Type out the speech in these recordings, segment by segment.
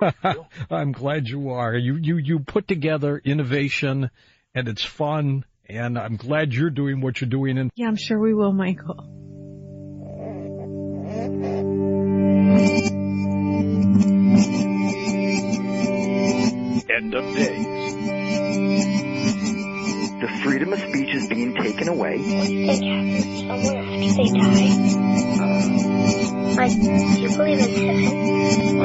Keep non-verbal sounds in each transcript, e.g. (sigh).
with (laughs) you. I'm glad you are. You you you put together innovation, and it's fun. And I'm glad you're doing what you're doing. And Yeah, I'm sure we will, Michael. End of days. The freedom of speech is being taken away. think happens somewhere after they die. Like, do you believe in heaven? I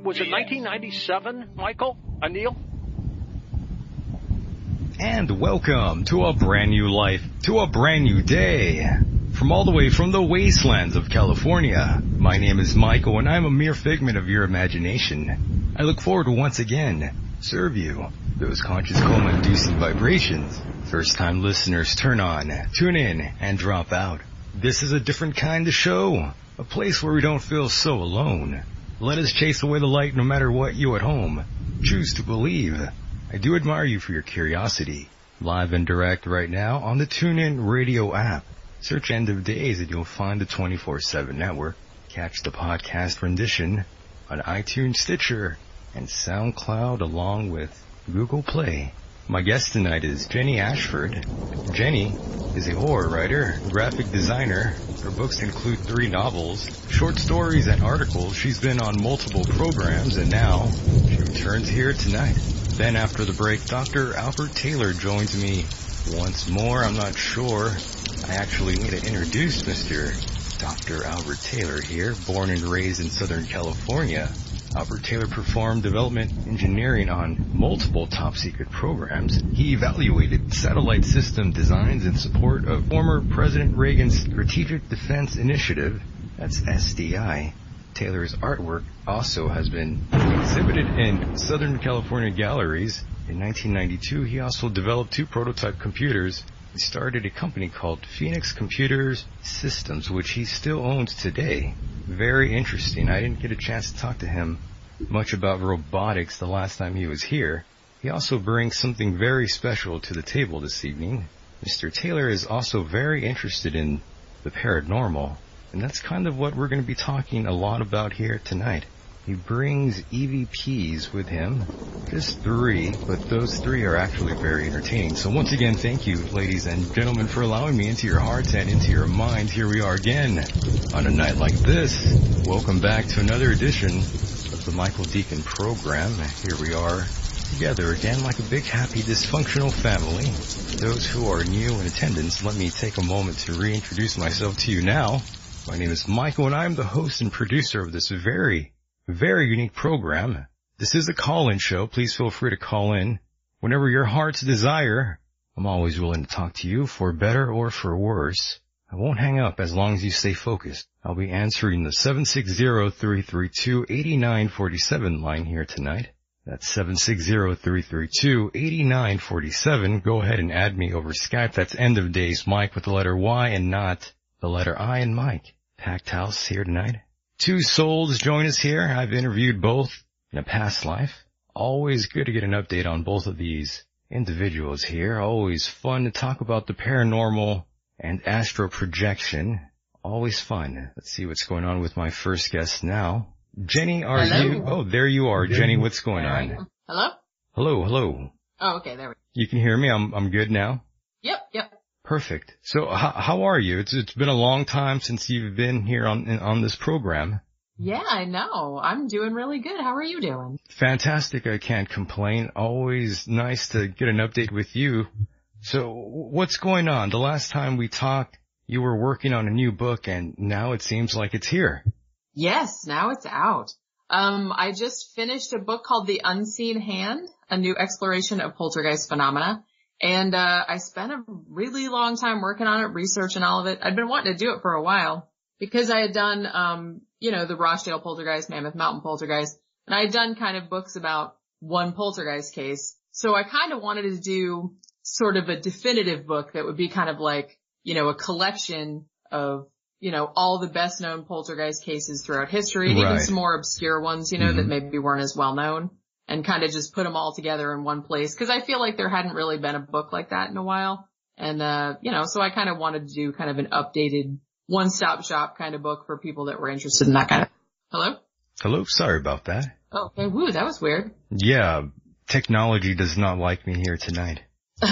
was it 1997, Michael? Anil? And welcome to a brand new life, to a brand new day. From all the way from the wastelands of California, my name is Michael and I'm a mere figment of your imagination. I look forward to once again serve you those conscious coma inducing vibrations. First time listeners turn on, tune in, and drop out. This is a different kind of show, a place where we don't feel so alone. Let us chase away the light no matter what you at home choose to believe. I do admire you for your curiosity. Live and direct right now on the TuneIn radio app. Search End of Days and you'll find the 24-7 network. Catch the podcast rendition on iTunes, Stitcher, and SoundCloud along with Google Play. My guest tonight is Jenny Ashford. Jenny is a horror writer, graphic designer. Her books include three novels, short stories, and articles. She's been on multiple programs and now she returns here tonight. Then after the break, Dr. Albert Taylor joins me once more. I'm not sure. I actually need to introduce Mr. Dr. Albert Taylor here, born and raised in Southern California. Albert Taylor performed development engineering on multiple top secret programs. He evaluated satellite system designs in support of former President Reagan's Strategic Defense Initiative, that's SDI. Taylor's artwork also has been exhibited in Southern California galleries. In 1992, he also developed two prototype computers. He started a company called Phoenix Computers Systems, which he still owns today. Very interesting. I didn't get a chance to talk to him much about robotics the last time he was here. He also brings something very special to the table this evening. Mr. Taylor is also very interested in the paranormal, and that's kind of what we're going to be talking a lot about here tonight. He brings EVPs with him, just three, but those three are actually very entertaining. So once again, thank you, ladies and gentlemen, for allowing me into your hearts and into your minds. Here we are again on a night like this. Welcome back to another edition of the Michael Deacon program. Here we are together again like a big happy dysfunctional family. Those who are new in attendance, let me take a moment to reintroduce myself to you now. My name is Michael and I'm the host and producer of this very, very unique program. This is a call-in show. Please feel free to call in whenever your heart's desire. I'm always willing to talk to you for better or for worse. I won't hang up as long as you stay focused. I'll be answering the 760-332-8947 line here tonight. That's 760-332-8947. Go ahead and add me over Skype. That's end of days Mike with the letter Y and not the letter I and Mike. Packed house here tonight. Two souls join us here. I've interviewed both in a past life. Always good to get an update on both of these individuals here. Always fun to talk about the paranormal and astral projection. Always fun. Let's see what's going on with my first guest now. Jenny, are Hello? you? Oh, there you are. Jenny, what's going on? Hello? Hello, hello. Oh, okay, there we go. You can hear me? I'm, I'm good now? Yep, yep. Perfect. So how, how are you? It's, it's been a long time since you've been here on, on this program. Yeah, I know. I'm doing really good. How are you doing? Fantastic. I can't complain. Always nice to get an update with you. So what's going on? The last time we talked, you were working on a new book and now it seems like it's here. Yes, now it's out. Um, I just finished a book called The Unseen Hand, a new exploration of poltergeist phenomena. And, uh, I spent a really long time working on it, researching all of it. I'd been wanting to do it for a while because I had done, um, you know, the Rochdale poltergeist, Mammoth Mountain poltergeist, and I had done kind of books about one poltergeist case. So I kind of wanted to do sort of a definitive book that would be kind of like, you know, a collection of, you know, all the best known poltergeist cases throughout history and even some more obscure ones, you know, that Mhm. maybe weren't as well known and kind of just put them all together in one place. Cause I feel like there hadn't really been a book like that in a while. And, uh, you know, so I kind of wanted to do kind of an updated one stop shop kind of book for people that were interested in that kind of, hello? Hello, sorry about that. Oh, okay. Woo, that was weird. Yeah, technology does not like me here tonight. (laughs)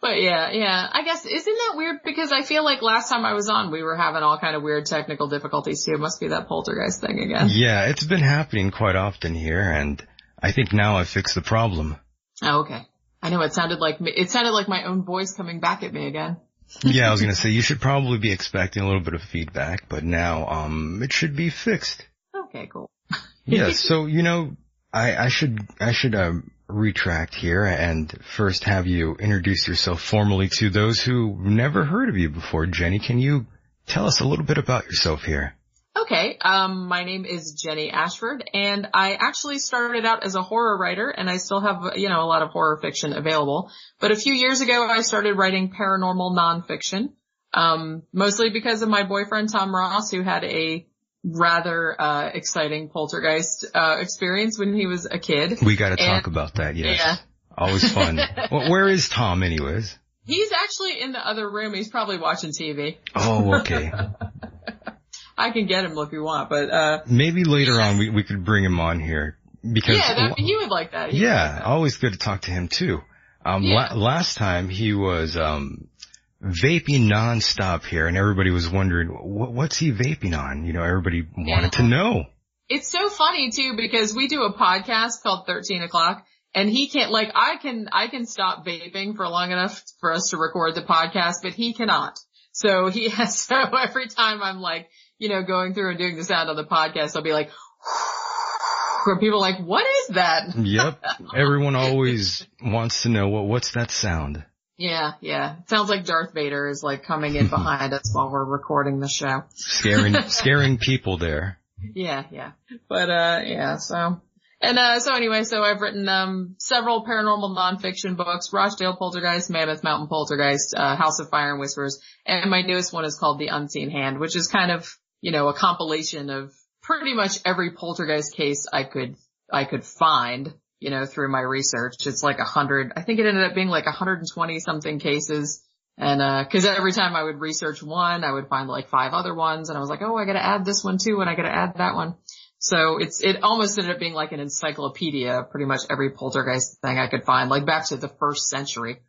but yeah, yeah. I guess isn't that weird? Because I feel like last time I was on, we were having all kind of weird technical difficulties too. It must be that poltergeist thing again. Yeah, it's been happening quite often here and I think now I fixed the problem. Oh, okay. I know it sounded like. It sounded like my own voice coming back at me again. yeah, I was gonna (laughs) say you should probably be expecting a little bit of feedback, but now, um, it should be fixed. Okay, cool. (laughs) Yeah, so, you know, I, I should, I should, um, retract here and first have you introduce yourself formally to those who never heard of you before. Jenny, can you tell us a little bit about yourself here? Okay, um, my name is Jenny Ashford, and I actually started out as a horror writer, and I still have, you know, a lot of horror fiction available. But a few years ago, I started writing paranormal nonfiction, um, mostly because of my boyfriend Tom Ross, who had a rather uh, exciting poltergeist uh, experience when he was a kid. We gotta talk And- about that, yes. Yeah. Always fun. (laughs) well, where is Tom anyways? He's actually in the other room. He's probably watching TV. Oh, okay. (laughs) I can get him if you want, but uh, Maybe later on we, we could bring him on here because yeah, that, he would like that. He would like Yeah, that. always good to talk to him too. Um, Yeah. la- last time he was, um, vaping nonstop here and everybody was wondering, what, what's he vaping on? You know, everybody wanted to know. It's so funny too because we do a podcast called 13 o'clock and he can't, like I can, I can stop vaping for long enough for us to record the podcast, but he cannot. So he has, (laughs) so every time I'm like, you know, going through and doing the sound on the podcast, I'll be like, (sighs) where people are like, what is that? Yep. (laughs) Everyone always wants to know, what, what's that sound? Yeah, yeah. Sounds like Darth Vader is like coming in behind us while we're recording the show. Scaring, (laughs) scaring people there. Yeah, yeah. But uh yeah, so and uh so anyway, so I've written um several paranormal nonfiction books, Rochdale Poltergeist, Mammoth Mountain Poltergeist, uh House of Fire and Whispers, and my newest one is called The Unseen Hand, which is kind of, you know, a compilation of pretty much every poltergeist case I could I could find, you know, through my research. It's like a hundred I think it ended up being like a hundred and twenty something cases. And, uh, cause every time I would research one, I would find like five other ones and I was like, oh, I gotta add this one too and I gotta add that one. So it's, it almost ended up being like an encyclopedia, pretty much every poltergeist thing I could find, like back to the first century. (laughs)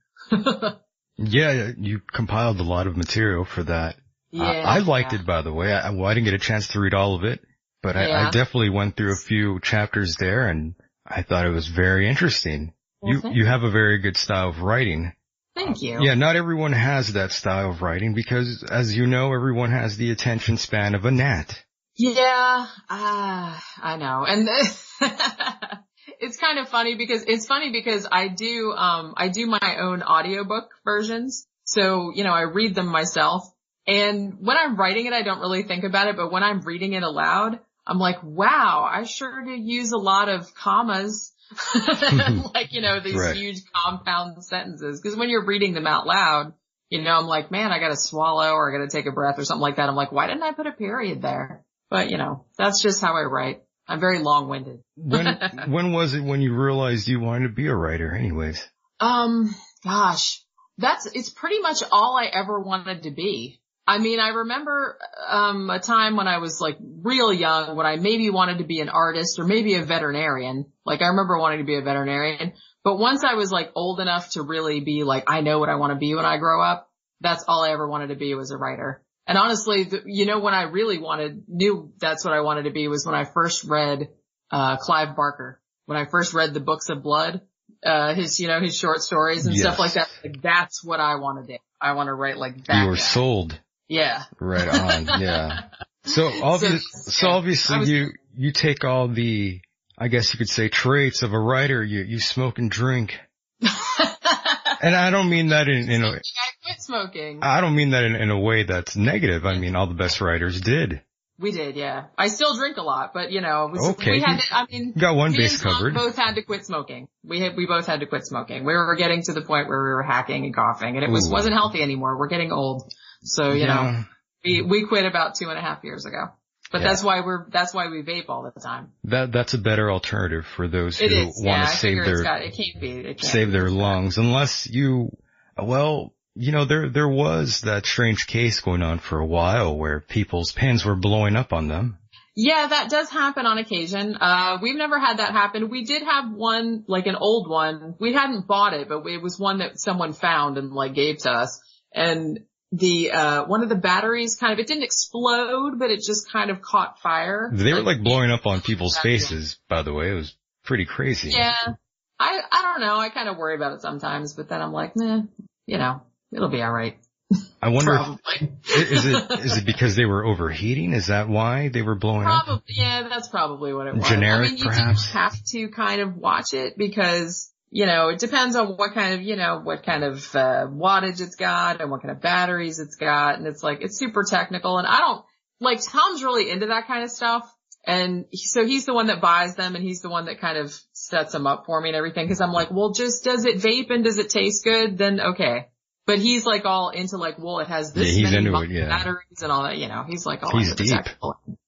Yeah, you compiled a lot of material for that. yeah. I, I liked yeah. it, by the way. I, well, I didn't get a chance to read all of it, but I, I definitely went through a few chapters there, and I thought it was very interesting. Well, you you have a very good style of writing. Thank you. Yeah, not everyone has that style of writing because, as you know, everyone has the attention span of a gnat. Yeah, ah, I know. And (laughs) it's kind of funny because it's funny because I do, um, I do my own audiobook versions. So, you know, I read them myself and when I'm writing it, I don't really think about it, but when I'm reading it aloud, I'm like, wow, I sure do use a lot of commas. (laughs) like, you know, these Right. huge compound sentences. Cause when you're reading them out loud, you know, I'm like, man, I gotta swallow or I gotta take a breath or something like that. I'm like, why didn't I put a period there? But you know, that's just how I write. I'm very long-winded. When (laughs) when was it when you realized you wanted to be a writer? Anyways, Um, gosh, that's, it's pretty much all I ever wanted to be. I mean, I remember, um, a time when I was like real young when I maybe wanted to be an artist or maybe a veterinarian. Like I remember wanting to be a veterinarian, but once I was like old enough to really be like, I know what I want to be when I grow up, that's all I ever wanted to be was a writer. And honestly, the, you know, when I really wanted, knew that's what I wanted to be was when I first read, uh, Clive Barker. When I first read the books of blood, uh, his, you know, his short stories and Yes. stuff like that. Like, that's what I want to do. I want to write like that. You were guy. sold. Yeah. Right on. Yeah. So obvious, (laughs) so, I obviously was- you, you take all the, I guess you could say traits of a writer. You, you smoke and drink. (laughs) And I don't mean that in, in a, I quit smoking. I don't mean that in, in a way that's negative. I mean, all the best writers did. we did, yeah. I still drink a lot, but you know, was, Okay. we had to, I mean, got one me base covered. both had to quit smoking. We had, we both had to quit smoking. We were getting to the point where we were hacking and coughing and it was, Ooh. wasn't healthy anymore. We're getting old. So, you know, we, we quit about two and a half years ago. But Yeah. that's why we're, that's why we vape all the time. That, that's a better alternative for those It who is. want Yeah, to I save their, got, it can't be. It can't save their lungs unless you, well, you know, there, there was that strange case going on for a while where people's pens were blowing up on them. Yeah, that does happen on occasion. Uh, we've never had that happen. We did have one, like an old one. We hadn't bought it, but it was one that someone found and like gave to us. And the, uh, one of the batteries kind of, it didn't explode, but it just kind of caught fire. They were like blowing up on people's faces, by the way. It was pretty crazy. Yeah. I, I don't know. I kind of worry about it sometimes, but then I'm like, nah, you know, it'll be alright. I wonder if, (laughs) is it, is it because they were overheating? Is that why they were blowing up? Probably, yeah, that's probably what it was. Generic, I mean, you perhaps? do have to kind of watch it because, you know, it depends on what kind of, you know, what kind of, uh, wattage it's got and what kind of batteries it's got. And it's like, it's super technical and I don't, like, Tom's really into that kind of stuff. And so he's the one that buys them and he's the one that kind of sets them up for me and everything. Cause I'm like, well, just does it vape and does it taste good? Then okay. But he's like all into like, well, it has this Yeah, he's many into it, yeah. batteries and all that, you know, he's like all He's deep.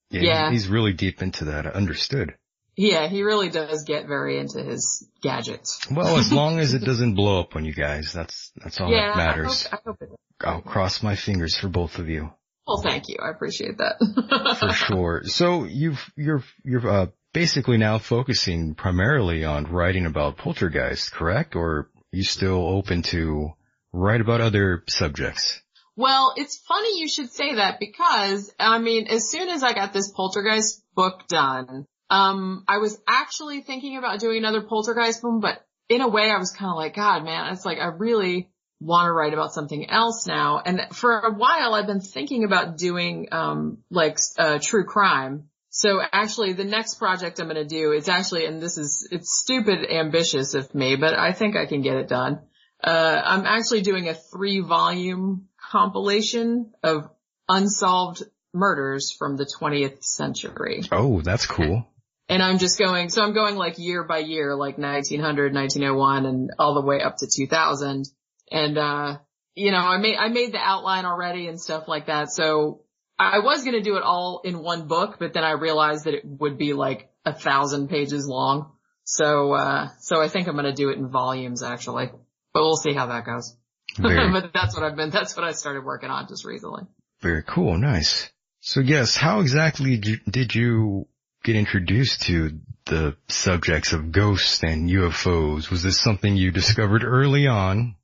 Yeah, Yeah. He's really deep into that. Understood. Yeah, he really does get very into his gadgets. Well, as (laughs) long as it doesn't blow up on you guys, that's, that's all yeah, that matters. I hope, I hope. I'll cross my fingers for both of you. Well, thank you. I appreciate that. (laughs) For sure. So you've, you're, you're, uh, basically now focusing primarily on writing about poltergeist, correct? Or are you still open to write about other subjects? Well, it's funny you should say that because, I mean, as soon as I got this poltergeist book done, um, I was actually thinking about doing another poltergeist one, but in a way I was kind of like, God, man, it's like I really want to write about something else now. And for a while I've been thinking about doing, um, like, uh, true crime. So actually the next project I'm going to do is actually, and this is, it's stupid ambitious of me, but I think I can get it done. Uh, I'm actually doing a three volume compilation of unsolved murders from the 20th century. Oh, that's cool. And I'm just going, so I'm going like year by year, like 1900, 1901 and all the way up to 2000. And, uh, you know, I made, I made the outline already and stuff like that. So I was going to do it all in one book, but then I realized that it would be like a thousand pages long. So, uh, so I think I'm going to do it in volumes actually, but we'll see how that goes. (laughs) But that's what I've been, that's what I started working on just recently. very cool. Nice. So yes, how exactly did you, did you get introduced to the subjects of ghosts and UFOs? Was this something you discovered early on?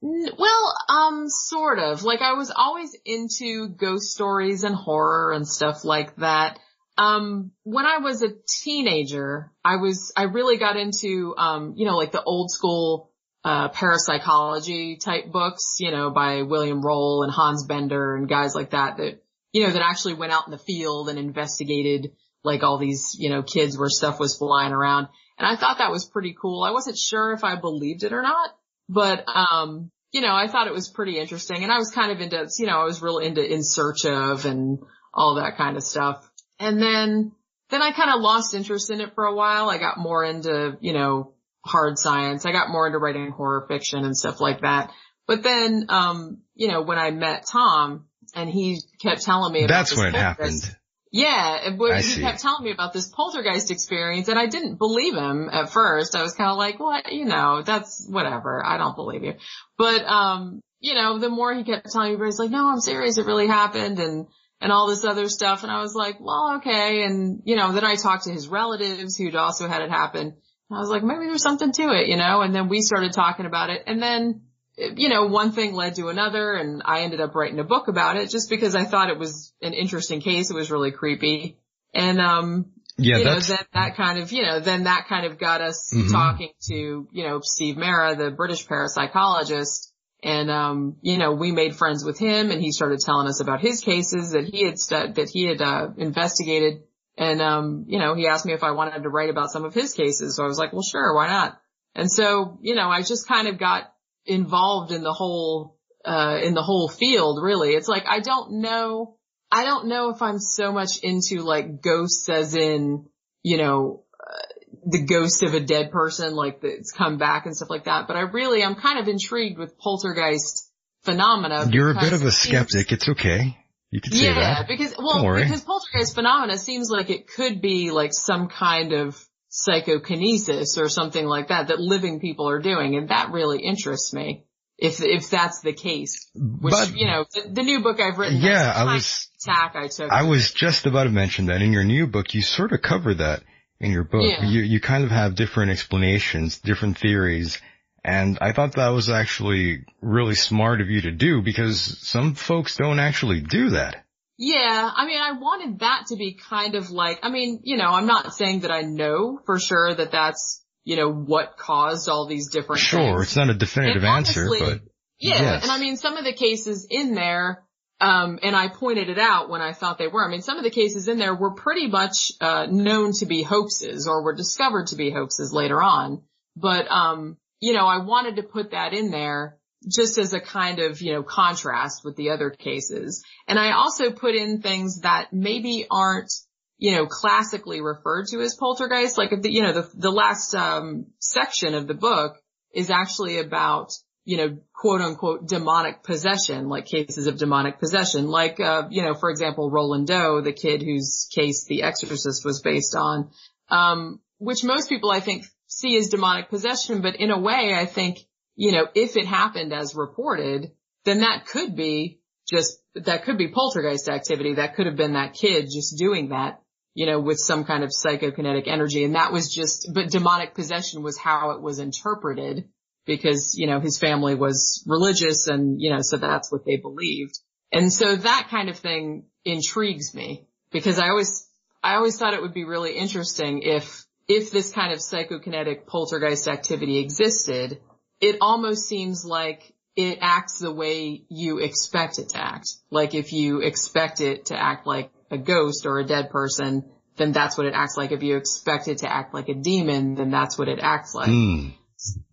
Well, um, sort of. Like I was always into ghost stories and horror and stuff like that. Um, when I was a teenager, I was, I really got into, um, you know, like the old school, uh, parapsychology type books, you know, by William Roll and Hans Bender and guys like that that, you know, that actually went out in the field and investigated like all these, you know, kids where stuff was flying around. And I thought that was pretty cool. I wasn't sure if I believed it or not, but, um, you know, I thought it was pretty interesting and I was kind of into, you know, I was real into in search of and all that kind of stuff. And then, then I kind of lost interest in it for a while. I got more into, you know, hard science. I got more into writing horror fiction and stuff like that. But then, um, you know, when I met Tom and he kept telling me about That's this when it happened. Yeah, when he see. kept telling me about this poltergeist experience and I didn't believe him at first. I was kind of like, what, you know, that's whatever. I don't believe you. But, um, you know, the more he kept telling me, but he's like, no, I'm serious. It really happened and, and all this other stuff. And I was like, well, okay. And, you know, then I talked to his relatives who'd also had it happen. And I was like, maybe there's something to it, you know, and then we started talking about it. And then, you know, one thing led to another and I ended up writing a book about it just because I thought it was an interesting case. It was really creepy. And, um, Yeah, you know, then that kind of, you know, then that kind of got us Mhm. talking to, you know, Steve Mera, the British parapsychologist. And, um, you know, we made friends with him and he started telling us about his cases that he had, stu- that he had, uh, investigated. And, um, you know, he asked me if I wanted to write about some of his cases. So I was like, well, sure, why not? And so, you know, I just kind of got involved in the whole, uh, in the whole field, really. It's like, I don't know, I don't know if I'm so much into like ghosts as in, you know, uh, the ghost of a dead person, like that's come back and stuff like that. But I really, I'm kind of intrigued with poltergeist phenomena. you're a bit of a skeptic. It's okay. You can say yeah, that. because well, because poltergeist phenomena seems like it could be like some kind of psychokinesis or something like that that living people are doing, and that really interests me. If if that's the case, which But- you know, the, the new book I've written, Yeah, I was- of tack I took. I was just about to mention that in your new book, you sort of cover that in your book. Yeah. You, you kind of have different explanations, different theories. And I thought that was actually really smart of you to do because some folks don't actually do that. Yeah, I mean, I wanted that to be kind of like, I mean, you know, I'm not saying that I know for sure that that's, you know, what caused all these different Sure, things. it's not a definitive answer, but Yeah, Yes. and I mean, some of the cases in there, um, and I pointed it out when I thought they were. I mean, some of the cases in there were pretty much uh, known to be hoaxes, or were discovered to be hoaxes later on. But um, you know, I wanted to put that in there just as a kind of you know contrast with the other cases. And I also put in things that maybe aren't you know classically referred to as poltergeist. Like the you know the the last um, section of the book is actually about you know, quote unquote demonic possession, like cases of demonic possession, like, uh, you know, for example, Roland Doe, the kid whose case The Exorcist was based on, um, which most people I think see as demonic possession, but in a way I think, you know, if it happened as reported, then that could be just, that could be poltergeist activity. That could have been that kid just doing that, you know, with some kind of psychokinetic energy. And that was just, but demonic possession was how it was interpreted because, you know, his family was religious and, you know, so that's what they believed. And so that kind of thing intrigues me because I always, I always thought it would be really interesting if, if this kind of psychokinetic poltergeist activity existed, it almost seems like it acts the way you expect it to act. Like if you expect it to act like a ghost or a dead person, then that's what it acts like. If you expect it to act like a demon, then that's what it acts like. Hmm,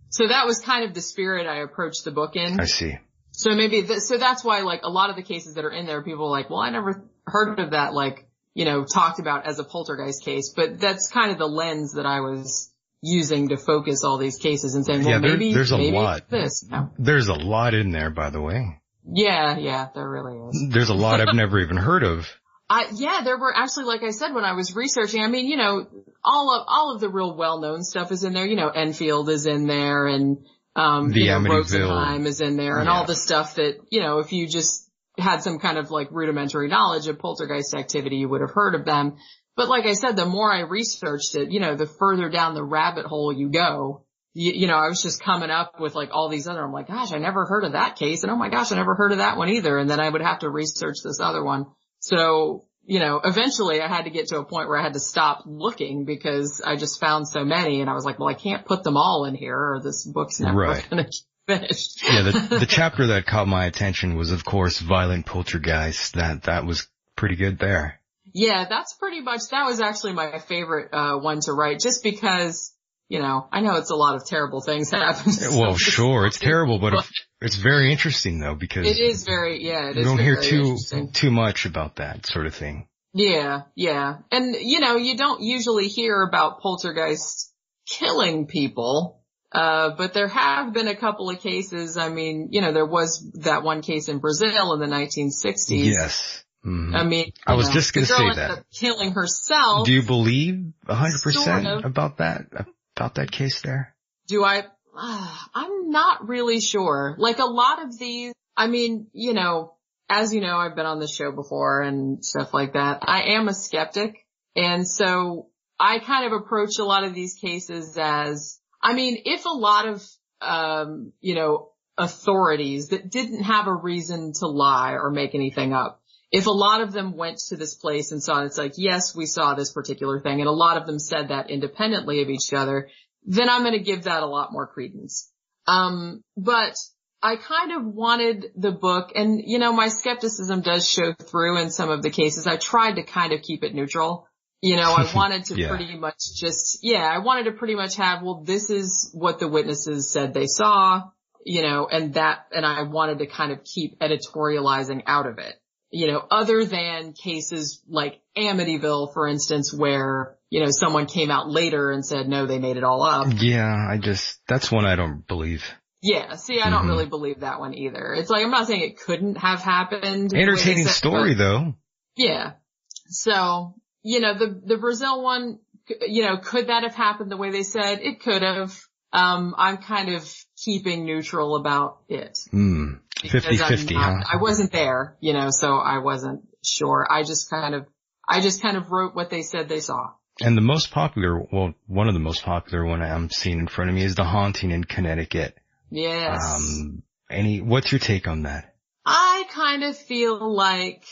So that was kind of the spirit I approached the book in. I see. So maybe, th- so that's why like a lot of the cases that are in there, people are like, well, I never heard of that, like, you know, talked about as a poltergeist case, but that's kind of the lens that I was using to focus all these cases and saying, well, Yeah, there- maybe, there's a maybe lot. this. No. There's a lot in there, by the way. Yeah, yeah, there really is. There's a lot I've never even heard of. (laughs) I, yeah, there were actually, like I said, when I was researching, I mean, you know, all of, all of the real well-known stuff is in there. You know, Enfield is in there and, um, The you know, Rosenheim is in there and Yeah. all the stuff that, you know, if you just had some kind of like rudimentary knowledge of poltergeist activity, you would have heard of them. But like I said, the more I researched it, you know, the further down the rabbit hole you go, you, you know, I was just coming up with like all these other, I'm like, gosh, I never heard of that case. And oh my gosh, I never heard of that one either. And then I would have to research this other one. So, you know, eventually I had to get to a point where I had to stop looking because I just found so many and I was like, well, I can't put them all in here or this book's never Right. going to finish. Yeah, the, (laughs) the chapter that caught my attention was, of course, Violent Poltergeist. That, that was pretty good there. Yeah, that's pretty much, that was actually my favorite, uh, one to write just because, you know, I know it's a lot of terrible things (laughs) happen. Well, sure, it's terrible, but (laughs) it's very interesting though because It is very, yeah, it you don't hear too, too much about that sort of thing. Yeah, yeah. And, you know, you don't usually hear about poltergeists killing people. Uh, but there have been a couple of cases. I mean, you know, there was that one case in Brazil in the 1960s. Yes. Mhm. I mean, I was know, just gonna the girl say that. killing herself. Do you believe a hundred Sort percent of. about that, about that case there? Do I? Uh, I'm not really sure. Like a lot of these, I mean, you know, as you know, I've been on the show before and stuff like that. I am a skeptic. And so I kind of approach a lot of these cases as, I mean, if a lot of, um, you know, authorities that didn't have a reason to lie or make anything up, if a lot of them went to this place and saw, it's like, yes, we saw this particular thing, and a lot of them said that independently of each other, then I'm going to give that a lot more credence. Um, but I kind of wanted the book and, you know, my skepticism does show through in some of the cases. I tried to kind of keep it neutral. You know, I (laughs) wanted to Yeah. pretty much just, yeah, I wanted to pretty much have, well, this is what the witnesses said they saw, you know, and that, and I wanted to kind of keep editorializing out of it. You know, other than cases like Amityville, for instance, where, you know, someone came out later and said, no, they made it all up. Yeah, I just, that's one I don't believe. Yeah, see, I don't Mhm. really believe that one either. It's like, I'm not saying it couldn't have happened. the way they Entertaining said, story but- though. Yeah. So, you know, the, the Brazil one, you know, could that have happened the way they said? It could have. Um, I'm kind of keeping neutral about it. Hmm. Because 50-50, I'm not- huh? I wasn't there, you know, so I wasn't sure. I just kind of, I just kind of wrote what they said they saw. And the most popular, well, one of the most popular one I'm seeing in front of me is The Haunting in Connecticut. Yes. Um, any, what's your take on that? I kind of feel like.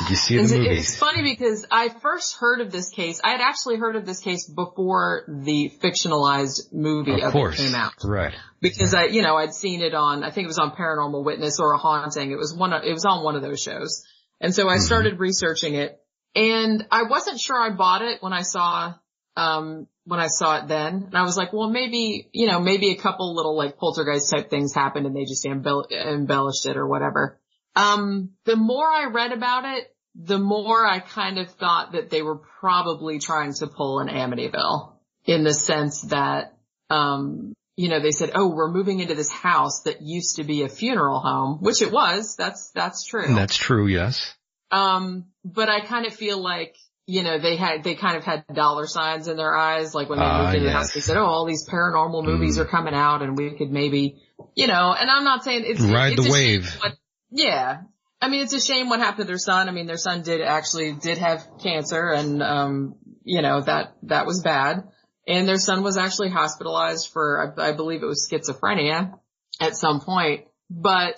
Did you see (sighs) the it's, movies? It's funny because I first heard of this case. I had actually heard of this case before the fictionalized movie Of of, it came out. Right. Because I, you know, I'd seen it on. I think it was on Paranormal Witness or a Haunting. It was one. Of, it was on one of those shows, and so I Mhm. started researching it. And I wasn't sure I bought it when I saw um when I saw it then. And I was like, well, maybe, you know, maybe a couple little like poltergeist type things happened and they just embell- embellished it or whatever. Um, the more I read about it, the more I kind of thought that they were probably trying to pull an Amityville in the sense that, um, you know, they said, oh, we're moving into this house that used to be a funeral home, which it was. That's, that's true. That's true, yes. Um, but I kind of feel like, you know, they had, they kind of had dollar signs in their eyes, like when they Ah, moved into the house, they said, oh, all these paranormal movies Mm. are coming out and we could maybe, you know, and I'm not saying it's, Ride it's the wave. what- yeah. I mean, it's a shame what happened to their son. I mean, their son did actually, did have cancer and, um, you know, that, that was bad. And their son was actually hospitalized for, I, I believe it was schizophrenia at some point, but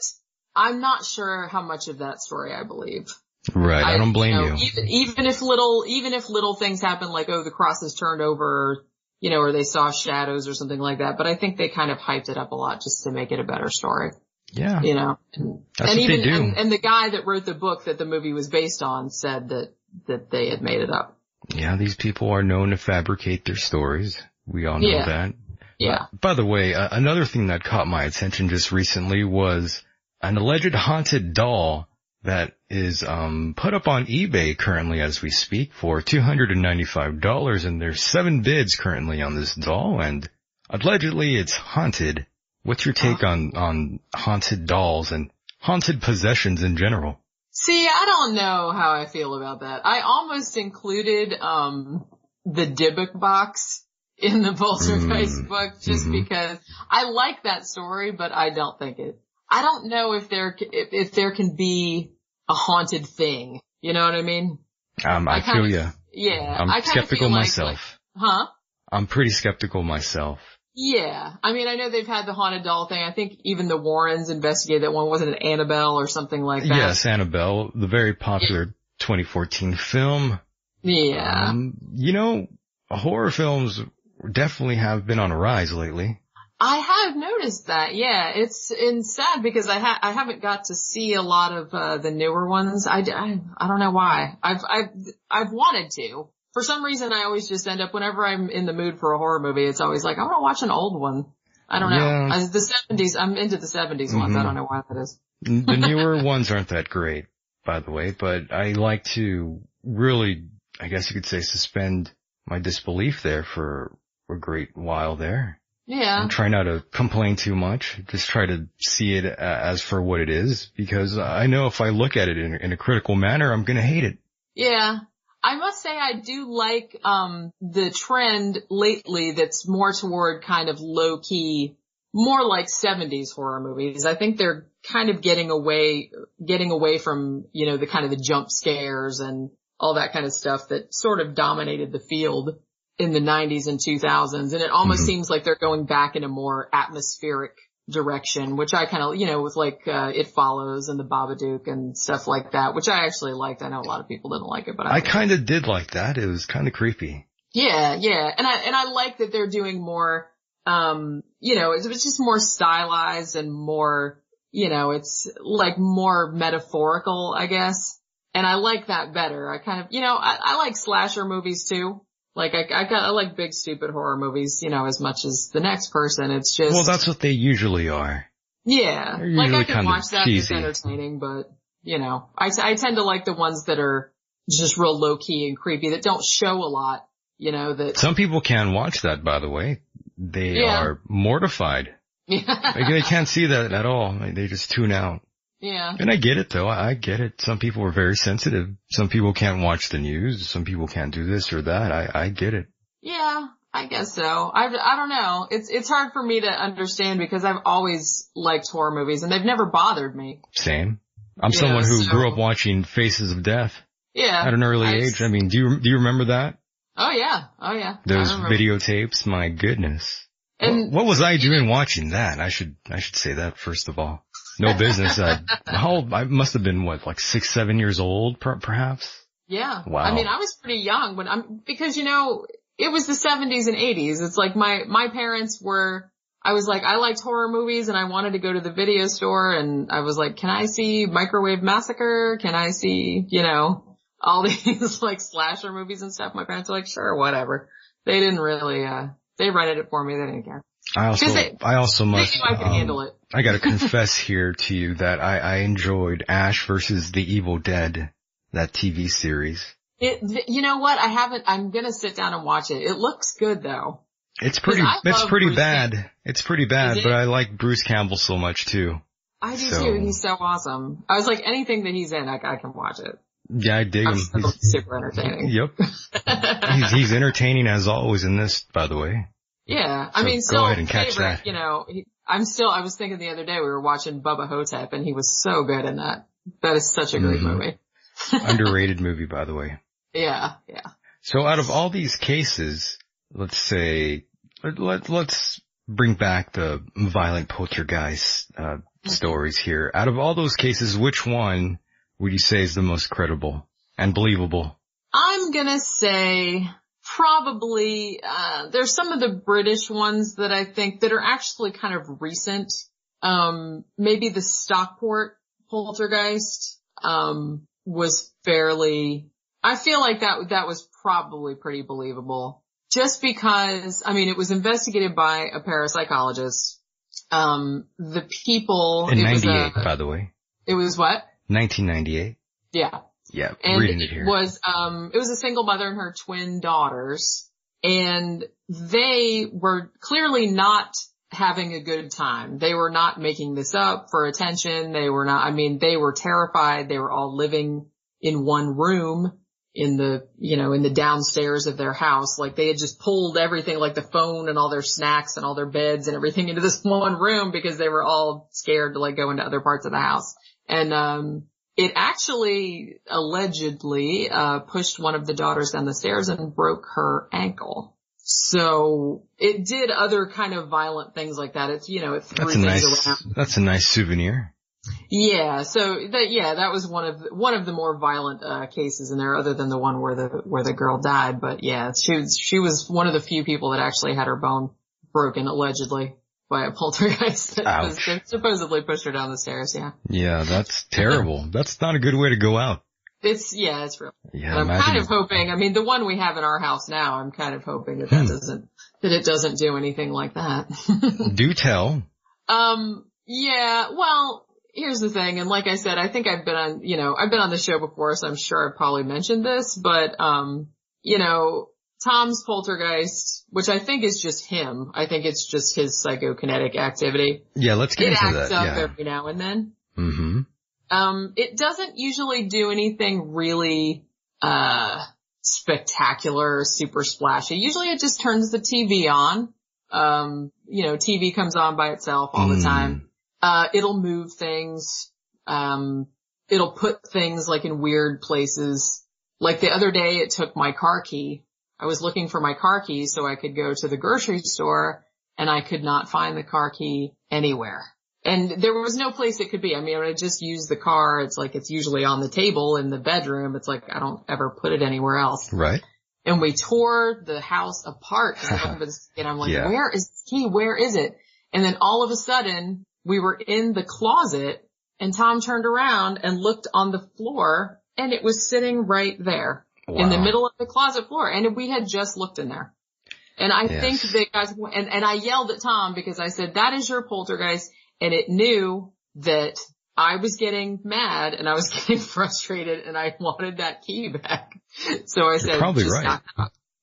I'm not sure how much of that story I believe. Right. I, don't blame know, you. Even, even if little, even if little things happen like, oh, the cross is turned over, you know, or they saw shadows or something like that. But I think they kind of hyped it up a lot just to make it a better story, Yeah. you know. And, That's and even. And, and the guy that wrote the book that the movie was based on said that, that they had made it up. Yeah, these people are known to fabricate their stories. We all know Yeah. that. Yeah. By the way, uh, another thing that caught my attention just recently was an alleged haunted doll that is um put up on eBay currently as we speak for $295 and there's seven bids currently on this doll and allegedly it's haunted. What's your take on on haunted dolls and haunted possessions in general? See, I don't know how I feel about that. I almost included, um, the Dybbuk box in the Poltergeist Mm. book just Mhm. because I like that story, but I don't think it, I don't know if there, if, if there can be a haunted thing. You know what I mean? Um, I, I feel ya. Yeah. I'm skeptical like- myself. like- huh? I'm pretty skeptical myself. Yeah. I mean, I know they've had the haunted doll thing. I think even the Warrens investigated that one. Wasn't it Annabelle or something like that? Yes, Annabelle, the very popular 2014 film. Yeah. Um, you know, horror films definitely have been on a rise lately. I have noticed that. Yeah, it's it's sad because I ha- I haven't got to see a lot of uh, the newer ones. I I don't know why. I've I've I've wanted to. For some reason, I always just end up whenever I'm in the mood for a horror movie. It's always like I want to watch an old one. I don't know. Yeah. I, the seventies. I'm into the 70s ones. I Mhm. don't know why that is. The (laughs) newer ones aren't that great, by the way, but I like to really, I guess you could say, suspend my disbelief there for a great while there. Yeah. And try not to complain too much. Just try to see it as for what it is, because I know if I look at it in, in a critical manner, I'm gonna hate it. Yeah. I must say I do like, um, the trend lately that's more toward kind of low key, more like 70s horror movies. I think they're kind of getting away, getting away from, you know, the kind of the jump scares and all that kind of stuff that sort of dominated the field in the 90s and 2000s. And it almost Mhm. seems like they're going back in a more atmospheric direction, which I kind of, you know, with like, uh, It Follows and the Babadook and stuff like that, which I actually liked. I know a lot of people didn't like it, but I, I kind of did like that. It was kind of creepy. yeah, yeah. And I, and I like that they're doing more, um, you know, it was just more stylized and more, you know, it's like more metaphorical, I guess. And I like that better. I kind of, you know, I, I like slasher movies too. Like I, I got, I like big stupid horror movies, you know, as much as the next person. It's just, Well, that's what they usually are. yeah, They're like I can watch that. It's cheesy. entertaining, but you know, I, I tend to like the ones that are just real low key and creepy that don't show a lot, you know, that, Some people can watch that, by the way. They Yeah. are mortified. (laughs) Like, they can't see that at all. Like, They just tune out. Yeah. And I get it though. I get it. Some people are very sensitive. Some people can't watch the news. Some people can't do this or that. I, I get it. Yeah, I guess so. I, I don't know. It's, it's hard for me to understand because I've always liked horror movies and they've never bothered me. Same. I'm Yeah, someone who so- grew up watching Faces of Death Yeah. at an early I- age. I mean, do you, do you remember that? Oh yeah. Oh yeah. Those videotapes? My goodness. And what, what was I doing watching that? I should, I should say that first of all. No business. I, how old, I must have been what, like six, seven years old, per, perhaps? Yeah. Wow. I mean, I was pretty young when I'm, because you know, it was the 70s and 80s. It's like my, my parents were, I was like, I liked horror movies and I wanted to go to the video store and I was like, can I see Microwave Massacre? Can I see, you know, all (laughs) these like slasher movies and stuff? My parents were like, sure, whatever. They didn't really, uh, they rented it for me. They didn't care. I also, they- I also must, I um, handle it. I gotta (laughs) confess here to you that I, I enjoyed Ash versus the Evil Dead, that TV series. It, you know what? I haven't, I'm gonna sit down and watch it. It looks good though. It's pretty, it's pretty Bruce bad. It's pretty bad, but I like Bruce Campbell so much too. I do So- too. He's so awesome. I was like, anything that he's in, I, I can watch it. Yeah, I dig I'm him. He's, super entertaining. (laughs) yep. He's, he's entertaining as always in this, by the way. Yeah, I So mean, go still ahead and catch favorite, that. you know, he, I'm still, I was thinking the other day we were watching Bubba Ho-Tep and he was so good in that. That is such a great Mhm. movie. (laughs) Underrated movie, by the way. Yeah, yeah. So out of all these cases, let's say, let, let, let's bring back the violent poltergeist, uh, stories here. Out of all those cases, which one would you say is the most credible and believable? I'm gonna say probably, uh, there's some of the British ones that I think that are actually kind of recent. Um, maybe the Stockport poltergeist, um, was fairly, I feel like that, that was probably pretty believable. Just because, I mean, it was investigated by a parapsychologist. Um, the people, In 98, by the way. it was what? 1998. Yeah. Yeah, And reading it here. was, um, it was a single mother and her twin daughters and they were clearly not having a good time. They were not making this up for attention. They were not, I mean, they were terrified. They were all living in one room in the, you know, in the downstairs of their house. Like they had just pulled everything, like the phone and all their snacks and all their beds and everything into this (laughs) one room because they were all scared to like go into other parts of the house. And, um, it actually allegedly, uh, pushed one of the daughters down the stairs and broke her ankle. So it did other kind of violent things like that. It's, you know, it threw That's a things nice, around. that's a nice souvenir. Yeah, so that yeah, that was one of the, one of the more violent uh cases in there, other than the one where the where the girl died. But yeah, she was she was one of the few people that actually had her bone broken allegedly by a poltergeist that Ouch. supposedly pushed her down the stairs. Yeah, Yeah, that's terrible. That's not a good way to go out. it's yeah, it's real. Yeah, And I'm kind of hoping. I mean, the one we have in our house now, I'm kind of hoping that that Hmm. doesn't that it doesn't do anything like that. (laughs) Do tell. Um, yeah, well, here's the thing, and like I said, I think I've been on, you know, I've been on the show before, so I'm sure I've probably mentioned this, but, um, you know, Tom's poltergeist, which I think is just him. I think it's just his psychokinetic activity. Yeah, let's get It into acts that. up Yeah. every now and then. hmm Um, it doesn't usually do anything really, uh, spectacular or super splashy. Usually it just turns the TV on. Um, you know, TV comes on by itself all the Mm. time. Uh, it'll move things. Um, it'll put things like in weird places. Like the other day it took my car key. I was looking for my car key so I could go to the grocery store and I could not find the car key anywhere. And there was no place it could be. I mean, I just used the car. It's like, it's usually on the table in the bedroom. It's like, I don't ever put it anywhere else. Right. And we tore the house apart. (laughs) and I'm like, Yeah. where is the key? Where is it? And then all of a sudden we were in the closet and Tom turned around and looked on the floor and it was sitting right there in the middle of the closet floor. And we had just looked in there. And I Yes. think that guys, and, and I yelled at Tom because I said, that is your poltergeist. And it knew that I was getting mad and I was (laughs) getting frustrated and I wanted that key back. So I said, probably just right.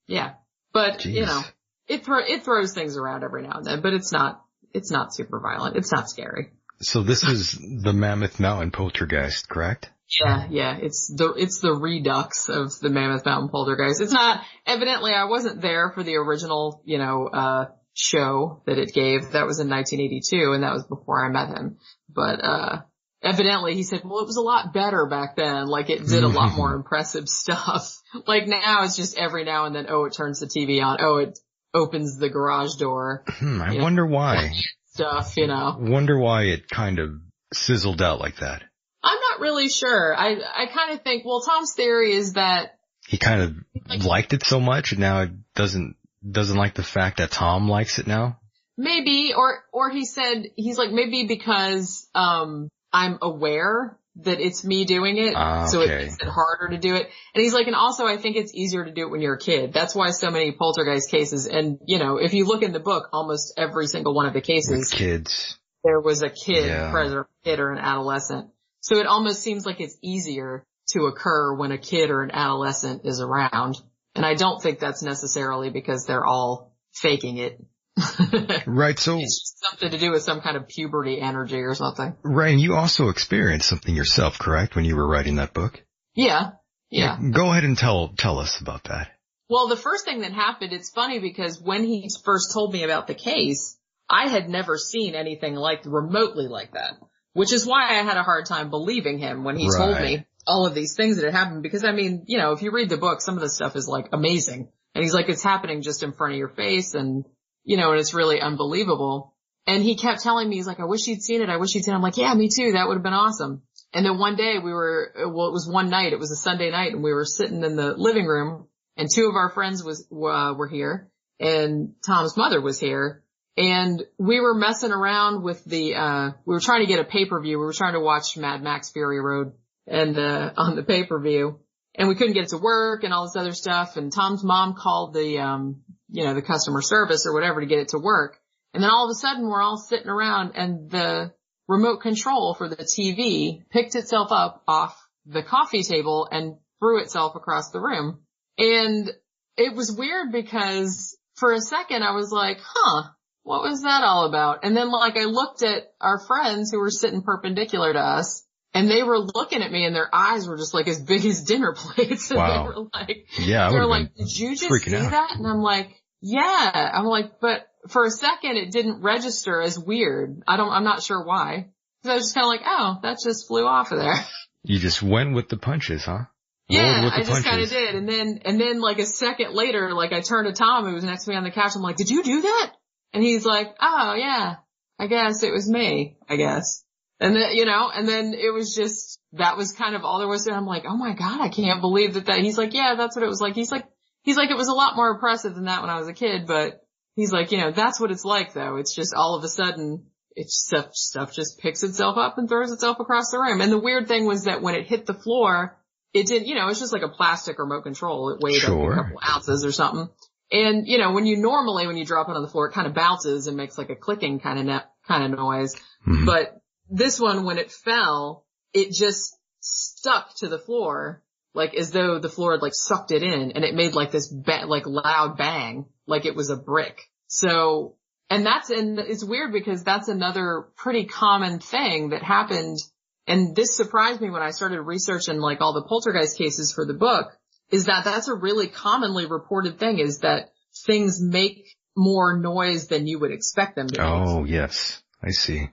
Yeah. But, you know, it throw, it throws things around every now and then, but it's not, it's not super violent. It's not scary. So this is the Mammoth Mountain poltergeist, correct? Yeah, yeah, it's the, it's the redux of the Mammoth Mountain Poltergeist. It's not, evidently I wasn't there for the original, you know, uh, show that it gave. That was in 1982 and that was before I met him. But, uh, evidently he said, well, it was a lot better back then. Like it did a lot more (laughs) impressive stuff. (laughs) Like now it's just every now and then, oh, it turns the TV on. Oh, it opens the garage door Hmm, I wonder why. (laughs) stuff, you know. Wonder why it kind of sizzled out like that. I'm not really sure. I, I kind of think, well, Tom's theory is that He kind of liked it so much and now it doesn't, doesn't like the fact that Tom likes it now. Maybe, or, or he said, he's like, maybe because, um, I'm aware that it's me doing it, Ah, so it makes it harder to do it. And he's like, and also I think it's easier to do it when you're a kid. That's why so many poltergeist cases, and you know, if you look in the book, almost every single one of the With cases, kids. there was a kid Yeah. present, kid or an adolescent. So it almost seems like it's easier to occur when a kid or an adolescent is around. And I don't think that's necessarily because they're all faking it. (laughs) Right. So, It's something to do with some kind of puberty energy or something. right. And you also experienced something yourself, correct? When you were writing that book? Yeah. Yeah. Go ahead and tell, tell us about that. Well, the first thing that happened, it's funny because when he first told me about the case, I had never seen anything like remotely like that, which is why I had a hard time believing him when he told me all of these things that had happened. Because I mean, you know, if you read the book, some of the stuff is like amazing. And he's like, it's happening just in front of your face and, you know, and it's really unbelievable. And he kept telling me, he's like, I wish you'd seen it. I wish you'd seen it. I'm like, yeah, me too. That would have been awesome. And then one day we were, well, it was one night. It was a Sunday night and we were sitting in the living room and two of our friends was, uh, were here and Tom's mother was here and we were messing around with the, uh, we were trying to get a pay-per-view. We were trying to watch Mad Max Fury Road and, uh, (laughs) on the pay-per-view and we couldn't get it to work and all this other stuff. And Tom's mom called the, um, you know, the customer service or whatever to get it to work. And then all of a sudden we're all sitting around and the remote control for the TV picked itself up off the coffee table and threw itself across the room. And it was weird because for a second I was like, huh, what was that all about? And then like I looked at our friends who were sitting perpendicular to us and they were looking at me and their eyes were just like as big as dinner plates. (laughs) And Wow. they were like, Yeah. I they're like, did you just see out. that? And I'm like, yeah. I'm like, but for a second it didn't register as weird. I don't, I'm not sure why. Cause I was just kind of like, oh, that just flew off of there. (laughs) you just went with the punches, huh? Yeah, I just kind of did. And then, and then like a second later, like I turned to Tom who was next to me on the couch. I'm like, did you do that? And he's like, oh yeah, I guess it was me, I guess. And then, you know, and then it was just, that was kind of all there was to it. I'm like, oh my God, I can't believe that that, he's like, yeah, that's what it was like. He's like, he's like, it was a lot more oppressive than that when I was a kid, but he's like, you know, that's what it's like though. It's just all of a sudden, it's stuff, stuff just picks itself up and throws itself across the room. And the weird thing was that when it hit the floor, it didn't, you know, it's just like a plastic remote control. It weighed Sure. a couple ounces or something. And, you know, when you normally, when you drop it on the floor, it kind of bounces and makes like a clicking kind of ne- kind of noise. Mhm. But this one, when it fell, it just stuck to the floor, like as though the floor had like sucked it in and it made like this ba- like loud bang, like it was a brick. So, and that's, and it's weird because that's another pretty common thing that happened. And this surprised me when I started researching like all the poltergeist cases for the book is that that's a really commonly reported thing is that things make more noise than you would expect them to. make Oh, yes. I see.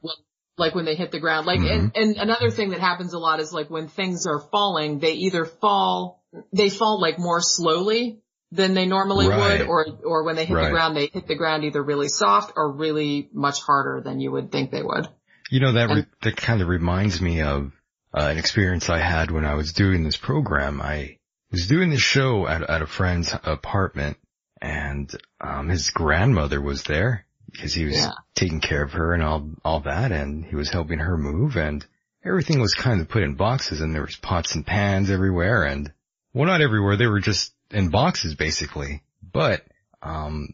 like when they hit the ground. Like, Mhm. and, and another thing that happens a lot is like when things are falling, they either fall, they fall like more slowly than they normally Right. would, or or when they hit Right. the ground, they hit the ground either really soft or really much harder than you would think they would. You know, that, re- that kind of reminds me of uh, an experience I had when I was doing this program. I was doing this show at, at a friend's apartment and, um, his grandmother was there because he was Yeah. taking care of her and all, all that and he was helping her move and everything was kind of put in boxes and there was pots and pans everywhere and, well, not everywhere. They were just in boxes basically, but, um,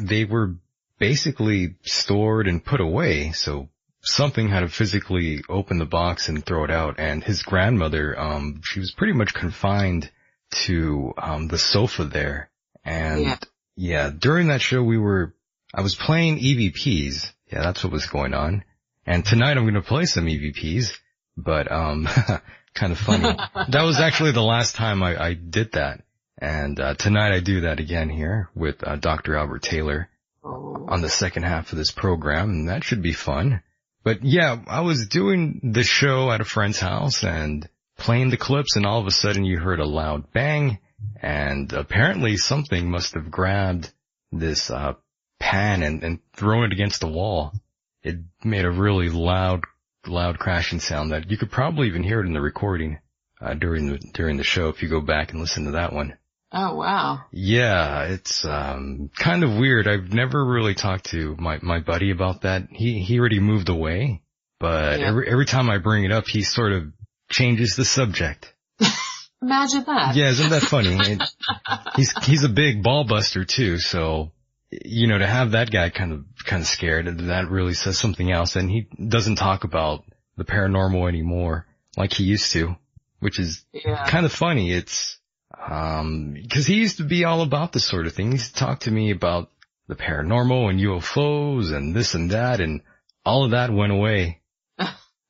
they were basically stored and put away. So something had to physically open the box and throw it out. And his grandmother, um, she was pretty much confined to, um, the sofa there. And Yeah. yeah, during that show we were, I was playing EVPs. Yeah, that's what was going on. And tonight I'm going to play some EVPs, but, um, (laughs) kind of funny. (laughs) that was actually the last time I, I did that. And, uh, tonight I do that again here with, uh, Dr. Albert Taylor Oh. on the second half of this program and that should be fun. But yeah, I was doing the show at a friend's house and playing the clips and all of a sudden you heard a loud bang and apparently something must have grabbed this, uh, pan and, and thrown it against the wall. It made a really loud, loud crashing sound that you could probably even hear it in the recording, uh, during the, during the show if you go back and listen to that one. Oh wow. Yeah, it's um kind of weird. I've never really talked to my my buddy about that. He he already moved away, but Yeah. every every time I bring it up, he sort of changes the subject. (laughs) Imagine that. Yeah, isn't that funny? (laughs) It- he's he's a big ball buster too, so you know to have that guy kind of kind of scared that really says something else. And he doesn't talk about the paranormal anymore like he used to, which is Yeah. kind of funny. It's, um, cause he used to be all about this sort of thing. He used to talk to me about the paranormal and UFOs and this and that and all of that went away. (laughs)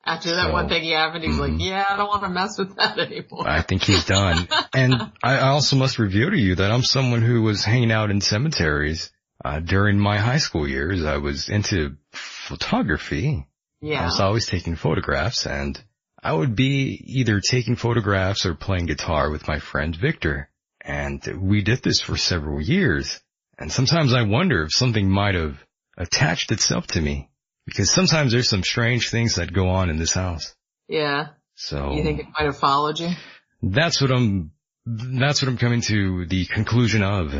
After that So, one thing happened, he's like, mhm. yeah, I don't want to mess with that anymore. I think he's done. and I I also must reveal to you that I'm someone who was hanging out in cemeteries, uh, during my high school years. I was into photography. Yeah. I was always taking photographs and I would be either taking photographs or playing guitar with my friend Victor. And we did this for several years. And sometimes I wonder if something might have attached itself to me because sometimes there's some strange things that go on in this house. Yeah. So You think it might have followed you? that's what I'm, that's what I'm coming to the conclusion of,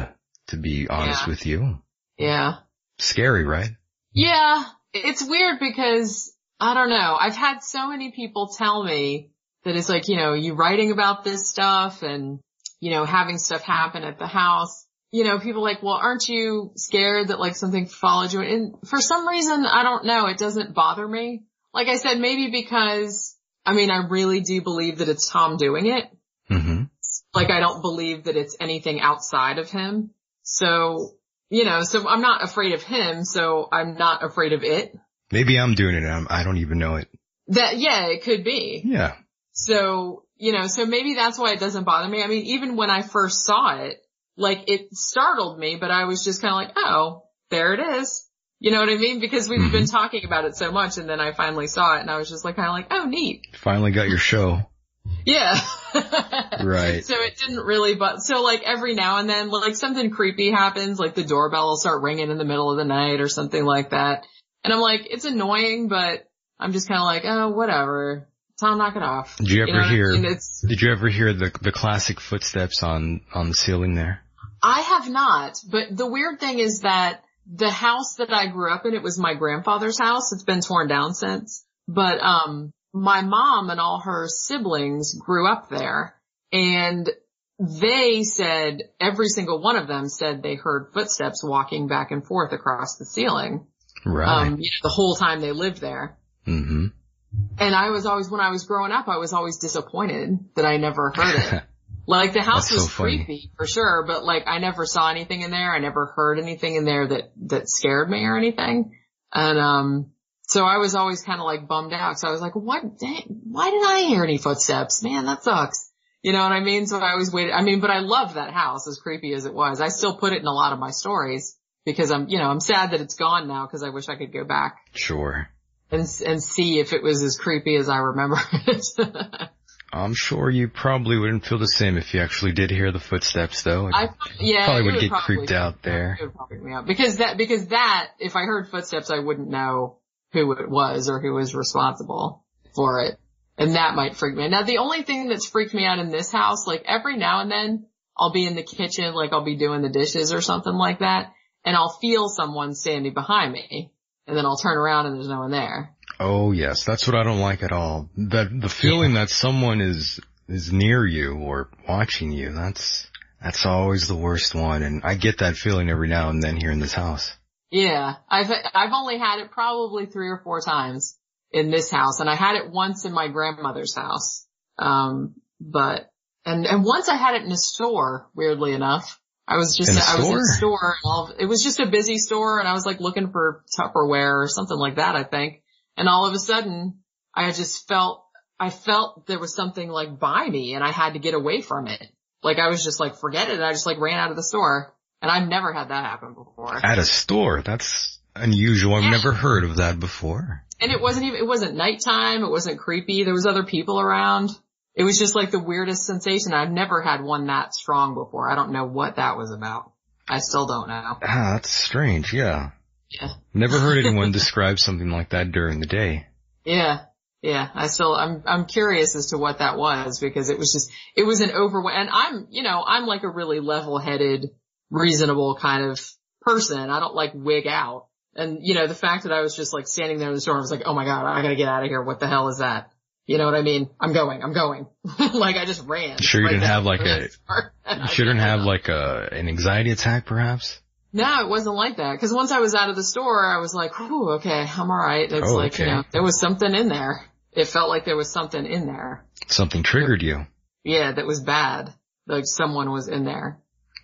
to be honest Yeah. with you. Yeah. Scary, right? Yeah. It's weird because I don't know. I've had so many people tell me that it's like, you know, you writing about this stuff and, you know, having stuff happen at the house. You know, people like, well, aren't you scared that like something followed you? And for some reason, I don't know. It doesn't bother me. Like I said, maybe because, I mean, I really do believe that it's Tom doing it. hmm Like I don't believe that it's anything outside of him. So, you know, so I'm not afraid of him. So I'm not afraid of it. Maybe I'm doing it and I'm, I don't even know it. That, yeah, it could be. Yeah. So, you know, so maybe that's why it doesn't bother me. I mean, even when I first saw it, like it startled me, but I was just kind of like, oh, there it is. You know what I mean? Because we've been mm-hmm. talking about it so much and then I finally saw it and I was just like kind of like, oh, neat. Finally got your show. Yeah. (laughs) Right. So it didn't really, but so like every now and then, like something creepy happens, like the doorbell will start ringing in the middle of the night or something like that. And I'm like, it's annoying, but I'm just kind of like, oh, whatever. Tom, knock it off. Did you ever know what I hear? mean? Did you ever hear the the classic footsteps on on the ceiling there? I have not, but the weird thing is that the house that I grew up in, it was my grandfather's house. It's been torn down since, but, um, my mom and all her siblings grew up there and they said every single one of them said they heard footsteps walking back and forth across the ceiling. Right. Um, you know, the whole time they lived there. mm-hmm. And I was always, when I was growing up, I was always disappointed that I never heard it. (laughs) Like the house That's was funny. creepy for sure, but like I never saw anything in there. I never heard anything in there that, that scared me or anything. And, um, so I was always kind of like bummed out. So I was like, what, dang, why didn't I hear any footsteps? Man, that sucks. You know what I mean? So I always waited. I mean, but I loved that house as creepy as it was. I still put it in a lot of my stories because I'm, you know, I'm sad that it's gone now because I wish I could go back Sure. and, and see if it was as creepy as I remember (laughs) it. I'm sure you probably wouldn't feel the same if you actually did hear the footsteps, though. I yeah, probably would would get probably- creeped out there. It would probably me out because that because that if I heard footsteps, I wouldn't know who it was or who was responsible for it, and that might freak me. out. Now, the only thing that's freaked me out in this house, like every now and then, I'll be in the kitchen, like I'll be doing the dishes or something like that, and I'll feel someone standing behind me, and then I'll turn around and there's no one there. Oh yes, that's what I don't like at all. That the feeling that someone is is near you or watching you. That's that's always the worst one, and I get that feeling every now and then here in this house. Yeah, I've I've only had it probably three or four times in this house, and I had it once in my grandmother's house. Um, but and and once I had it in a store. Weirdly enough, I was just In a I was in a store? store. And all, it was just a busy store, and I was like looking for Tupperware or something like that, I think. And all of a sudden, I just felt I felt there was something like by me, and I had to get away from it. Like I was just like forget it. And I just like ran out of the store, and I've never had that happen before. At a store, that's unusual. I've Yeah. never heard of that before. And it wasn't even, it wasn't nighttime. It wasn't creepy. There was other people around. It was just like the weirdest sensation. I've never had one that strong before. I don't know what that was about. I still don't know. Ah, that's strange. Yeah, Yeah. never heard anyone describe something like that during the day. Yeah. Yeah. I still, I'm, I'm curious as to what that was because it was just, it was an over, and I'm, you know, I'm like a really level headed, reasonable kind of person. I don't like wig out. And, you know, the fact that I was just like standing there in the store, I was like, oh my God, I gotta get out of here. What the hell is that? You know what I mean? I'm going, I'm going. (laughs) like I just ran. Sure you Right didn't have like a- the store. And You shouldn't have like a an anxiety attack, perhaps. No, it wasn't like that. Cause once I was out of the store, I was like, whew, okay, I'm alright. It's Oh, like, you know, there was something in there. It felt like there was something in there. Something triggered you. Yeah, that was bad. Like someone was in there.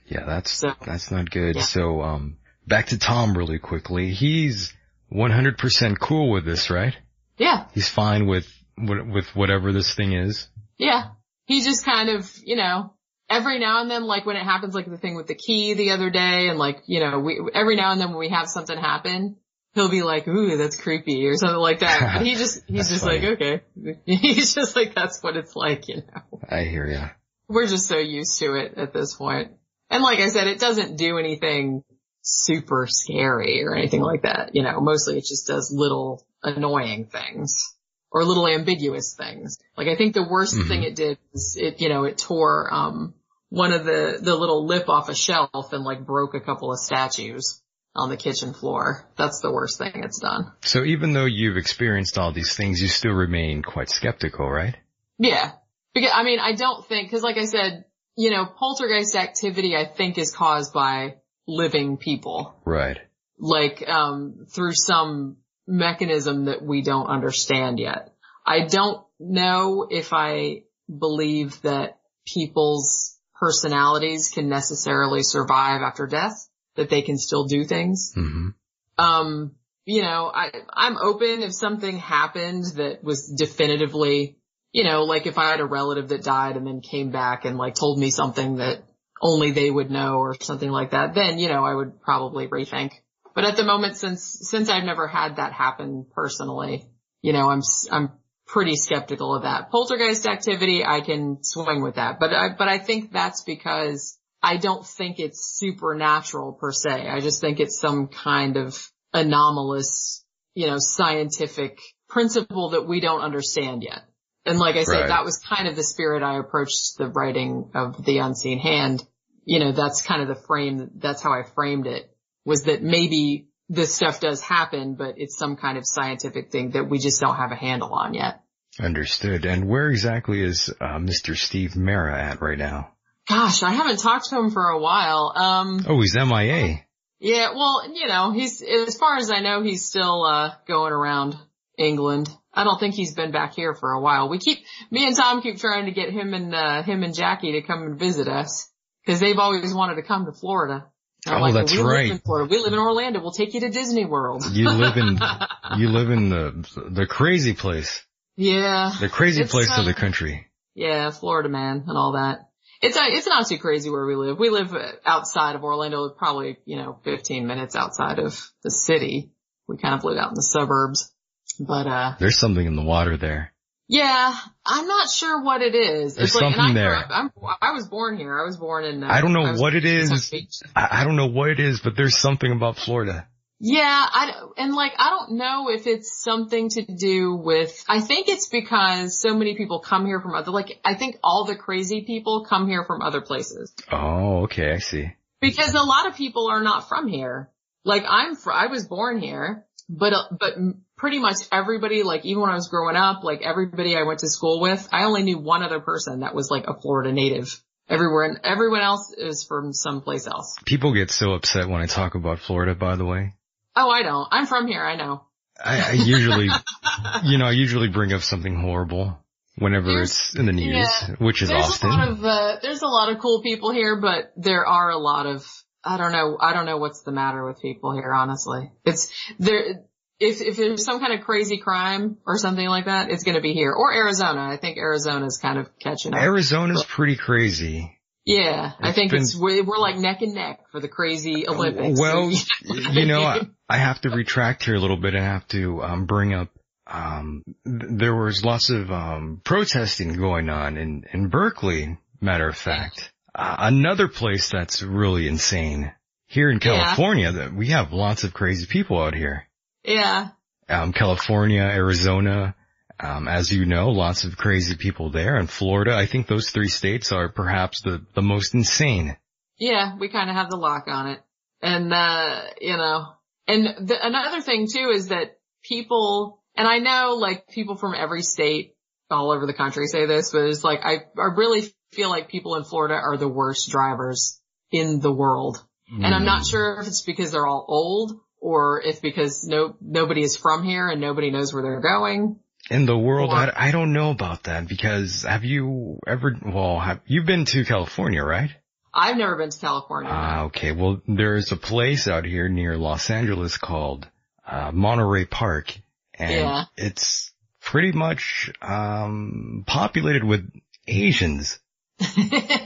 Yeah, that's So- that's not good. Yeah. So, um, back to Tom really quickly. He's 100% cool with this, right? Yeah, He's fine with with whatever this thing is. yeah. He just kind of, you know, every now and then, like when it happens, like the thing with the key the other day, and like, you know, we, every now and then when we have something happen, he'll be like, ooh, that's creepy, or something like that. But he just, he's (laughs) just funny. like, okay. (laughs) He's just like, that's what it's like, you know. I hear ya. we're just so used to it at this point. And like I said, it doesn't do anything super scary or anything like that. You know, mostly it just does little annoying things or little ambiguous things. Like I think the worst Mhm. thing it did was it, you know, it tore, um, one of the, the little lip off a shelf and like broke a couple of statues on the kitchen floor. That's the worst thing it's done. So even though you've experienced all these things, you still remain quite skeptical, right? Yeah. Because, I mean, I don't think, cause like I said, you know, poltergeist activity I think is caused by living people. Right. Like, um, through some mechanism that we don't understand yet. I don't know if I believe that people's personalities can necessarily survive after death, that they can still do things hmm um, you know, I, I'm open if something happened that was definitively, you know, like if I had a relative that died and then came back and like told me something that only they would know or something like that, then, you know, I would probably rethink. But at the moment, since, since I've never had that happen personally, you know, I'm, I'm pretty skeptical of that. Poltergeist activity, I can swing with that, but I, but I think that's because I don't think it's supernatural per se. I just think it's some kind of anomalous, you know, scientific principle that we don't understand yet. And like I said, Right. that was kind of the spirit I approached the writing of The Unseen Hand. You know, that's kind of the frame, that's how I framed it, was that maybe this stuff does happen, but it's some kind of scientific thing that we just don't have a handle on yet. Understood. And where exactly is uh, Mr. Steve Mera at right now? Gosh, I haven't talked to him for a while. Um, Oh, he's MIA. Yeah, well, you know, he's, as far as I know, he's still, uh, going around England. I don't think he's been back here for a while. We keep, me and Tom keep trying to get him and, uh, him and Jackie to come and visit us. Cause they've always wanted to come to Florida. Oh, like, that's we Live in Florida. We live in Orlando. We'll take you to Disney World. You live in (laughs) you live in the the crazy place, yeah. the crazy It's, place uh, of the country. Yeah, Florida man and all that. It's uh, it's not too crazy where we live. We live uh, outside of Orlando, probably you know 15 minutes outside of the city. We kind of live out in the suburbs, but uh, There's something in the water there. Yeah, I'm not sure what it is. There's it's like, something I there. Up, I'm, I was born here. I was born in. Uh, I don't know was what it is. I, I don't know what it is, but there's something about Florida. Yeah, I don't- and like I don't know if it's something to do with. I think it's because so many people come here from other. Like I think all the crazy people come here from other places Oh, okay, I see. because a lot of people are not from here. Like I'm, fr- I was born here, but uh, but pretty much everybody, like even when I was growing up, like everybody I went to school with, I only knew one other person that was like a Florida native. Everywhere and everyone else is from someplace else. People get so upset when I talk about Florida, by the way. Oh, I don't. I'm from here. I know. I, I usually, (laughs) you know, I usually bring up something horrible whenever There's- it's in the news, yeah. which is there's often. a lot of uh, there's a lot of cool people here, but there are a lot of I don't know I don't know what's the matter with people here. Honestly, it's there. If if there's some kind of crazy crime or something like that, it's going to be here or Arizona. I think Arizona's kind of catching up. Arizona's pretty crazy. yeah, I think been- it's we're, we're like neck and neck for the crazy Olympics. Well, (laughs) you know, I, I have to retract here a little bit and have to um, bring up. Um, there was lots of um, protesting going on in in Berkeley. Matter of fact, uh, another place that's really insane here in Yeah. California. That we have lots of crazy people out here. Yeah, Um, California, Arizona. Um, as you know, lots of crazy people there, and Florida. I think those three states are perhaps the the most insane. Yeah, we kind of have the lock on it. And, uh, you know, and the, another thing too is that people, and I know like people from every state all over the country say this, but it's like, I, I really feel like people in Florida are the worst drivers in the world. And I'm not sure if it's because they're all old or if because no, nobody is from here and nobody knows where they're going. In the world, Or- I, I don't know about that because have you ever, well, have, you've been to California, right? I've never been to California. Ah, okay. Well, there's a place out here near Los Angeles called, uh, Monterey Park and Yeah. it's pretty much, um, populated with Asians. (laughs)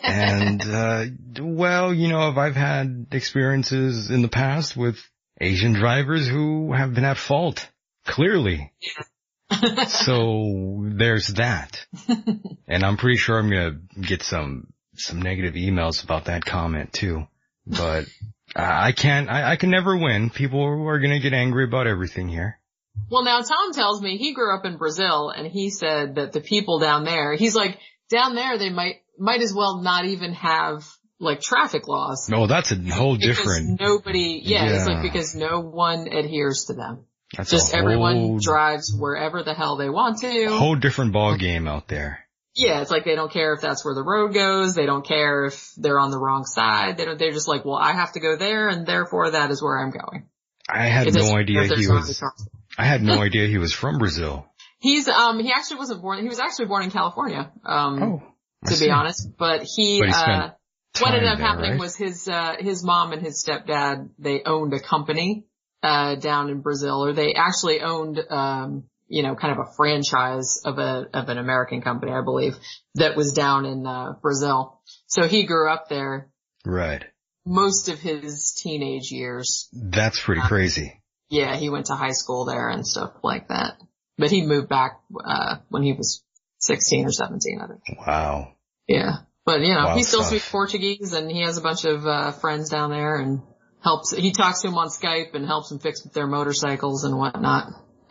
and, uh, well, you know, if I've had experiences in the past with Asian drivers who have been at fault, clearly. So there's that. (laughs) and I'm pretty sure I'm gonna get some, some negative emails about that comment too. But I I can't, I, I can never win. People are gonna get angry about everything here. Well, now Tom tells me he grew up in Brazil and he said that the people down there, he's like, down there they might, might as well not even have like traffic laws. No, that's a whole Because different, nobody, yeah, it's like because no one adheres to them. that's Just a everyone drives wherever the hell they want to. whole different ball game out there. Yeah, it's like they don't care if that's where the road goes. They don't care if they're on the wrong side. They don't, they're just like, well, I have to go there and therefore that is where I'm going. I had It no idea he was. I had no (laughs) idea he was from Brazil. He's, um, he actually wasn't born, he was actually born in California. Um, Oh, to see. be honest, but he, But he spent uh, what ended up there, happening right? was his, uh, his mom and his stepdad, they owned a company, uh, down in Brazil, or they actually owned, um, you know, kind of a franchise of a, of an American company, I believe, that was down in, uh, Brazil. So he grew up there Right. most of his teenage years. That's pretty crazy. Yeah, he went to high school there and stuff like that. But he moved back, uh, when he was 16 or 17, I think. Wow. Yeah. But you know, Wild he still stuff. speaks Portuguese and he has a bunch of, uh, friends down there and helps, he talks to him on Skype and helps them fix their motorcycles and whatnot. (laughs)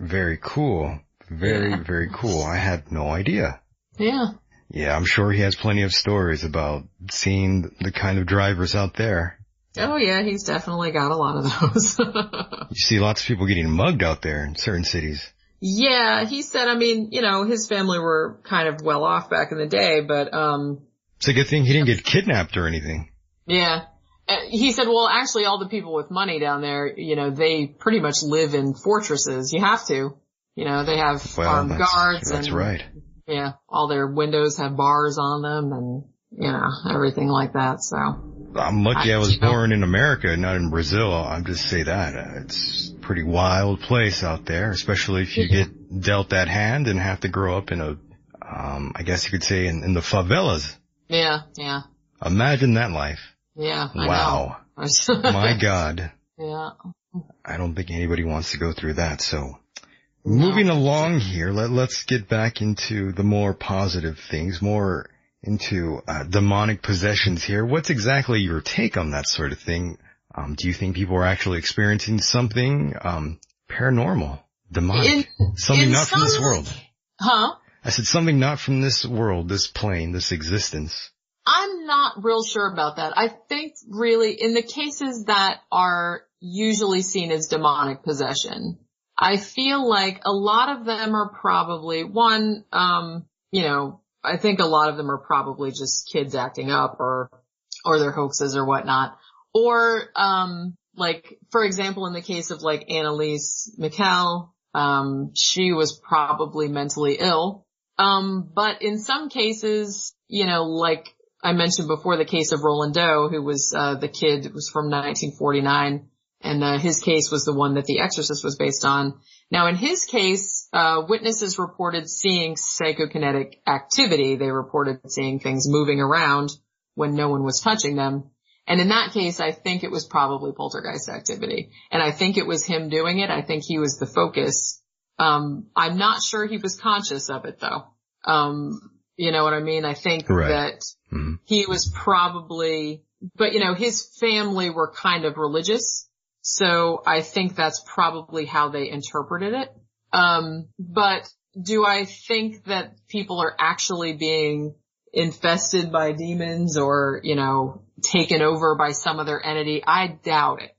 Very cool. Very, Yeah. very cool. I had no idea. yeah. Yeah, I'm sure he has plenty of stories about seeing the kind of drivers out there. Oh yeah, he's definitely got a lot of those. (laughs) You see lots of people getting mugged out there in certain cities. Yeah, he said, I mean, you know, his family were kind of well off back in the day, but, um, It's a good thing he didn't get kidnapped or anything. Yeah. Uh, He said, well, actually all the people with money down there, you know, they pretty much live in fortresses. You have to. You know, they have Well, armed that's, guards that's and right. yeah, all their windows have bars on them and, you know, everything like that. So I'm lucky I, I- was you know- born in America, not in Brazil. I'll just say that. Uh, It's pretty wild place out there, especially if you get dealt that hand and have to grow up in a, um, I guess you could say in, in the favelas. yeah, yeah, Imagine that life. yeah. Wow. (laughs) My God. Yeah. I don't think anybody wants to go through that. So Moving along here, let, let's get back into the more positive things, more into uh, demonic possessions here. What's exactly your take on that sort of thing? Um, do you think people are actually experiencing something um, paranormal, demonic, In- something in not from this world? Huh? I said something not from this world, this plane, this existence. I'm not real sure about that. I think really in the cases that are usually seen as demonic possession, I feel like a lot of them are probably one, um, you know, I think a lot of them are probably just kids acting up or, or their hoaxes or whatnot. Or, um, like, for example, in the case of like Anneliese Michel, um, she was probably mentally ill. Um, but in some cases, you know, like I mentioned before the case of Roland Doe, who was, uh, the kid was from 1949 and, uh, his case was the one that The Exorcist was based on. Now in his case, uh, witnesses reported seeing psychokinetic activity. They reported seeing things moving around when no one was touching them. And in that case, I think it was probably poltergeist activity. And I think it was him doing it. I think he was the focus. Um, I'm not sure he was conscious of it though. Um, you know what I mean? I think Right. that Mhm. he was probably, but you know, his family were kind of religious. So I think that's probably how they interpreted it. Um, but do I think that people are actually being infested by demons or, you know, taken over by some other entity? I doubt it.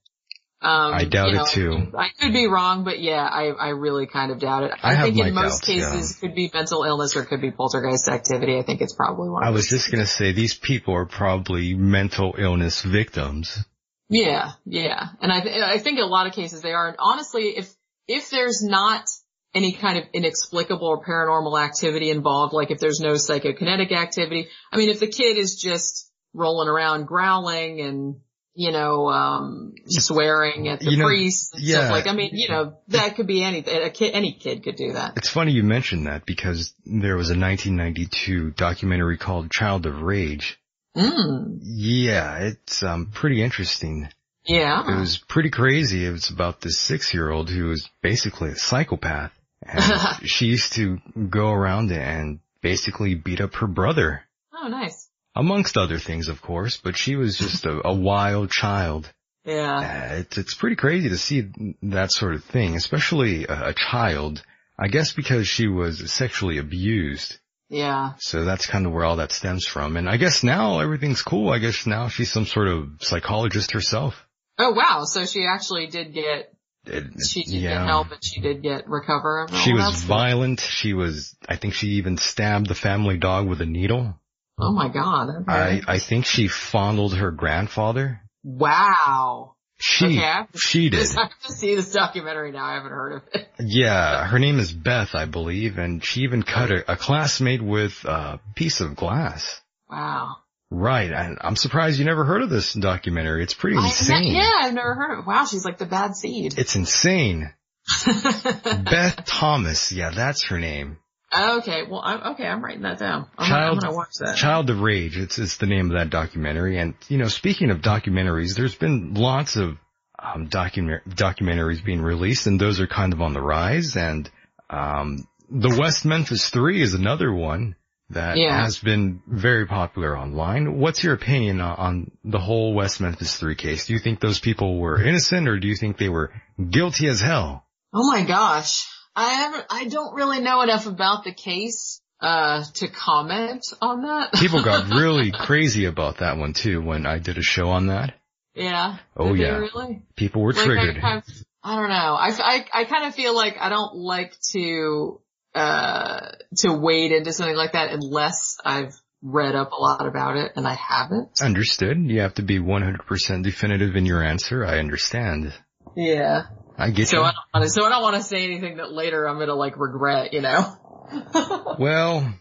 Um, I doubt you it too. I could be wrong, but yeah, I, I really kind of doubt it. I I, think in most doubts, cases it could be mental illness or it could be poltergeist activity. I think it's probably one. I was just gonna say these people are probably mental illness victims. Yeah, yeah. And I, th- I think in a lot of cases they are. And honestly, if, if there's not any kind of inexplicable or paranormal activity involved, like if there's no psychokinetic activity, I mean, if the kid is just rolling around growling and, you know, um, swearing at the You know, priest and yeah. stuff like, I mean, you know, that could be anything. A kid, any kid could do that. It's funny you mentioned that because there was a 1992 documentary called Child of Rage. Mm. Yeah, it's um pretty interesting. Yeah. It was pretty crazy. It was about this six-year-old who was basically a psychopath. And (laughs) she used to go around and basically beat up her brother. Oh, nice. Amongst other things, of course, but she was just a, a wild child. Yeah. Uh, it's, it's pretty crazy to see that sort of thing, especially a, a child. I guess because she was sexually abused. Yeah. So that's kind of where all that stems from. And I guess now everything's cool. I guess now she's some sort of psychologist herself. Oh, wow. So she actually did get she did yeah. get help and she did get recover. She was that's good. violent. She was, I think she even stabbed the family dog with a needle. Oh my god. Okay. I, I think she fondled her grandfather. wow. She, okay, to, she did. (laughs) I have to see this documentary now. I haven't heard of it. Yeah, her name is Beth, I believe, and she even cut a, a classmate with a piece of glass. Wow. Right, and I'm surprised you never heard of this documentary. It's pretty I, insane. yeah, I've never heard of it. Wow, she's like the bad seed. It's insane. (laughs) Beth Thomas, yeah, that's her name. okay, well, I'm, okay, I'm writing that down. I'm, Child- I'm gonna watch that. Child of Rage, it's, it's the name of that documentary. And, you know, speaking of documentaries, there's been lots of um, document- documentaries being released, and those are kind of on the rise. And um, the West Memphis Three is another one that Yeah. has been very popular online. What's your opinion on, the whole West Memphis Three case? Do you think those people were innocent, or do you think they were guilty as hell? Oh my gosh. I haven't, I don't really know enough about the case, uh, to comment on that. (laughs) People got really crazy about that one too when I did a show on that. yeah. Oh, yeah. really? People were Like, triggered. I, kind of, I don't know. I, I, I kind of feel like I don't like to, uh, to wade into something like that unless I've read up a lot about it and I haven't. Understood. You have to be 100% definitive in your answer. I understand. Yeah. I get So you. I don't want to, so I don't want to say anything that later I'm going to like regret, you know? (laughs) Well,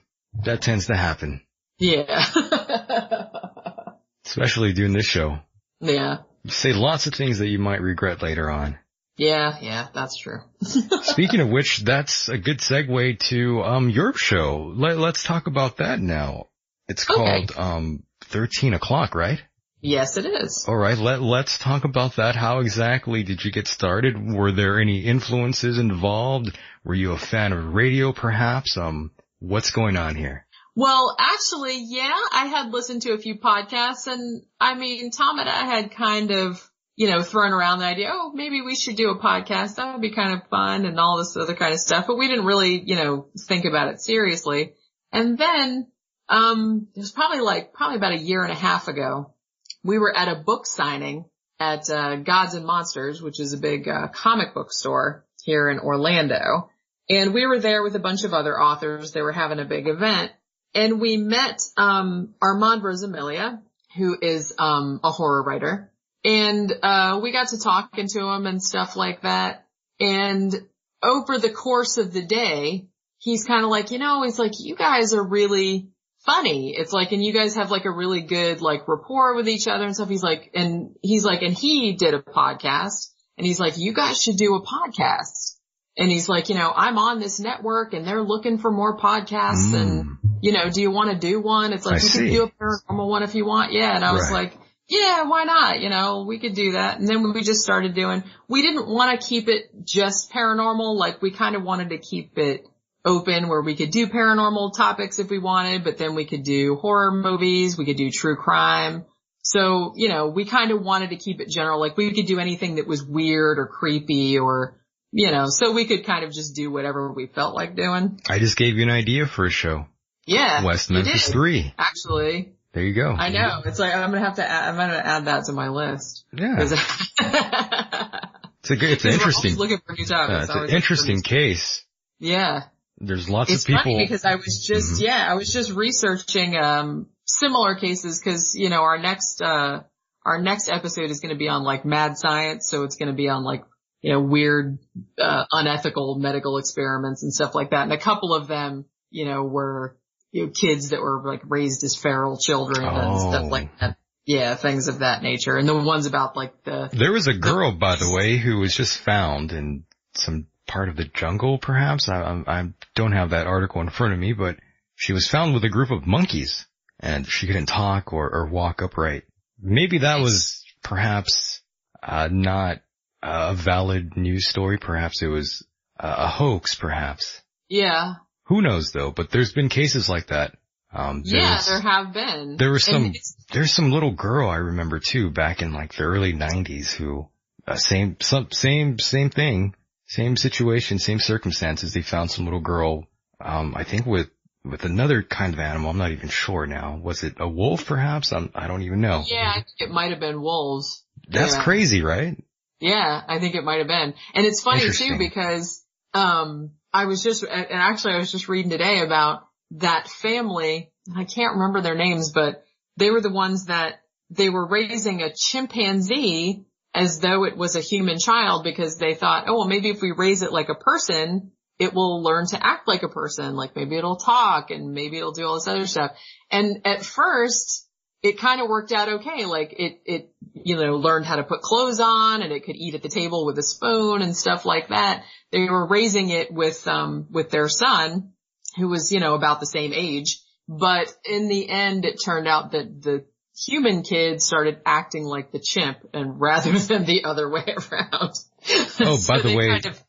that tends to happen, yeah. (laughs) especially doing this show. yeah. You say lots of things that you might regret later on. Yeah. Yeah. That's true. (laughs) Speaking of which, that's a good segue to um your show. Let, let's talk about that now. It's Okay. called um 13 o'clock, right? Yes, it is. All right, let let's talk about that. How exactly did you get started? Were there any influences involved? Were you a fan of radio, perhaps? Um, what's going on here? Well, actually, yeah, I had listened to a few podcasts and I mean, Tom and I had kind of, you know, throwing around the idea, oh, maybe we should do a podcast. That would be kind of fun and all this other kind of stuff, but we didn't really, you know, think about it seriously. And then, um, it was probably like, probably about a year and a half ago, we were at a book signing at, uh, Gods and Monsters, which is a big, uh, comic book store here in Orlando. And we were there with a bunch of other authors. They were having a big event and we met um Armand Rosamilia, who is um a horror writer. And uh we got to talking to him and stuff like that. And over the course of the day, he's kind of like, you know, he's like, you guys are really funny. It's like, and you guys have like a really good like rapport with each other and stuff. He's like, and he's like, and he did a podcast and he's like, you guys should do a podcast. And he's like, you know, I'm on this network and they're looking for more podcasts and, Mm. you know, do you want to do one? It's like, I you see. can do a paranormal one if you want. Yeah. And I was Right. like, yeah, why not? You know, we could do that. And then we just started doing, we didn't want to keep it just paranormal. Like we kind of wanted to keep it open where we could do paranormal topics if we wanted, but then we could do horror movies. We could do true crime. So, you know, we kind of wanted to keep it general. Like we could do anything that was weird or creepy or, you know, so we could kind of just do whatever we felt like doing. I just gave you an idea for a show. Yeah. West Memphis 3. Actually, There you go. I know. It's like, I'm going to have to add, I'm going to add that to my list. Yeah. (laughs) It's a good, it's interesting, looking for new topics. uh, it's an Always looking for interesting case. Yeah. There's lots It's of people. funny because I was just, Mhm. yeah, I was just researching, um, similar cases because, you know, our next, uh, our next episode is going to be on like mad science. So it's going to be on like, you know, weird, uh, unethical medical experiments and stuff like that. And a couple of them, you know, were, you know, kids that were like raised as feral children and Oh. stuff like that. Yeah, things of that nature. And the ones about like the, There was a girl, by the way, who was just found in some part of the jungle, perhaps. I, I, I don't have that article in front of me, but she was found with a group of monkeys and she couldn't talk or, or walk upright. Maybe that was perhaps, uh, not a valid news story. Perhaps it was a hoax, perhaps. yeah, Who knows though, but there's been cases like that. Um, yeah, there have been. there was some, there's some little girl I remember too back in like the early nineties who, uh, same, some, same, same thing, same situation, same circumstances. They found some little girl, um, I think with, with another kind of animal. I'm not even sure now. Was it a wolf perhaps? I'm, I don't even know. Yeah, I think it might have been wolves. That's yeah. crazy, right? Yeah, I think it might have been. And it's funny too because, um, I was just, and actually I was just reading today about that family. I can't remember their names, but they were the ones that they were raising a chimpanzee as though it was a human child because they thought, oh, well, maybe if we raise it like a person, it will learn to act like a person. Like maybe it'll talk and maybe it'll do all this other stuff. And at first, it kind of worked out okay. Like it, it, you know, learned how to put clothes on and it could eat at the table with a spoon and stuff like that. They were raising it with, um, with their son who was, you know, about the same age. But in the end, it turned out that the human kid started acting like the chimp and (laughs) rather than the other way around. Oh, (laughs) So by the way, kind of-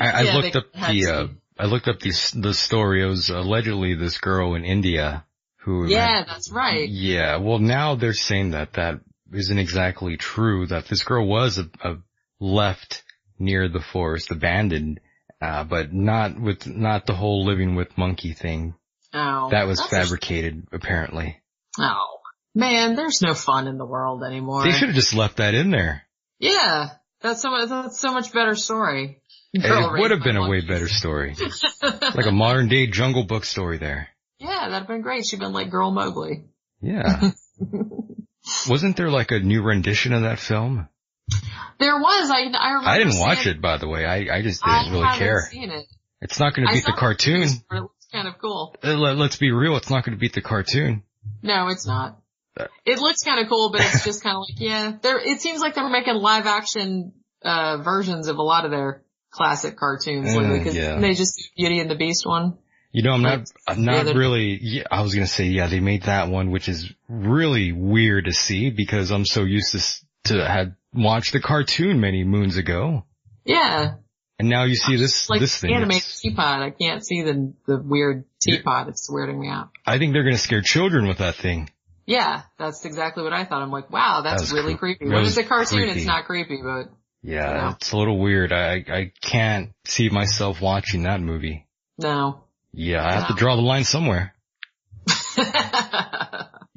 I, I yeah, looked up the, uh, I looked up the, the story. It was allegedly this girl in India who had yeah, that's right. Yeah, well now they're saying that that isn't exactly true, that this girl was a, a left near the forest, abandoned, uh, but not with, not the whole living with monkey thing. Oh, That was a- fabricated, apparently. Oh, man, there's no fun in the world anymore. They should have just left that in there. Yeah, that's so much, that's so much better story. it would have been a way better story. (laughs) Like a modern day jungle book story there. yeah, that'd have been great. She'd been like Girl Mowgli. Yeah. (laughs) Wasn't there like a new rendition of that film? There was, I, I remember I didn't watch it, by the way. I, I just didn't really haven't care. seen it. It's not going to beat the cartoon. It looks kind of cool. Uh, let- Let's be real. It's not going to beat the cartoon. No, it's not. Uh, It looks kind of cool, but it's just kind of like, yeah, there, it seems like they're making live action, uh, versions of a lot of their classic cartoons lately, Mm, cause yeah. they just, Beauty and the Beast one. You know, I'm not, I'm not really, yeah, I was gonna say, yeah, they made that one, which is really weird to see because I'm so used to, to had watched the cartoon many moons ago. Yeah. And now you see this, Like this thing. animated teapot. I can't see the, the weird teapot. It's weirding me out. I think they're gonna scare children with that thing. Yeah, that's exactly what I thought. I'm like, wow, that's That really cre- creepy. that When it's a cartoon, creepy. it's not creepy, but Yeah, Yeah. it's a little weird. I, I can't see myself watching that movie. no. Yeah, I have to draw the line somewhere. (laughs)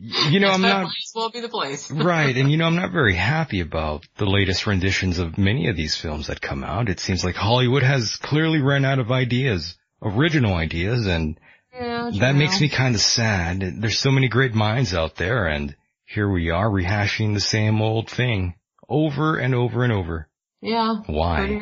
You know, I'm that not, as be the place. (laughs) right, and you know, I'm not very happy about the latest renditions of many of these films that come out. It seems like Hollywood has clearly run out of ideas, original ideas, and Yeah, that makes me kind of sad. There's so many great minds out there, and here we are rehashing the same old thing over and over and over. Yeah. Why?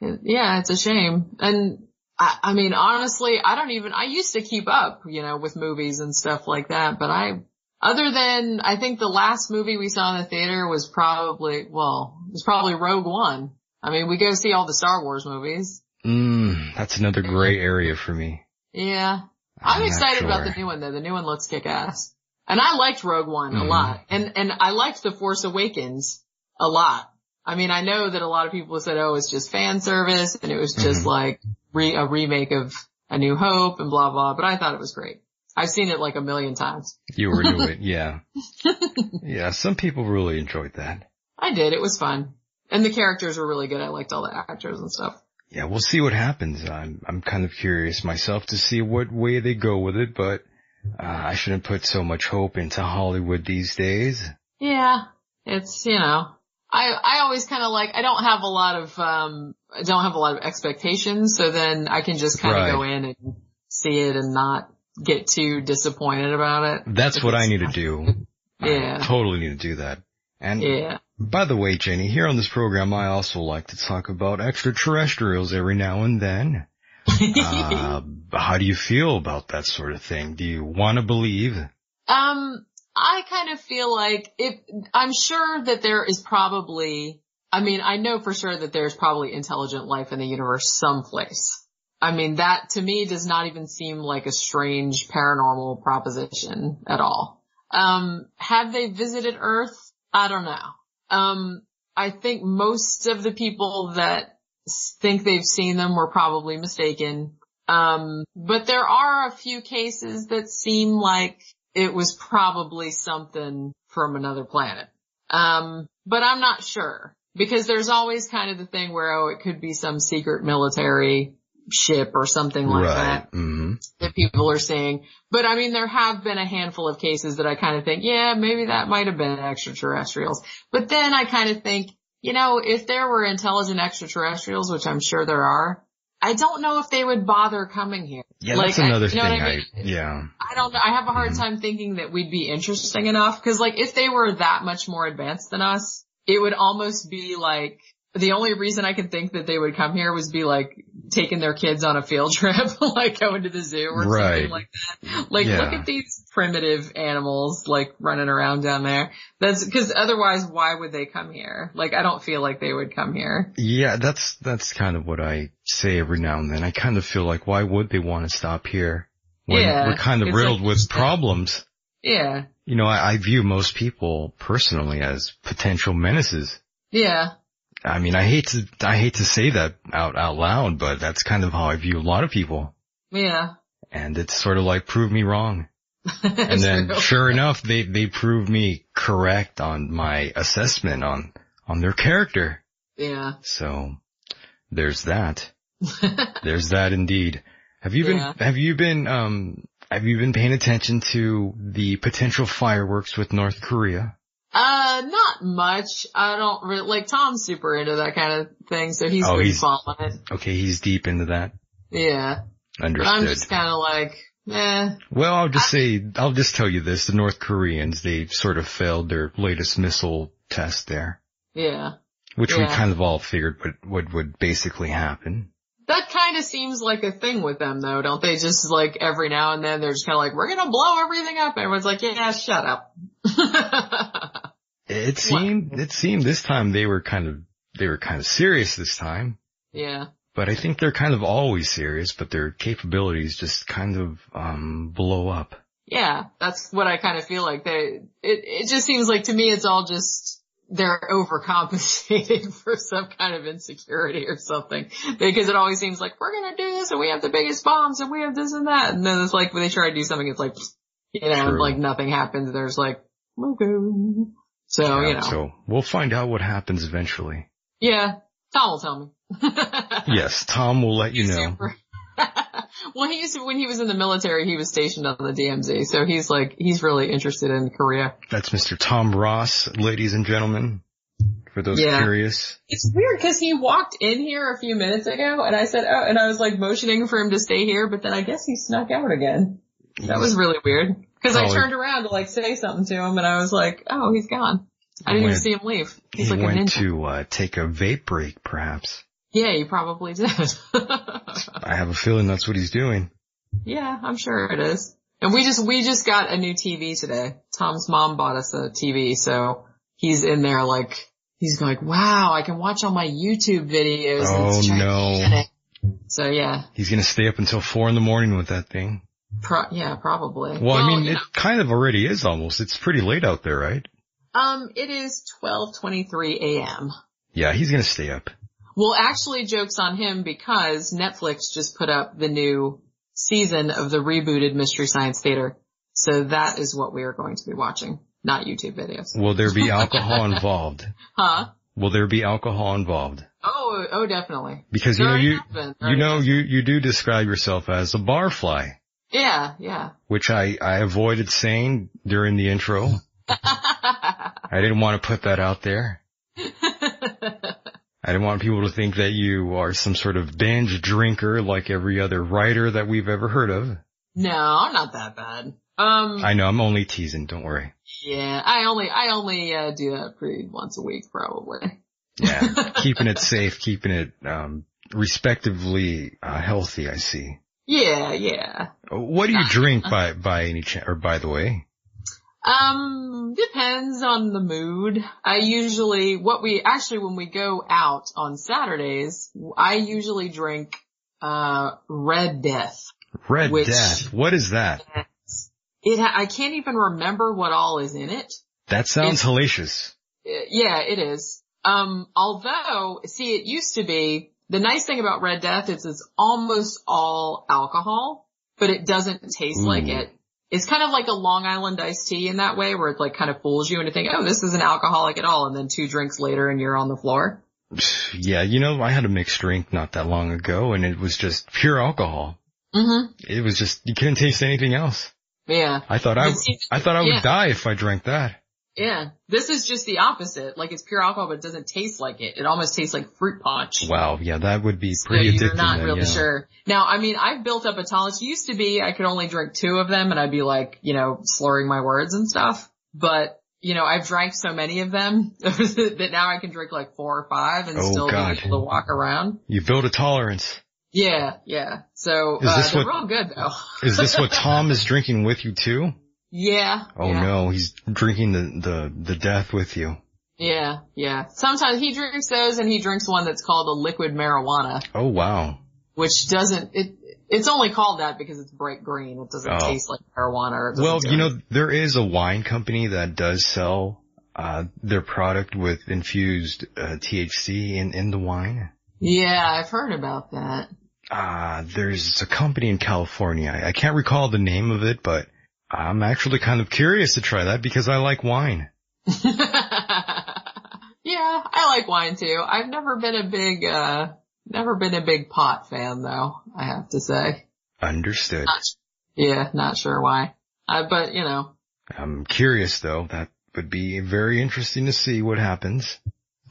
Yeah, it's a shame. And I, I mean, honestly, I don't even, I used to keep up, you know, with movies and stuff like that, but I, other than, I think the last movie we saw in the theater was probably, well, it was probably Rogue One. I mean, we go see all the Star Wars movies. Mm, that's another gray area for me. Yeah. I'm, not excited about the new one though. The new one looks kick ass. And I liked Rogue One a Mhm. lot. And, and I liked The Force Awakens a lot. I mean, I know that a lot of people said, oh, it's just fan service and it was just Mhm. like re- a remake of A New Hope and blah, blah, but I thought it was great. I've seen it like a million times. You were into it, (laughs) yeah. yeah, some people really enjoyed that. I did. It was fun. And the characters were really good. I liked all the actors and stuff. Yeah, we'll see what happens. I'm I'm kind of curious myself to see what way they go with it, but uh, I shouldn't put so much hope into Hollywood these days. Yeah, it's, you know, I, I always kind of like, I don't have a lot of, um, I don't have a lot of expectations. So then I can just kind of Right. go in and see it and not get too disappointed about it. That's what I need to do. (laughs) Yeah. I totally need to do that. And Yeah. by the way, Jenny, here on this program, I also like to talk about extraterrestrials every now and then. (laughs) Uh, how do you feel about that sort of thing? Do you want to believe? Um, I kind of feel like if I'm sure that there is probably, I mean, I know for sure that there's probably intelligent life in the universe someplace. I mean, that to me does not even seem like a strange paranormal proposition at all. Um, have they visited Earth? I don't know. Um, I think most of the people that think they've seen them were probably mistaken. Um, but there are a few cases that seem like it was probably something from another planet. Um, but I'm not sure because there's always kind of the thing where, oh, it could be some secret military ship or something like that hmm that people are seeing. But I mean, there have been a handful of cases that I kind of think, yeah, maybe that might have been extraterrestrials. But then I kind of think, you know, if there were intelligent extraterrestrials, which I'm sure there are, I don't know if they would bother coming here. Yeah, Like, that's another I- you know thing. I I, yeah. I don't know. I have a hard Mhm. time thinking that we'd be interesting enough because like if they were that much more advanced than us, it would almost be like the only reason I could think that they would come here was be like taking their kids on a field (laughs) trip, like going to the zoo or Right. something like that. Like Yeah. look at these primitive animals like running around down there. That's because otherwise why would they come here? Like I don't feel like they would come here. Yeah, that's that's kind of what I say every now and then. I kind of feel like why would they want to stop here when Yeah, we're kind of riddled like- with problems? Yeah. You know, I, I view most people personally as potential menaces. Yeah. I mean, I hate to I hate to say that out out loud, but that's kind of how I view a lot of people. Yeah. And it's sort of like prove me wrong. (laughs) And then True. sure enough, they they prove me correct on my assessment on on their character. Yeah. So there's that. (laughs) There's that indeed. Have you been, have you been, um, have you been paying attention to the potential fireworks with North Korea? Uh, not much. I don't really, like Tom's super into that kind of thing, so he's Oh, been he's- following it. Okay, he's deep into that. Yeah. But Understood. I'm just kinda like, well, I'll just say, I'll just tell you this, the North Koreans, they sort of failed their latest missile test there, Yeah. which we kind of all figured would, would, would basically happen. That kinda seems like a thing with them though, don't they? Just like every now and then they're just kinda like, we're gonna blow everything up. Everyone's like, yeah, shut up. (laughs) (laughs) It seemed, it seemed this time they were kind of, they were kind of serious this time. yeah. But I think they're kind of always serious, but their capabilities just kind of, um, blow up. Yeah, that's what I kind of feel like. They, it, it just seems like to me it's all just, they're overcompensating (laughs) for some kind of insecurity or something. Because it always seems like, we're gonna do this and we have the biggest bombs and we have this and that. And then it's like when they try to do something, it's like, you know, True. like nothing happens. There's like, okay. So, you Yeah, know, So we'll find out what happens eventually. yeah, Tom will tell me. (laughs) Yes, Tom will let you know. (laughs) Well, he used to, when he was in the military, he was stationed on the DMZ, so he's like, he's really interested in Korea. That's Mr. Tom Ross, ladies and gentlemen, for those Yeah. curious. It's weird because he walked in here a few minutes ago, and I said, oh, and I was like motioning for him to stay here, but then I guess he snuck out again. That was really weird. Because I turned around to like say something to him, and I was like, oh, he's gone. I didn't Went- even see him leave. He's he like a went ninja. to uh, take a vape break, perhaps. Yeah, he probably did. I have a feeling that's what he's doing. Yeah, I'm sure it is. And we just, we just got a new TV today. Tom's mom bought us a TV, so he's in there like, he's like, wow, I can watch all my YouTube videos. Oh no. So yeah, He's gonna stay up until four in the morning with that thing. pro- yeah, probably. Well, I mean, it know, kind of already is almost. It's pretty late out there, right? um, it is 12:23 a.m. Yeah, he's gonna stay up. Well, actually, jokes on him because Netflix just put up the new season of the rebooted Mystery Science Theater. So that is what we are going to be watching, not YouTube videos. Will there be (laughs) alcohol involved? Huh? Will there be alcohol involved? Oh, oh, definitely. Because you know you has been. There you know you you do describe yourself as a barfly, Yeah, yeah. which I I avoided saying during the intro. (laughs) I didn't want to put that out there. (laughs) I didn't want people to think that you are some sort of binge drinker like every other writer that we've ever heard of. no, I'm not that bad. Um, I know, I'm only teasing, don't worry. yeah, I only, I only, uh, do that pretty once a week probably. Yeah, (laughs) keeping it safe, keeping it, um, respectively, uh, healthy, I see. Yeah, yeah. What do you drink by, by any chance, or by the way? Um, depends on the mood. I usually, what we, actually when we go out on Saturdays, I usually drink, uh, Red Death. Red Which- Death. What is that? It, ha- I can't even remember what all is in it. That sounds It's- hellacious. Uh, Yeah, it is. Um, although, see, it used to be, the nice thing about Red Death is it's almost all alcohol, but it doesn't taste Ooh. like it. It's kind of like a Long Island iced tea in that way where it like kind of fools you into thinking, oh, this isn't alcoholic at all. And then two drinks later and you're on the floor. (sighs) Yeah, you know, I had a mixed drink not that long ago and it was just pure alcohol. Mm-hmm. It was just, you couldn't taste anything else. Yeah. I thought I, I thought I would yeah. die if I drank that. Yeah. This is just the opposite. Like it's pure alcohol, but it doesn't taste like it. It almost tastes like fruit punch. Wow, yeah, that would be pretty So you're not then, really yeah. sure. Now, I mean, I've built up a tolerance. Used to be I could only drink two of them and I'd be like, you know, slurring my words and stuff. But, you know, I've drank so many of them (laughs) that now I can drink like four or five and Oh, still God. be able to walk around. You build a tolerance. Yeah, yeah. So, Is uh, they're what- real good though. Is this what (laughs) Tom is drinking with you too? Yeah. Oh yeah. no, he's drinking the, the, the death with you. Yeah, yeah. Sometimes he drinks those and he drinks one that's called a liquid marijuana, Oh wow. which doesn't, it, it's only called that because it's bright green. It doesn't Oh. taste like marijuana or Well, you know, there is a wine company that does sell, uh, their product with infused, uh, THC in, in the wine. Yeah, I've heard about that. Uh, there's a company in California. I can't recall the name of it, but I'm actually kind of curious to try that because I like wine. (laughs) yeah, I like wine too. I've never been a big, uh, never been a big pot fan though, I have to say. Understood. Not, yeah, not sure why. Uh, but you know, I'm curious though. That would be very interesting to see what happens. (laughs)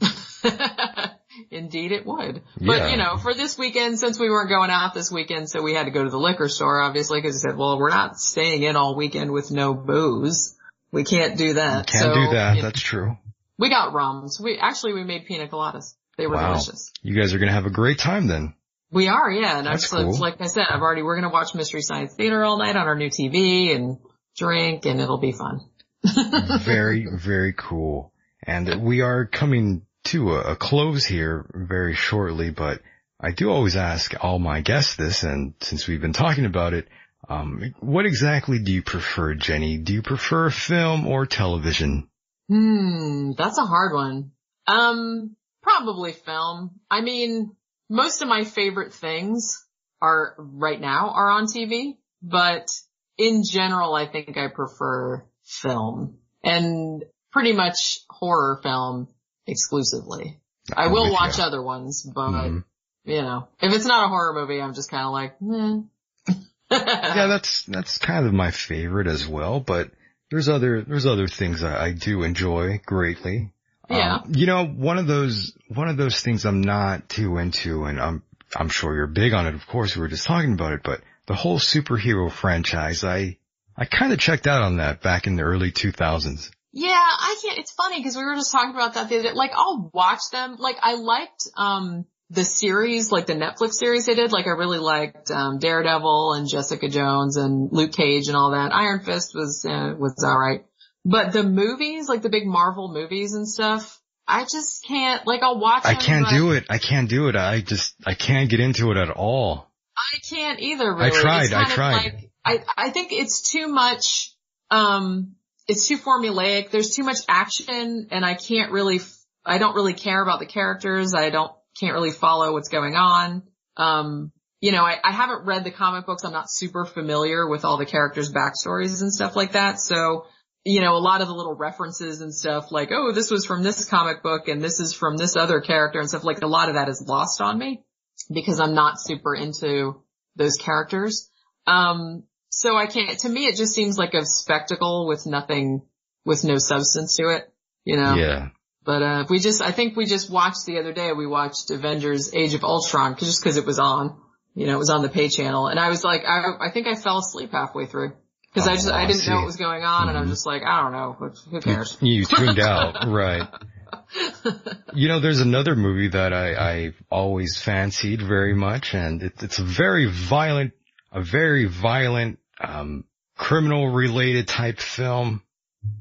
Indeed it would. Yeah. But you know, for this weekend, since we weren't going out this weekend, so we had to go to the liquor store, obviously, because I said, well, we're not staying in all weekend with no booze. We can't do that. Can't So, do that. know, That's true. we got rums. We, actually, we made pina coladas. They were Wow. delicious. You guys are going to have a great time then. We are, yeah. And That's I've, cool. like I said, I've already, we're going to watch Mystery Science Theater all night on our new TV and drink and it'll be fun. (laughs) very, very cool. And we are coming to a, a close here very shortly, but I do always ask all my guests this, and since we've been talking about it, um, what exactly do you prefer, Jenny? Do you prefer film or television? Hmm, that's a hard one. Um, probably film. I mean, most of my favorite things are right now are on TV, but in general, I think I prefer film and pretty much horror film exclusively. I I'm will watch you. other ones, but Mhm. you know, if it's not a horror movie, I'm just kind of like, eh. yeah, that's that's kind of my favorite as well. But there's other there's other things I, I do enjoy greatly. Yeah. Um, you know, one of those one of those things I'm not too into, and I'm I'm sure you're big on it. Of course, we were just talking about it, but the whole superhero franchise, I I kind of checked out on that back in the early 2000s. Yeah, I can't. It's funny because we were just talking about that the other day. Like, I'll watch them. Like, I liked um the series, like the Netflix series they did. Like, I really liked um Daredevil and Jessica Jones and Luke Cage and all that. Iron Fist was uh, was alright, but the movies, like the big Marvel movies and stuff, I just can't. Like, I'll watch. I can't do it. I can't do it. I just I can't get into it at all. I can't either. Really, I tried, It's I tried. Like, I I think it's too much. Um, it's too formulaic. There's too much action, and I can't really. I don't really care about the characters. I don't can't really follow what's going on. Um, you know, I, I haven't read the comic books. I'm not super familiar with all the characters' backstories and stuff like that. So, you know, a lot of the little references and stuff like, oh, this was from this comic book and this is from this other character and stuff like a lot of that is lost on me because I'm not super into those characters. Um, so I can't, to me, it just seems like a spectacle with nothing, with no substance to it, you know? Yeah. But, uh, we just, I think we just watched the other day, we watched Avengers Age of Ultron 'cause- just cause it was on, you know, it was on the pay channel and I was like, I, I think I fell asleep halfway through. Cause I Oh, just, I I didn't know what was going on and I'm Mhm. just like, I don't know, who- who cares? You tuned out, (laughs) right. You know, there's another movie that I, I always fancied very much, and it, it's a very violent, a very violent, um, criminal related type film.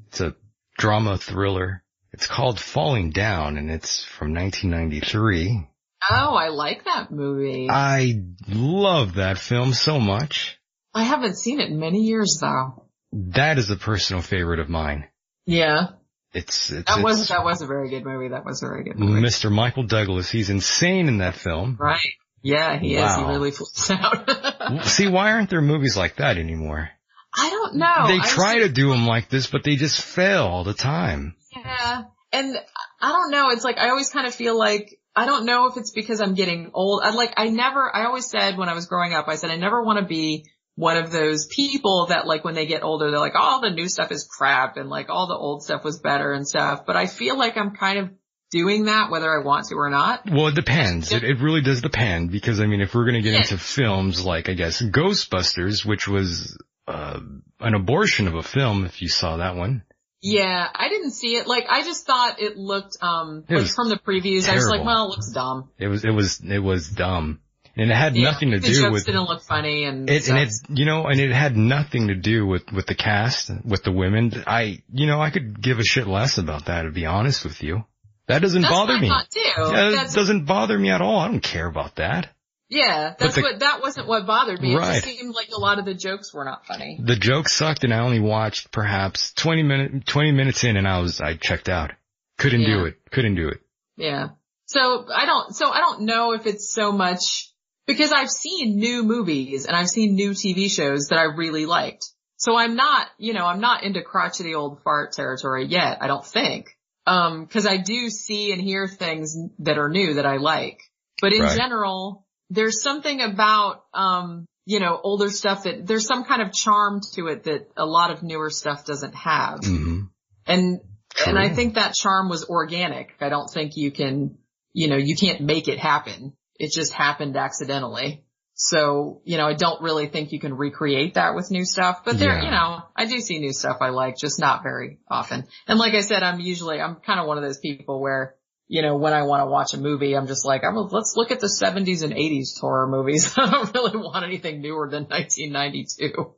It's a drama thriller. It's called Falling Down, and it's from 1993. Oh, I like that movie. I love that film so much. I haven't seen it in many years though. That is a personal favorite of mine. Yeah. It's, it's, That was it's that was a very good movie. That was a very good movie. Mr. Michael Douglas. He's insane in that film. Right. Yeah, he is. He Wow. really flips out. (laughs) See, why aren't there movies like that anymore? I don't know. they I try to do them like this, but they just fail all the time. Yeah. And I don't know. It's like I always kind of feel like I don't know if it's because I'm getting old. I like I never I always said when I was growing up, I said I never want to be one of those people that like when they get older, they're like, all the new stuff is crap and like all the old stuff was better and stuff. But I feel like I'm kind of doing that whether I want to or not. Well, it depends. It, it really does depend because I mean, if we're going to get Yeah. into films like, I guess, Ghostbusters, which was, uh, an abortion of a film, if you saw that one. Yeah, I didn't see it. Like I just thought it looked um It like from the previews. I was like, well, it looks dumb. It was, it was, it was dumb. And it had Yeah, nothing to the do jokes with, didn't look funny and it, and it, you know, and it had nothing to do with, with the cast, with the women. I, you know, I could give a shit less about that, to be honest with you. That doesn't That's bother me. I thought too. Yeah, it That's- doesn't bother me at all. I don't care about that. Yeah, that's the- what, that wasn't what bothered me. It Right. just seemed like a lot of the jokes were not funny. The joke sucked and I only watched perhaps 20 minute, 20 minutes in and I was, I checked out. Couldn't do it. Couldn't do it. Yeah. So I don't, so I don't know if it's so much, because I've seen new movies and I've seen new TV shows that I really liked. So I'm not, you know, I'm not into crotchety old fart territory yet, I don't think. Um, cause I do see and hear things that are new that I like. But in Right. general, there's something about, um, you know, older stuff that there's some kind of charm to it that a lot of newer stuff doesn't have. hmm And and I think that charm was organic. I don't think you can, you know, you can't make it happen. It just happened accidentally. So, you know, I don't really think you can recreate that with new stuff, but there, Yeah. you know, I do see new stuff I like, just not very often. And like I said, I'm usually, I'm kind of one of those people where, you know, when I want to watch a movie, I'm just like, I'm, let's look at the 70s and 80s horror movies. (laughs) I don't really want anything newer than 1992.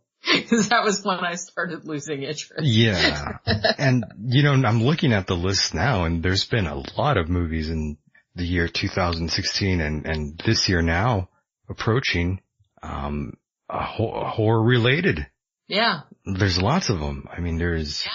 Cause that was when I started losing interest. Yeah. (laughs) and you know, I'm looking at the list now and there's been a lot of movies in the year 2016 and, and this year now approaching, um, a ho- horror related. Yeah. There's lots of them. I mean, there's,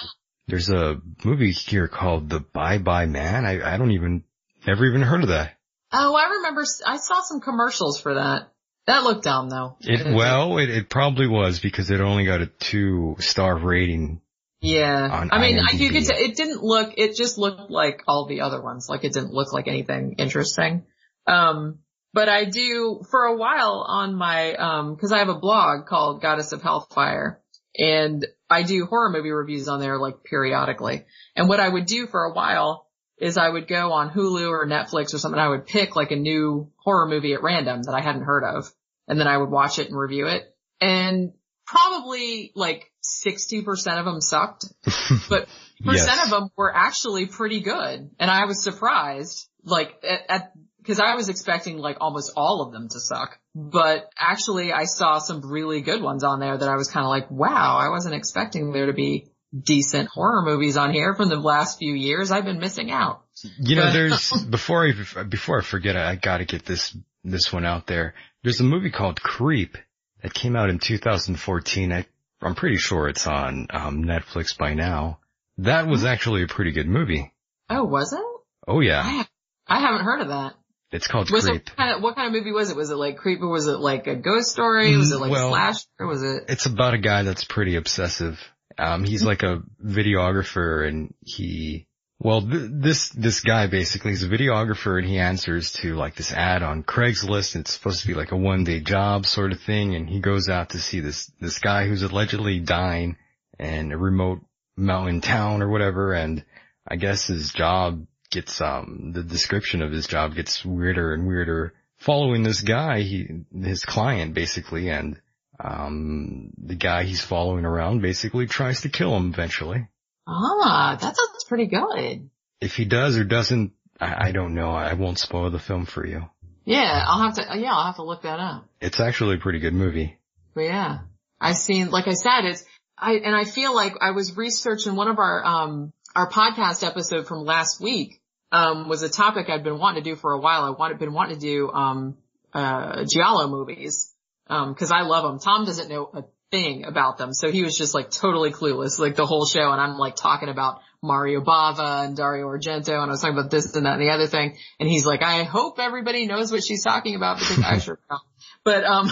there's a movie here called The Bye Bye Man. I, I don't even, never even heard of that. Oh, I remember. I saw some commercials for that. That looked dumb though. It, (laughs) well, it, it probably was because it only got a two star rating. Yeah. on I mean, I, you could say it didn't look, it just looked like all the other ones. Like it didn't look like anything interesting. Um, but I do, for a while on my, um, cause I have a blog called Goddess of Hellfire and I do horror movie reviews on there like periodically. And what I would do for a while is I would go on Hulu or Netflix or something. I would pick like a new horror movie at random that I hadn't heard of and then I would watch it and review it. And probably like 60% of them sucked, (laughs) but percent Yes. of them were actually pretty good. And I was surprised, like at, at cause I was expecting like almost all of them to suck, but actually I saw some really good ones on there that I was kind of like, wow, I wasn't expecting there to be decent horror movies on here from the last few years. I've been missing out. You know, there's, (laughs) before I, before I forget, I gotta get this, this one out there. There's a movie called Creep that came out in 2014. I, I'm pretty sure it's on, um, Netflix by now. That was actually a pretty good movie. Oh, was it? Oh yeah. have, I haven't heard of that. It's called Was Creep. it what kind of, what kind of movie was it? Was it like creepy? Was it like a ghost story? Was it like Well- slash? Or was it? It's about a guy that's pretty obsessive. Um, he's like a videographer and he, well, th- this, this guy basically is a videographer and he answers to like this ad on Craigslist. It's supposed to be like a one day job sort of thing. And he goes out to see this, this guy who's allegedly dying in a remote mountain town or whatever. And I guess his job gets, um, the description of his job gets weirder and weirder following this guy, he, his client basically. And um, the guy he's following around basically tries to kill him eventually. Ah, that sounds pretty good. If he does or doesn't, I, I don't know. I won't spoil the film for you. Yeah, I'll have to, yeah, I'll have to look that up. It's actually a pretty good movie. But yeah, I've seen, like I said, it's, I, and I feel like I was researching one of our, um, our podcast episode from last week, um, was a topic I'd been wanting to do for a while. I wanted, been wanting to do, um, uh, Giallo movies, um, cause I love them. Tom doesn't know a thing about them. So he was just like totally clueless, like the whole show. And I'm like talking about Mario Bava and Dario Argento and I was talking about this and that and the other thing. And he's like, I hope everybody knows what she's talking about because I sure don't. But, um,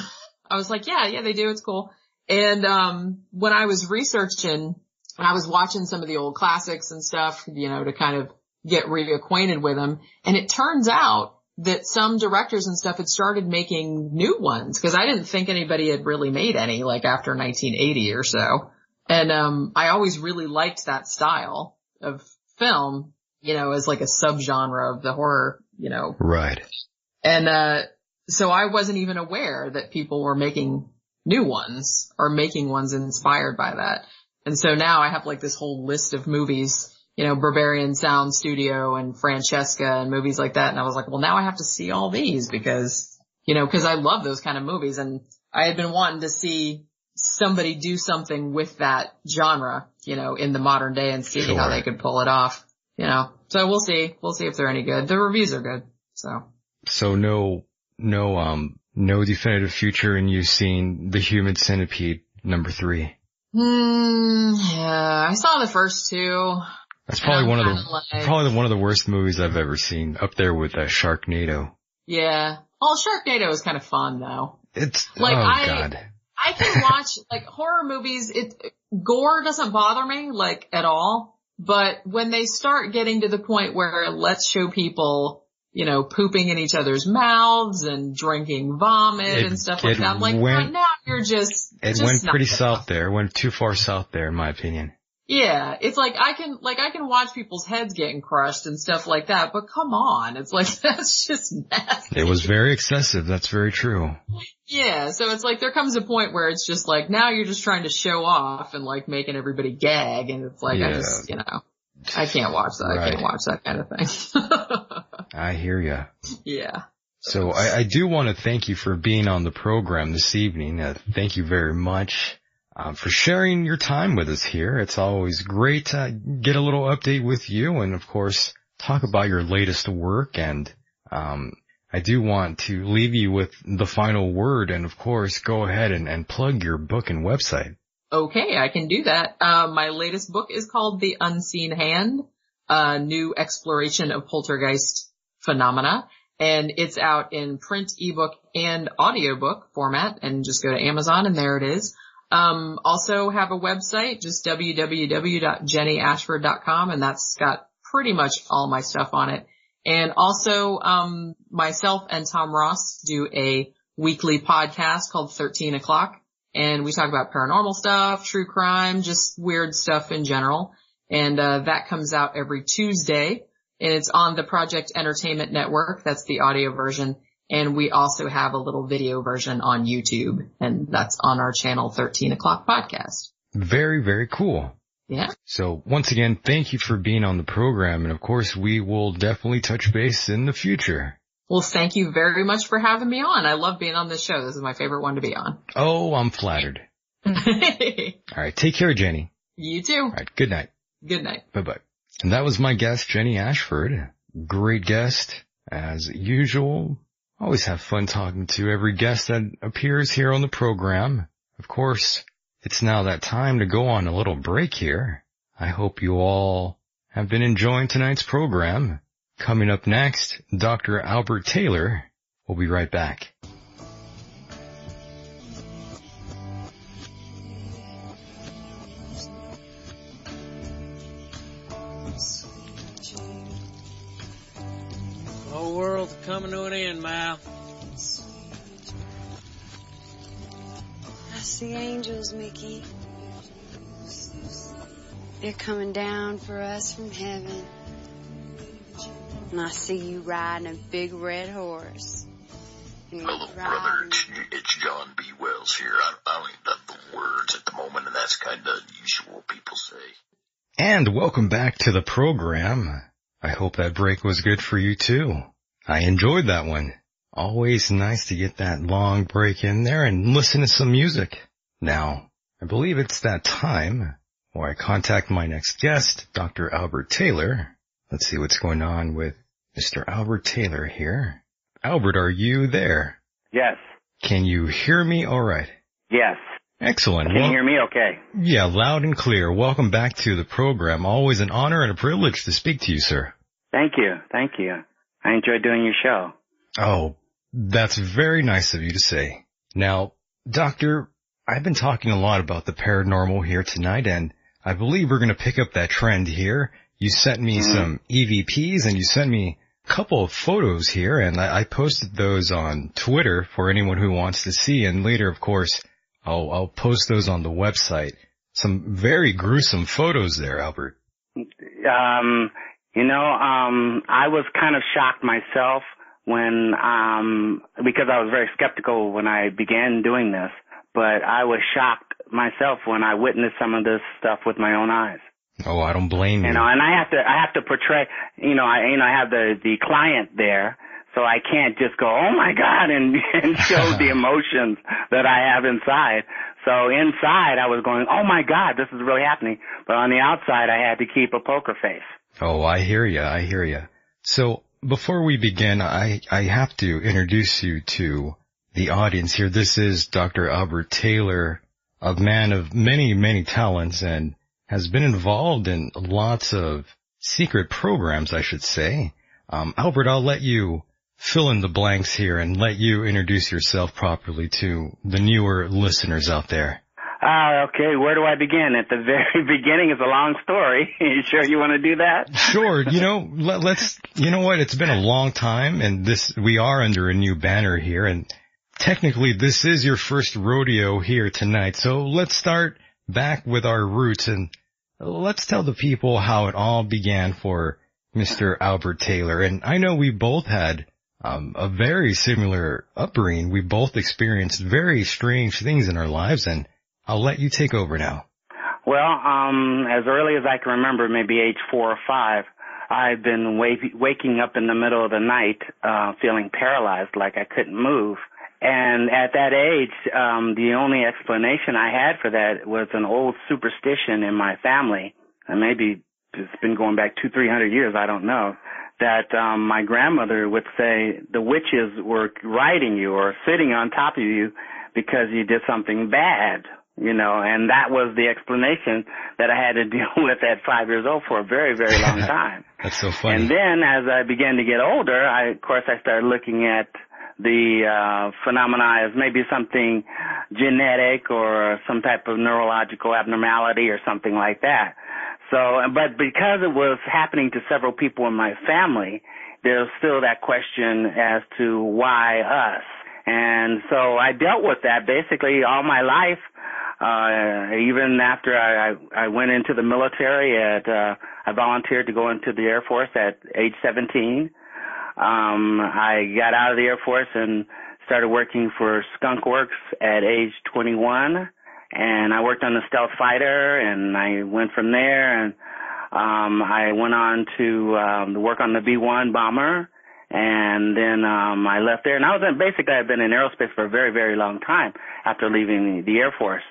I was like, yeah, yeah, they do. It's cool. And, um, when I was researching, I was watching some of the old classics and stuff, you know, to kind of get reacquainted with them. And it turns out that some directors and stuff had started making new ones because I didn't think anybody had really made any like after 1980 or so. And, um, I always really liked that style of film, you know, as like a subgenre of the horror, you know, Right. and, uh, so I wasn't even aware that people were making new ones or making ones inspired by that. And so now I have like this whole list of movies, you know, Berberian Sound Studio and Francesca and movies like that. And I was like, well, now I have to see all these because, you know, cause I love those kind of movies and I had been wanting to see somebody do something with that genre, you know, in the modern day and see Sure. how they could pull it off, you know. So we'll see. We'll see if they're any good. The reviews are good. So. So no, no, um, no definitive future in you seeing the human centipede number three. Hmm, yeah, I saw the first two. That's probably one of the, like- probably one of the worst movies I've ever seen up there with uh, Sharknado. Yeah. Well, Sharknado is kind of fun though. It's, Like, oh I- god. I can (laughs) watch like horror movies. It gore doesn't bother me like at all. But when they start getting to the point where let's show people, you know, pooping in each other's mouths and drinking vomit It- and stuff like that, I'm like, went- now you're just. It just went pretty south there. It went too far south there in my opinion. Yeah, it's like I can like I can watch people's heads getting crushed and stuff like that, but come on, it's like (laughs) that's just nasty. It was very excessive. That's very true. Yeah, so it's like there comes a point where it's just like now you're just trying to show off and like making everybody gag and it's like I just, you know, I can't watch that. I can't watch that kind of thing. (laughs) I hear ya. yeah. So I, I do want to thank you for being on the program this evening. Uh, thank you very much uh, for sharing your time with us here. It's always great to get a little update with you and of course talk about your latest work and um, I do want to leave you with the final word and of course go ahead and, and plug your book and website. Okay, I can do that. Uh, my latest book is called The Unseen Hand, a new exploration of poltergeist phenomena. And it's out in print, ebook, and audiobook format. And just go to Amazon and there it is. Um, also have a website, just www.jennyashford.com and that's got pretty much all my stuff on it. And also, um, myself and Tom Ross do a weekly podcast called 13 o'clock and we talk about paranormal stuff, true crime, just weird stuff in general. And, uh, that comes out every Tuesday and it's on the Project Entertainment Network. That's the audio version. And we also have a little video version on YouTube and that's on our channel 13 o'clock podcast. Very, very cool. Yeah. So once again, thank you for being on the program. And of course, we will definitely touch base in the future. Well, thank you very much for having me on. I love being on this show. This is my favorite one to be on. Oh, I'm flattered. (laughs) All right. Take care, Jenny. you too. All right. Good night. Good night. Bye bye. And that was my guest, Jenny Ashford. Great guest as usual. Always have fun talking to every guest that appears here on the program. Of course, it's now that time to go on a little break here. I hope you all have been enjoying tonight's program. Coming up next, Dr. Albert Taylor. We'll be right back. World's coming to an end, Mal. I see angels, Mickey. They're coming down for us from heaven. And I see you riding a big red horse. Hello, brother. It's, it's John B. Wells here. I, I don't even have the words at the moment, and that's kind of unusual, people say. And welcome back to the program. I hope that break was good for you too. I enjoyed that one. Always nice to get that long break in there and listen to some music. Now, I believe it's that time where I contact my next guest, Dr. Albert Taylor. Let's see what's going on with Mr. Albert Taylor here. Albert, are you there? Yes. Can you hear me all right? Yes. Excellent. Can you Well- hear me okay? yeah, loud and clear. Welcome back to the program. Always an honor and a privilege to speak to you, sir. Thank you. Thank you. I enjoy doing your show. Oh, that's very nice of you to say. Now, doctor, I've been talking a lot about the paranormal here tonight and I believe we're going to pick up that trend here. You sent me Mhm. some EVPs and you sent me a couple of photos here and I, I posted those on Twitter for anyone who wants to see and later, of course, I'll, I'll post those on the website. Some very gruesome photos there, Albert. Um, you know, um, I was kind of shocked myself when, um, because I was very skeptical when I began doing this, but I was shocked myself when I witnessed some of this stuff with my own eyes. Oh, I don't blame you. You know, and I have to, I have to portray, you know, I, you know, I have the, the client there, so I can't just go, oh my God, and, (laughs) and show the (laughs) emotions that I have inside. So inside I was going, oh my God, this is really happening. But on the outside I had to keep a poker face. Oh, I hear you. I hear you. So before we begin, I, I have to introduce you to the audience here. This is Dr. Albert Taylor, a man of many, many talents and has been involved in lots of secret programs, I should say. Um, Albert, I'll let you fill in the blanks here and let you introduce yourself properly to the newer listeners out there. Ah, okay, where do I begin? At the (laughs) very beginning is a long story. (laughs) you sure you want to do that? Sure. You (laughs) know, let, let's, you know what? It's been a long time and this, we are under a new banner here and technically this is your first rodeo here tonight. So let's start back with our roots and let's tell the people how it all began for Mr. Albert Taylor. And I know we both had um, a very similar upbringing. We both experienced very strange things in our lives and I'll let you take over now. Well, um, as early as I can remember, maybe age four or five, I've been wa- waking up in the middle of the night, uh, feeling paralyzed, like I couldn't move. And at that age, um, the only explanation I had for that was an old superstition in my family, and maybe it's been going back two, three hundred years, I don't know, that um, my grandmother would say the witches were riding you or sitting on top of you because you did something bad, you know, and that was the explanation that I had to (laughs) deal with at five years old for a very, very long (laughs) time. That's so funny. And then as I began to get older, I, of course, I started looking at the uh, phenomena as maybe something genetic or some type of neurological abnormality or something like that. So, but because it was happening to several people in my family, there's still that question as to why us. And so I dealt with that basically all my life. Uh, even after I, I, I went into the military at, uh, I volunteered to go into the Air Force at age 17. Um, I got out of the Air Force and started working for Skunk Works at age 21 and I worked on the stealth fighter, and I went from there, and um, I went on to um, work on the B-1 bomber, and then um, I left there, and I was in, basically I've been in aerospace for a very, very long time after leaving the, the Air Force,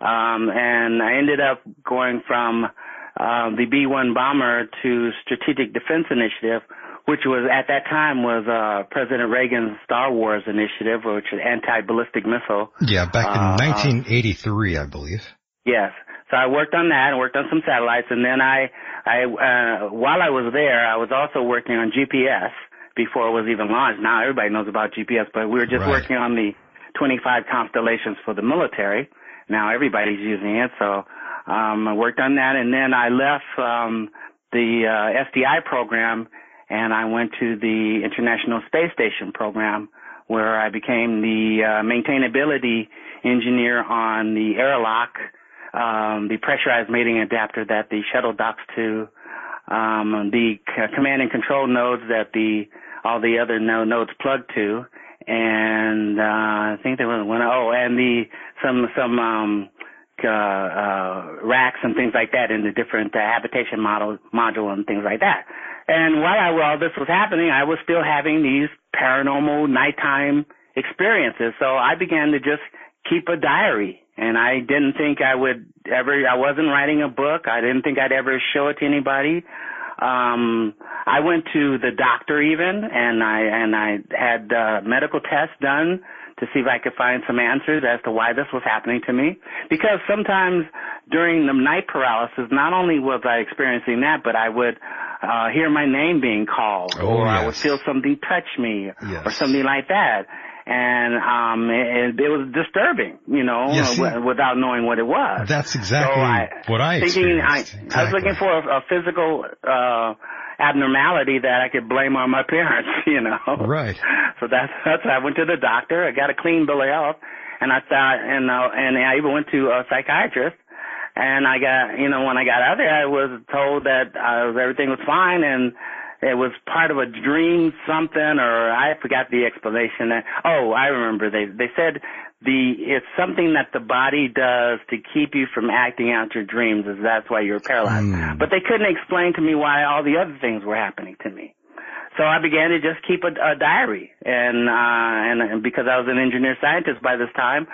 um, and I ended up going from uh, the B-1 bomber to Strategic Defense Initiative, which was at that time was uh, President Reagan's Star Wars initiative, which is anti-ballistic missile. Yeah, back in Uh, 1983, I believe. Yes. So I worked on that and worked on some satellites, and then I, I, uh, while I was there, I was also working on GPS before it was even launched. Now everybody knows about GPS, but we were just Right. working on the 25 constellations for the military. Now everybody's using it, so um, I worked on that, and then I left um, the uh, SDI program, and I went to the International Space Station program, where I became the uh, maintainability engineer on the airlock, um, the pressurized mating adapter that the shuttle docks to, um, the c- command and control nodes that the all the other no- nodes plug to, and uh, I think there was one. Oh, and the some some um, uh, uh, racks and things like that in the different uh, habitation model module and things like that. And while I, all this was happening, I was still having these paranormal nighttime experiences. So I began to just keep a diary. And I didn't think I would ever, I wasn't writing a book. I didn't think I'd ever show it to anybody. Um, I went to the doctor even and I, and I had, uh, medical tests done to see if I could find some answers as to why this was happening to me. Because sometimes during the night paralysis, not only was I experiencing that, but I would uh, hear my name being called, Oh, or I would feel something touch me, or something like that. And um, it, it was disturbing, you know, Yeah, see- w- without knowing what it was. That's exactly So I, what I thinking I, experienced. I was looking for a, a physical uh, abnormality that I could blame on my (laughs) parents, you know. Right. So that's that's I went to the doctor. I got a clean bill of health, and I thought, and uh, and I even went to a psychiatrist. And I got, you know, when I got out there, I was told that uh, everything was fine, and it was part of a dream something, or I forgot the explanation. Oh, I remember. They they said the it's something that the body does to keep you from acting out your dreams. Is that's why you're paralyzed. Hmm. But they couldn't explain to me why all the other things were happening to me. So I began to just keep a, a diary, and uh, and and because I was an engineer scientist by this time,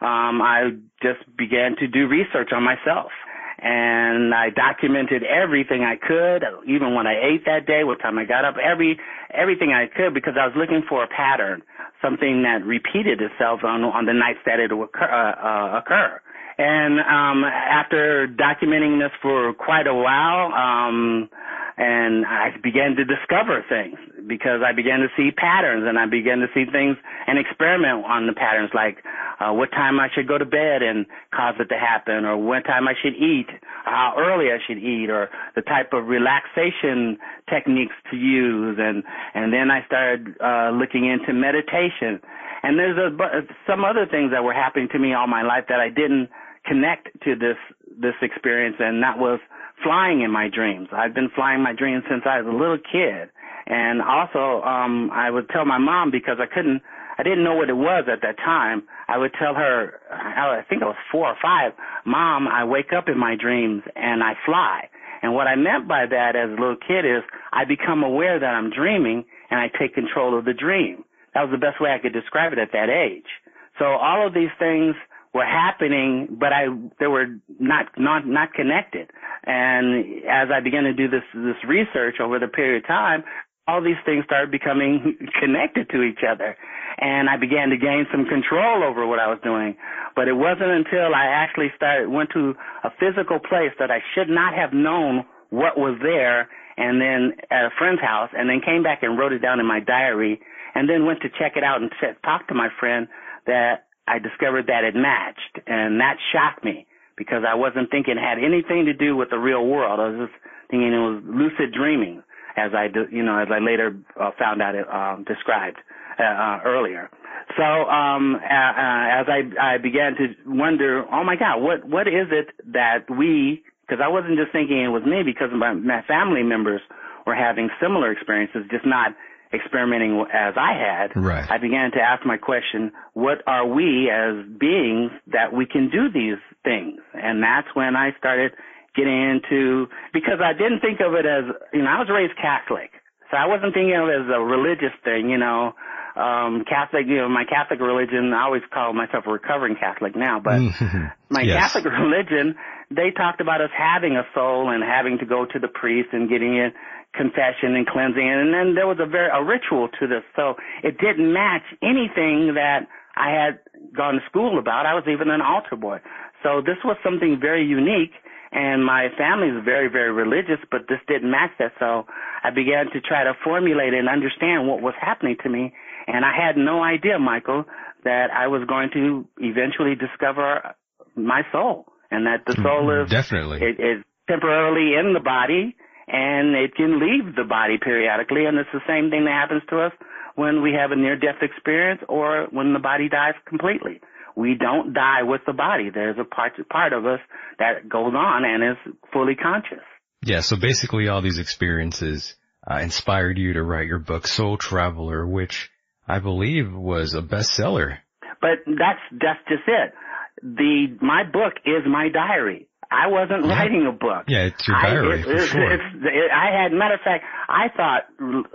um, I just began to do research on myself, and I documented everything I could, even when I ate that day, what time I got up, every everything I could, because I was looking for a pattern, something that repeated itself on on the nights that it would occur. Uh, uh, occur. And um, after documenting this for quite a while, um, and I began to discover things because I began to see patterns and I began to see things and experiment on the patterns like uh, what time I should go to bed and cause it to happen or what time I should eat, how early I should eat or the type of relaxation techniques to use. And and then I started uh, looking into meditation. And there's a, some other things that were happening to me all my life that I didn't connect to this this experience and that was flying in my dreams. I've been flying my dreams since I was a little kid. And also, um, I would tell my mom because I couldn't, I didn't know what it was at that time. I would tell her, I think I was four or five, Mom, I wake up in my dreams and I fly. And what I meant by that as a little kid is I become aware that I'm dreaming and I take control of the dream. That was the best way I could describe it at that age. So all of these things were happening, but I they were not not not connected. And as I began to do this this research over the period of time, all these things started becoming (laughs) connected to each other. And I began to gain some control over what I was doing. But it wasn't until I actually started, went to a physical place that I should not have known what was there and then at a friend's house and then came back and wrote it down in my diary and then went to check it out and said, talk to my friend that I discovered that it matched and that shocked me because I wasn't thinking it had anything to do with the real world. I was just thinking it was lucid dreaming as I, you know, as I later uh, found out it um, described uh, uh, earlier. So um, uh, uh, as I, I began to wonder, oh my God, what what is it that we? Because I wasn't just thinking it was me, because my, my family members were having similar experiences, just not experimenting as I had. Right. I began to ask my question, what are we as beings that we can do these things? And that's when I started getting into because I didn't think of it as you know I was raised Catholic, so I wasn't thinking of it as a religious thing. You know, um, Catholic. You know, my Catholic religion. I always call myself a recovering Catholic now, but (laughs) my Yes. Catholic (laughs) religion, they talked about us having a soul and having to go to the priest and getting it confession and cleansing, and then there was a very a ritual to this. So it didn't match anything that I had gone to school about. I was even an altar boy. So this was something very unique and my family is very, very religious, but this didn't match that. So I began to try to formulate and understand what was happening to me. And I had no idea, Michael, that I was going to eventually discover my soul and that the soul mm-hmm. is, Definitely. it is temporarily in the body and it can leave the body periodically. And it's the same thing that happens to us when we have a near death experience or when the body dies completely we don't die with the body. There's a part part of us that goes on and is fully conscious. Yeah, so basically all these experiences uh, inspired you to write your book Soul Traveler, which I believe was a bestseller. But that's that's just it. The my book is my diary. I wasn't Yeah. writing a book. Yeah, it's your I- diary it- for it's- sure. it's- it- I had, matter of fact, I thought,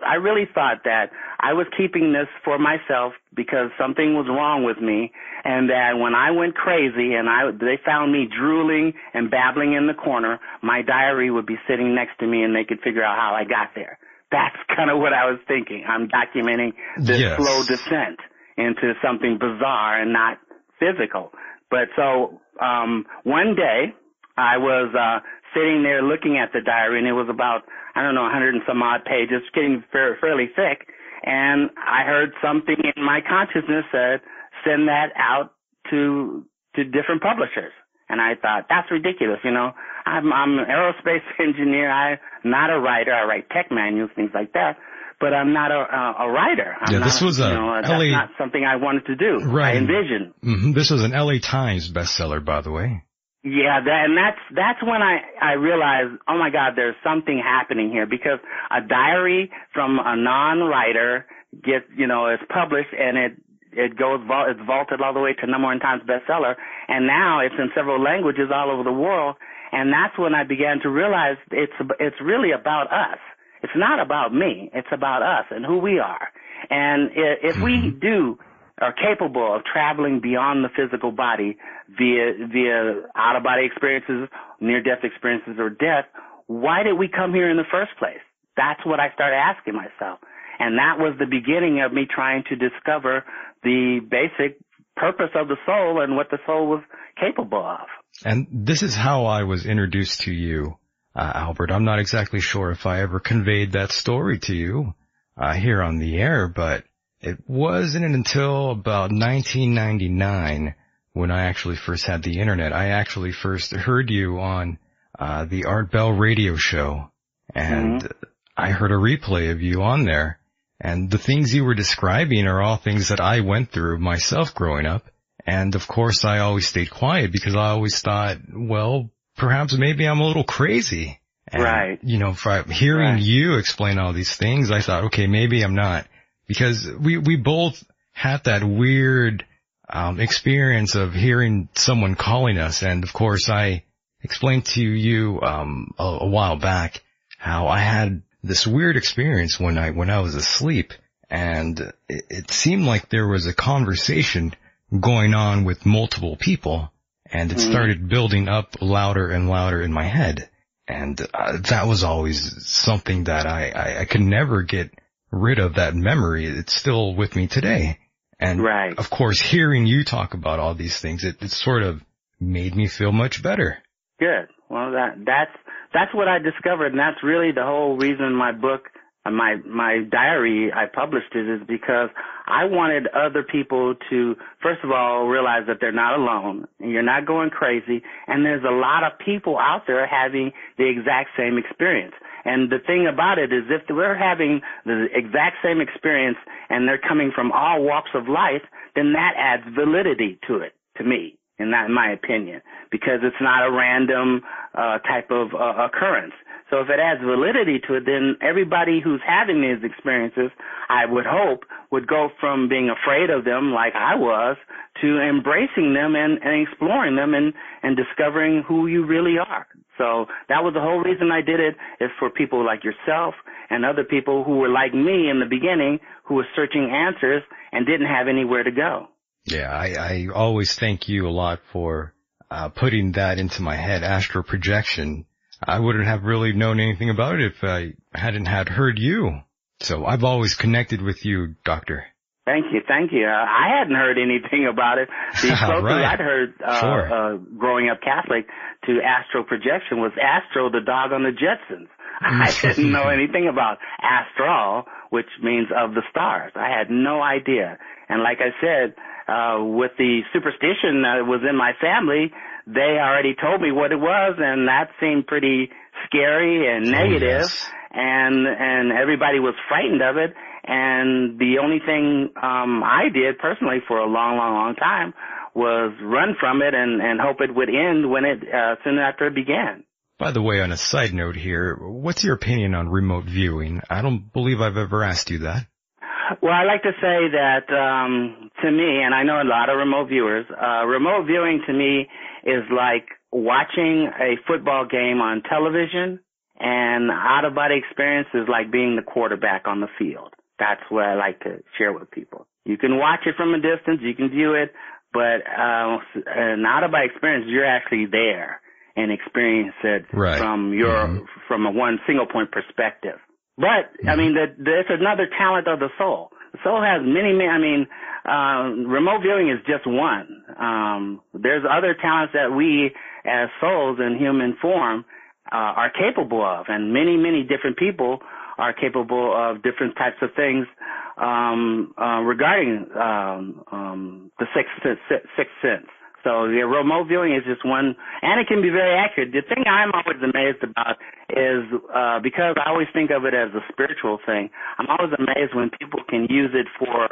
I really thought that I was keeping this for myself because something was wrong with me, and that when I went crazy and I, they found me drooling and babbling in the corner, my diary would be sitting next to me and they could figure out how I got there. That's (laughs) kind of what I was thinking. I'm documenting this Yes. slow descent into something bizarre and not physical. But so, um, one day, I was uh sitting there looking at the diary and it was about I don't know 100 and some odd pages, getting fair, fairly thick, and I heard something in my consciousness said send that out to to different publishers. And I thought that's ridiculous, you know. I'm I'm an aerospace (laughs) engineer. I'm not a writer. I write tech manuals, things like that. But I'm not a a, a writer. I'm Yeah, not, this was a you know, that's LA not something I wanted to do. Right. I envisioned. hmm This was an LA Times bestseller, by the way. Yeah, that, and that's that's when I I realized, oh my God, there's something happening here because a diary from a non-writer gets you know is published and it it goes vault, it's vaulted all the way to number one times bestseller, and now it's in several languages all over the world, and that's when I began to realize it's it's really about us. It's not about me. It's about us and who we are. And if we hmm. do are capable of traveling beyond the physical body via via out of body experiences, near death experiences, or death, why did we come here in the first place? That's what I started asking myself. And that was the beginning of me trying to discover the basic purpose of the soul and what the soul was capable of. And this is how I was introduced to you, uh, Albert. I'm not exactly sure if I ever conveyed that story to you uh, here on the air, but it wasn't until about 1999 when I actually first had the internet. I actually first heard you on uh, the Art Bell radio show, and I heard a replay of you on there. And the things you were describing are all things that I went through myself growing up. And of course I always stayed quiet because I always thought, well, perhaps maybe I'm a little crazy. And, Right. You know, hearing you explain all these things, I thought, okay, maybe I'm not. Because we, we both had that weird, um, experience of hearing someone calling us. And of course I explained to you, um, a, a while back how I had this weird experience when I, when I was asleep and it, it seemed like there was a conversation going on with multiple people and it Mhm. started building up louder and louder in my head. And uh, that was always something that I, I, I could never get rid of that memory. It's still with me today. And right. of course, hearing you talk about all these things, it, it sort of made me feel much better. Good. Well, that that's that's what I discovered, and that's really the whole reason my book, uh, my my diary, I published it is because I wanted other people to, first of all, realize that they're not alone, and you're not going crazy, and there's a lot of people out there having the exact same experience. And the thing about it is if we're having the exact same experience and they're coming from all walks of life, then that adds validity to it, to me in that, in my opinion, because it's not a random uh, type of uh, occurrence. So if it adds validity to it, then everybody who's having these experiences, I would hope, would go from being afraid of them, like I was, to embracing them and, and exploring them and, and discovering who you really are. So that was the whole reason I did it, is for people like yourself and other people who were like me in the beginning, who were searching answers and didn't have anywhere to go. Yeah, I, I always thank you a lot for uh, putting that into my head, astral projection. I wouldn't have really known anything about it if I hadn't had heard you. So I've always connected with you, Doctor. Thank you, thank you. Uh, I hadn't heard anything (laughs) about it. (laughs) The closest right. I'd heard uh, Sure. uh, growing up Catholic to astral projection was Astro, the dog on the Jetsons. (laughs) I didn't know anything about astral, which means of the stars. I had no idea. And like I said, uh, with the superstition that was in my family, they already told me what it was, and that seemed pretty scary and negative. yes. And and everybody was frightened of it. And the only thing um, I did personally for a long, long, long time was run from it and and hope it would end when it uh, soon after it began. By the way, on a side note here, what's your opinion on remote viewing? I don't believe I've ever asked you that. Well, I like to say that um, to me, and I know a lot of remote viewers, uh, remote viewing to me is like watching a football game on television, and out of body experience is like being the quarterback on the field. That's what I like to share with people. You can watch it from a distance, you can view it, but uh, out of body experience, you're actually there and experience it Right. from your from a one single point perspective. But I mean, that there's another talent of the soul. The soul has many, many. I mean, uh, remote viewing is just one. Um, there's other talents that we, as souls in human form, uh, are capable of, and many, many different people are capable of different types of things um, uh, regarding um, um, the sixth sense- sixth sense. So the remote viewing is just one, and it can be very accurate. The thing I'm always amazed about is uh, because I always think of it as a spiritual thing. I'm always amazed when people can use it for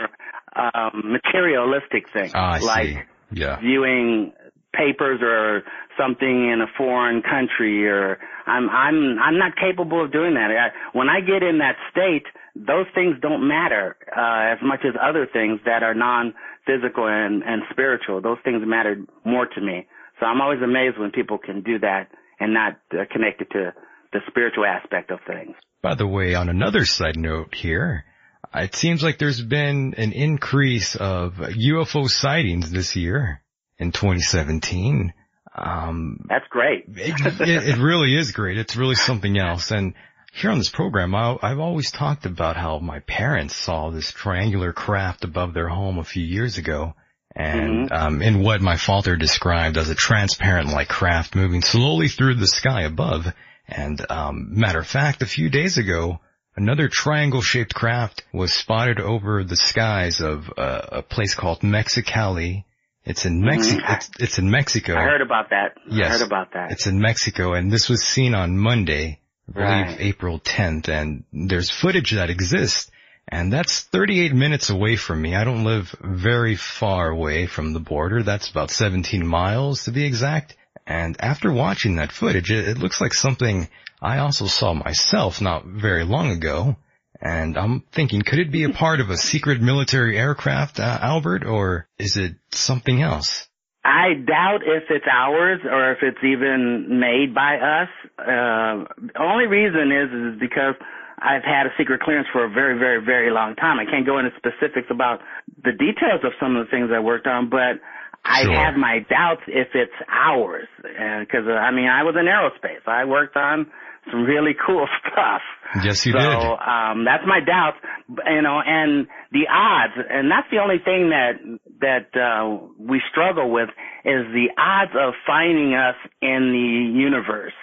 um, materialistic things, Ah, like. Yeah. viewing papers or something in a foreign country or I'm I'm I'm not capable of doing that. I, when I get in that state, those things don't matter uh, as much as other things that are non-physical and and spiritual. Those things matter more to me. So I'm always amazed when people can do that and not uh, connect it to the spiritual aspect of things. By the way, on another side note here, it seems like there's been an increase of UFO sightings this year in 2017. Um, That's great. (laughs) it, it, really is great. It's really something else. And here on this program, I, I've always talked about how my parents saw this triangular craft above their home a few years ago. And um, in what my father described as a transparent-like craft moving slowly through the sky above. And um, matter of fact, a few days ago, another triangle-shaped craft was spotted over the skies of uh, a place called Mexicali. It's in Mexi- Mhm. it's, it's in Mexico. I heard about that. Yes. I heard about that. It's in Mexico, and this was seen on Monday, I believe Right. April 10th, and there's footage that exists, and that's 38 minutes away from me. I don't live very far away from the border. That's about 17 miles to be exact. And after watching that footage, it, it looks like something I also saw myself not very long ago. And I'm thinking, could it be a part of a secret military aircraft, uh, Albert, or is it something else? I doubt if it's ours or if it's even made by us. Uh, the only reason is is because I've had a secret clearance for a very, very, very long time. I can't go into specifics about the details of some of the things I worked on, but I Sure. have my doubts if it's ours. Because uh, I mean, I was in aerospace. I worked on some really cool (laughs) stuff. Yes, you so, did. um, that's my doubt, you know, and the odds, and that's the only thing that, that, uh, we struggle with is the odds of finding us in the universe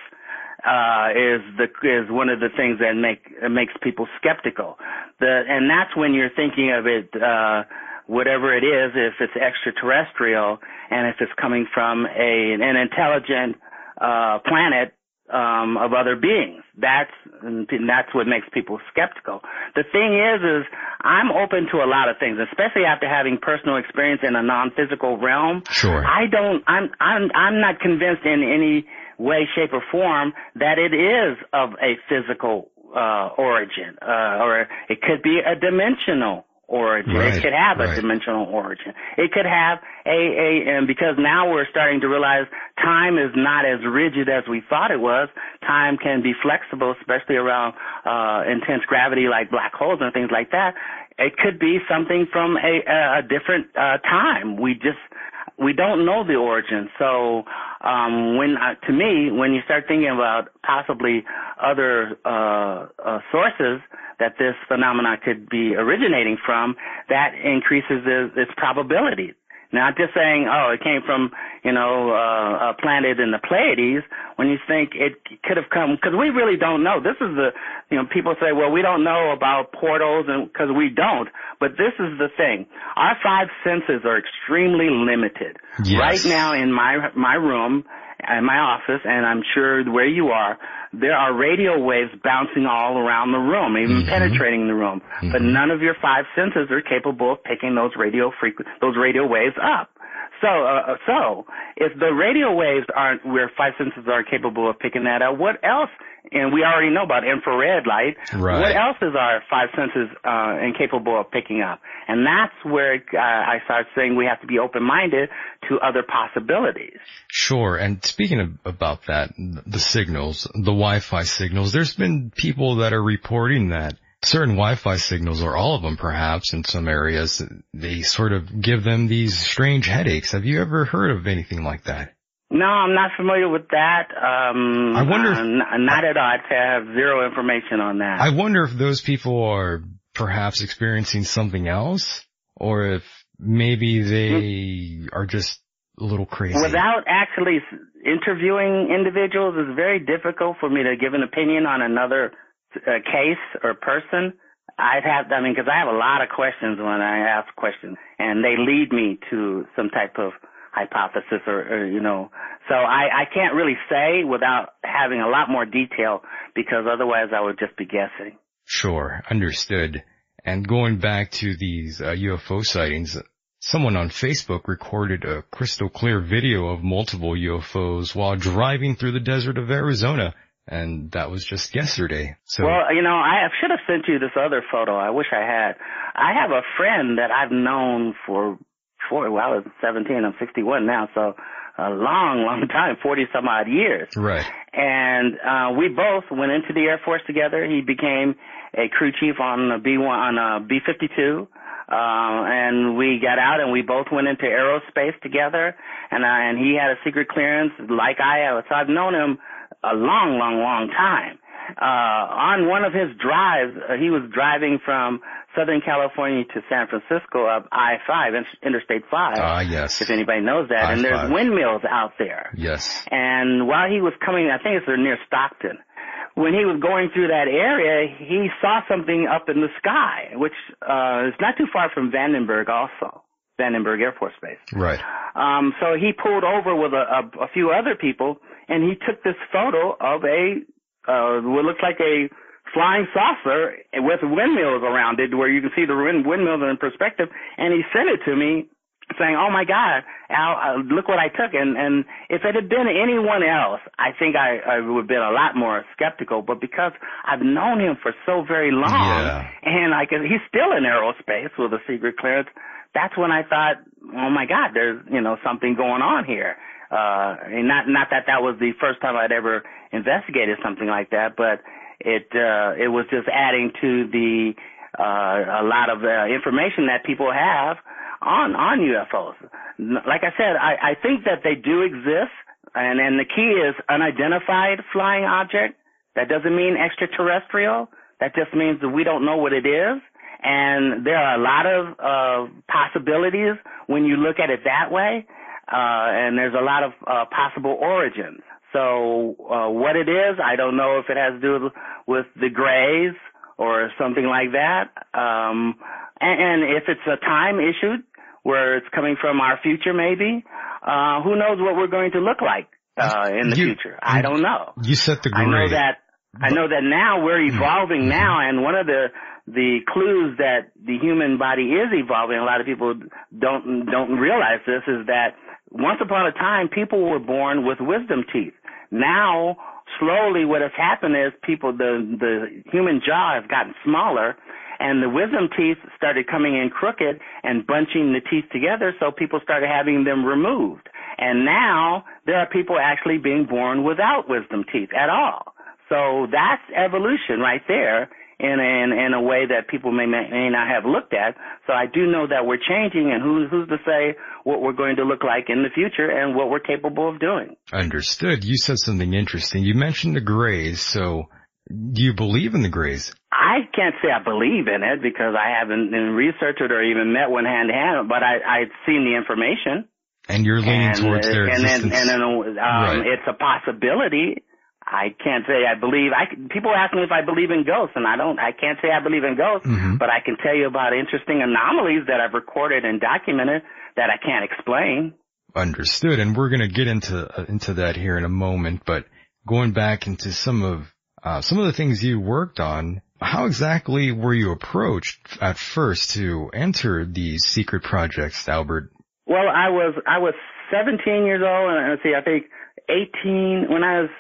uh, is the is one of the things that make makes people skeptical. The and that's when you're thinking of it, uh, whatever it is, if it's extraterrestrial and if it's coming from a an intelligent uh, planet um, of other beings. That's and that's what makes people skeptical. The thing is, is I'm open to a lot of things, especially after having personal experience in a non-physical realm. Sure. I don't. I'm. I'm. I'm not convinced in any way, shape, or form that it is of a physical uh, origin, uh, or it could be a dimensional origin. Right, It could have right. a dimensional origin. It could have a, a, and because now we're starting to realize time is not as rigid as we thought it was. Time can be flexible, especially around, uh, intense gravity like black holes and things like that. It could be something from a, a different, uh, time. We just, we don't know the origin. So, um, when, uh, to me, when you start thinking about possibly other, uh, uh, sources that this phenomena could be originating from, that increases its, its probability. Not just saying, oh, it came from, you know, uh, a planet in the Pleiades. When you think it could have come, because we really don't know. This is the, you know, people say, well, we don't know about portals, and because we don't. But this is the thing: our five senses are extremely limited. Yes. Right now, in my my room, in my office, and I'm sure where you are, there are radio waves bouncing all around the room, even mm-hmm. penetrating the room. But mm-hmm. none of your five senses are capable of picking those radio frequ- those radio waves up. So, uh, so if the radio waves aren't where five senses are capable of picking that up, what else? And we already know about infrared light. Right. What else is our five senses uh, incapable of picking up? And that's where uh, I start saying we have to be open-minded to other possibilities. Sure. And speaking of, about that, the signals, the Wi-Fi signals, there's been people that are reporting that certain Wi-Fi signals, or all of them perhaps in some areas, they sort of give them these strange headaches. Have you ever heard of anything like that? No, I'm not familiar with that. Um, I wonder if- uh, n- not at all. I have zero information on that. I wonder if those people are perhaps experiencing something else, or if maybe they are just a little crazy. Without actually interviewing individuals, it's very difficult for me to give an opinion on another uh, case or person. I'd have, I mean, because I have a lot of questions when I ask questions, and they lead me to some type of hypothesis or, or you know. So I, I can't really say without having a lot more detail because otherwise I would just be guessing. Sure, understood. And going back to these uh, UFO sightings, someone on Facebook recorded a crystal clear video of multiple UFOs while driving through the desert of Arizona, and that was just yesterday. So, Well, you know, I should have sent you this other photo. I wish I had. I have a friend that I've known for, for well, I was 17. I'm 61 now, so a long, long (laughs) time, 40 some odd years. right. And uh, we both went into the Air Force together. He became a crew chief on a B1 on a B52. Uh, and we got out and we both went into aerospace together and uh, and he had a secret clearance like I have. So I've known him a long, long, long time. Uh, on one of his drives, uh, he was driving from Southern California to San Francisco up I-5, Interstate 5. Ah, yes. If anybody knows that. And there's windmills out there. Yes. And while he was coming, I think it's near Stockton, when he was going through that area, he saw something up in the sky, which uh, is not too far from Vandenberg also, Vandenberg Air Force Base. Right. Um, so he pulled over with a, a, a few other people, and he took this photo of a uh, what looked like a flying saucer with windmills around it, where you can see the wind, windmills in perspective. And he sent it to me, saying, "Oh my God, Al, uh, look what I took!" And and if it had been anyone else, I think I, I would have been a lot more skeptical. But because I've known him for so very long, Yeah. and I can, he's still in aerospace with a secret clearance. That's when I thought, oh my God, there's you know something going on here. Uh, and not not that that was the first time I'd ever investigated something like that, but it uh, it was just adding to the uh, a lot of uh, information that people have on on UFOs. Like I said, I, I think that they do exist, and and the key is unidentified flying object. That doesn't mean extraterrestrial. That just means that we don't know what it is. And there are a lot of uh, possibilities when you look at it that way. Uh, and there's a lot of uh, possible origins. So uh, what it is, I don't know if it has to do with the grays or something like that. Um, and, and if it's a time issue where it's coming from our future, maybe, uh, who knows what we're going to look like uh, in the You- future? I don't know. You set the I know that I know that now we're Mm-hmm. evolving now, and one of the the clues that the human body is evolving, a lot of people don't don't realize this, is that once upon a time people were born with wisdom teeth. Now, slowly, what has happened is people the the human jaw has gotten smaller. And the wisdom teeth started coming in crooked and bunching the teeth together, so people started having them removed. And now there are people actually being born without wisdom teeth at all. So that's evolution right there in in in a way that people may may not have looked at. So I do know that we're changing, and who's who's to say what we're going to look like in the future and what we're capable of doing? Understood. You said something interesting. You mentioned the Greys, so do you believe in the Greys? I can't say I believe in it because I haven't researched it or even met one hand to hand, but I I've seen the information. And you're leaning and, towards their and then existence. and then um, Right. it's a possibility. I can't say I believe. I people ask me if I believe in ghosts, and I don't. I can't say I believe in ghosts, Mhm. but I can tell you about interesting anomalies that I've recorded and documented that I can't explain. Understood. And we're going to get into uh, into that here in a moment, but going back into some of uh, some of the things you worked on, how exactly were you approached at first to enter these secret projects, Albert? Well, I was I was 17 years old, and let's see, I think 18 when I was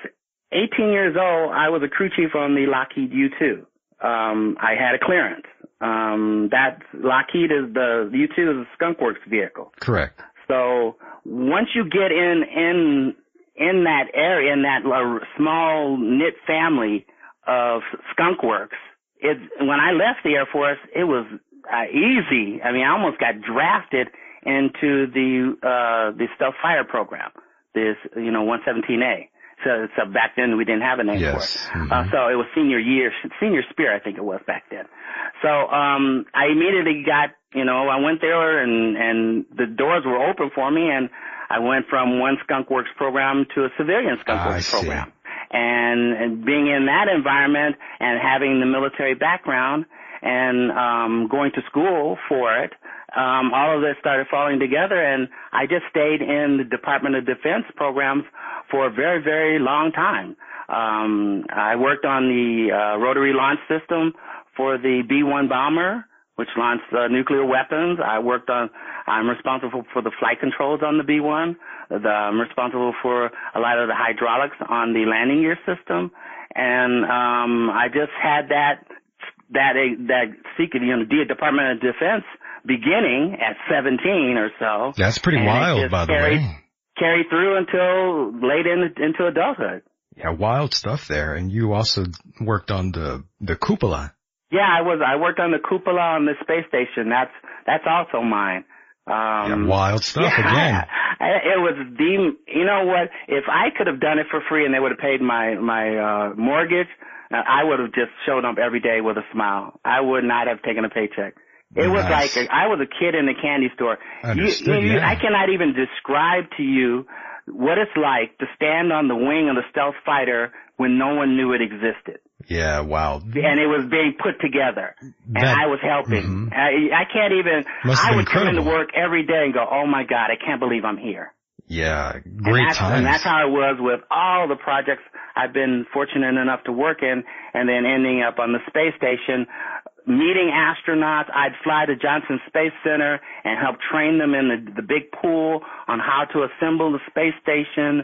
18 years old, I was a crew chief on the Lockheed U2. Um, I had a clearance. Um, that Lockheed is the U2 is a Skunk Works vehicle. Correct. So once you get in in in that area, in that uh, small knit family of Skunk Works, it when I left the Air Force, it was uh, easy. I mean, I almost got drafted into the uh the stealth fire program, this you know 117A. So, so back then we didn't have a name Yes. for it. Uh, so it was senior year, senior spear, I think it was back then. So, um, I immediately got, you know, I went there and, and the doors were open for me and I went from one Skunk Works program to a civilian Skunk Ah, Works program. And, and being in that environment and having the military background and, um, going to school for it, um, all of this started falling together and I just stayed in the Department of Defense programs for a very, very long time. Um, I worked on the uh, rotary launch system for the B-1 bomber, which launched uh, nuclear weapons. I worked on, I'm responsible for the flight controls on the B-1. The, I'm responsible for a lot of the hydraulics on the landing gear system. And, um, I just had that, that, that secret, you know, the Department of Defense beginning at 17 or so. That's pretty wild, by the carried, way. Carried through until late in, into adulthood. Yeah, wild stuff there. And you also worked on the the cupola. Yeah, I was. I worked on the cupola on the space station. That's that's also mine. Um, yeah, wild stuff yeah, again. (laughs) I, it was the. You know what? If I could have done it for free and they would have paid my my uh, mortgage, uh, I would have just showed up every day with a smile. I would not have taken a paycheck. It was like a, I was a kid in the candy store. Understood, you- yeah. I cannot even describe to you what it's like to stand on the wing of the stealth fighter when no one knew it existed Yeah, wow. and it was being put together, and That- I was helping. Mhm. I, I can't even. I would come into work every day and go, "Oh my God, I can't believe I'm here." Yeah, great that's, times. And that's how it was with all the projects I've been fortunate enough to work in, and then ending up on the space station, meeting astronauts. I'd fly to Johnson Space Center and help train them in the, the big pool on how to assemble the space station.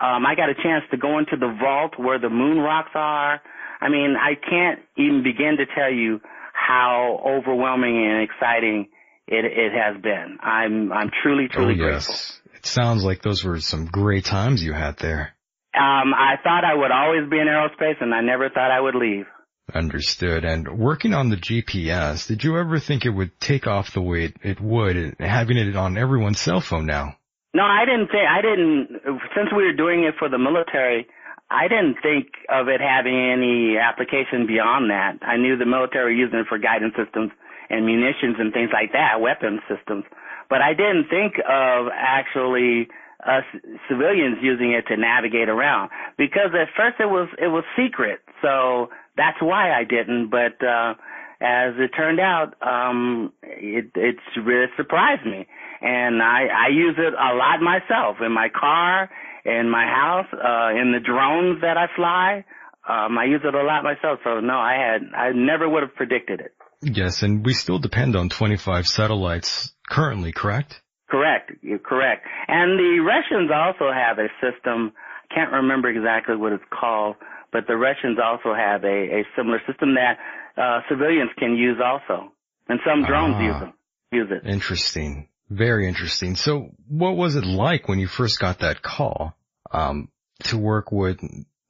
Um, I got a chance to go into the vault where the moon rocks are. I mean, I can't even begin to tell you how overwhelming and exciting it, it has been. I'm, I'm truly, oh truly grateful. yes. It sounds like those were some great times you had there. Um, I thought I would always be in aerospace, and I never thought I would leave. Understood. And working on the GPS, did you ever think it would take off the way it, it would, having it on everyone's cell phone now? No, I didn't think I didn't. Since we were doing it for the military, I didn't think of it having any application beyond that. I knew the military used it for guidance systems and munitions and things like that, weapon systems. But I didn't think of actually us civilians using it to navigate around because at first it was it was secret. So that's why I didn't. But uh, as it turned out, um, it it's really surprised me, and I I use it a lot myself in my car, in my house, uh, in the drones that I fly. Um, I use it a lot myself. So no, I had I never would have predicted it. Yes, and we still depend on 25 satellites currently, correct? Correct, you're correct. And the Russians also have a system. I can't remember exactly what it's called, but the Russians also have a, a similar system that uh, civilians can use also, and some drones Ah. use them. Use it. Interesting. Very interesting. So what was it like when you first got that call, um, to work with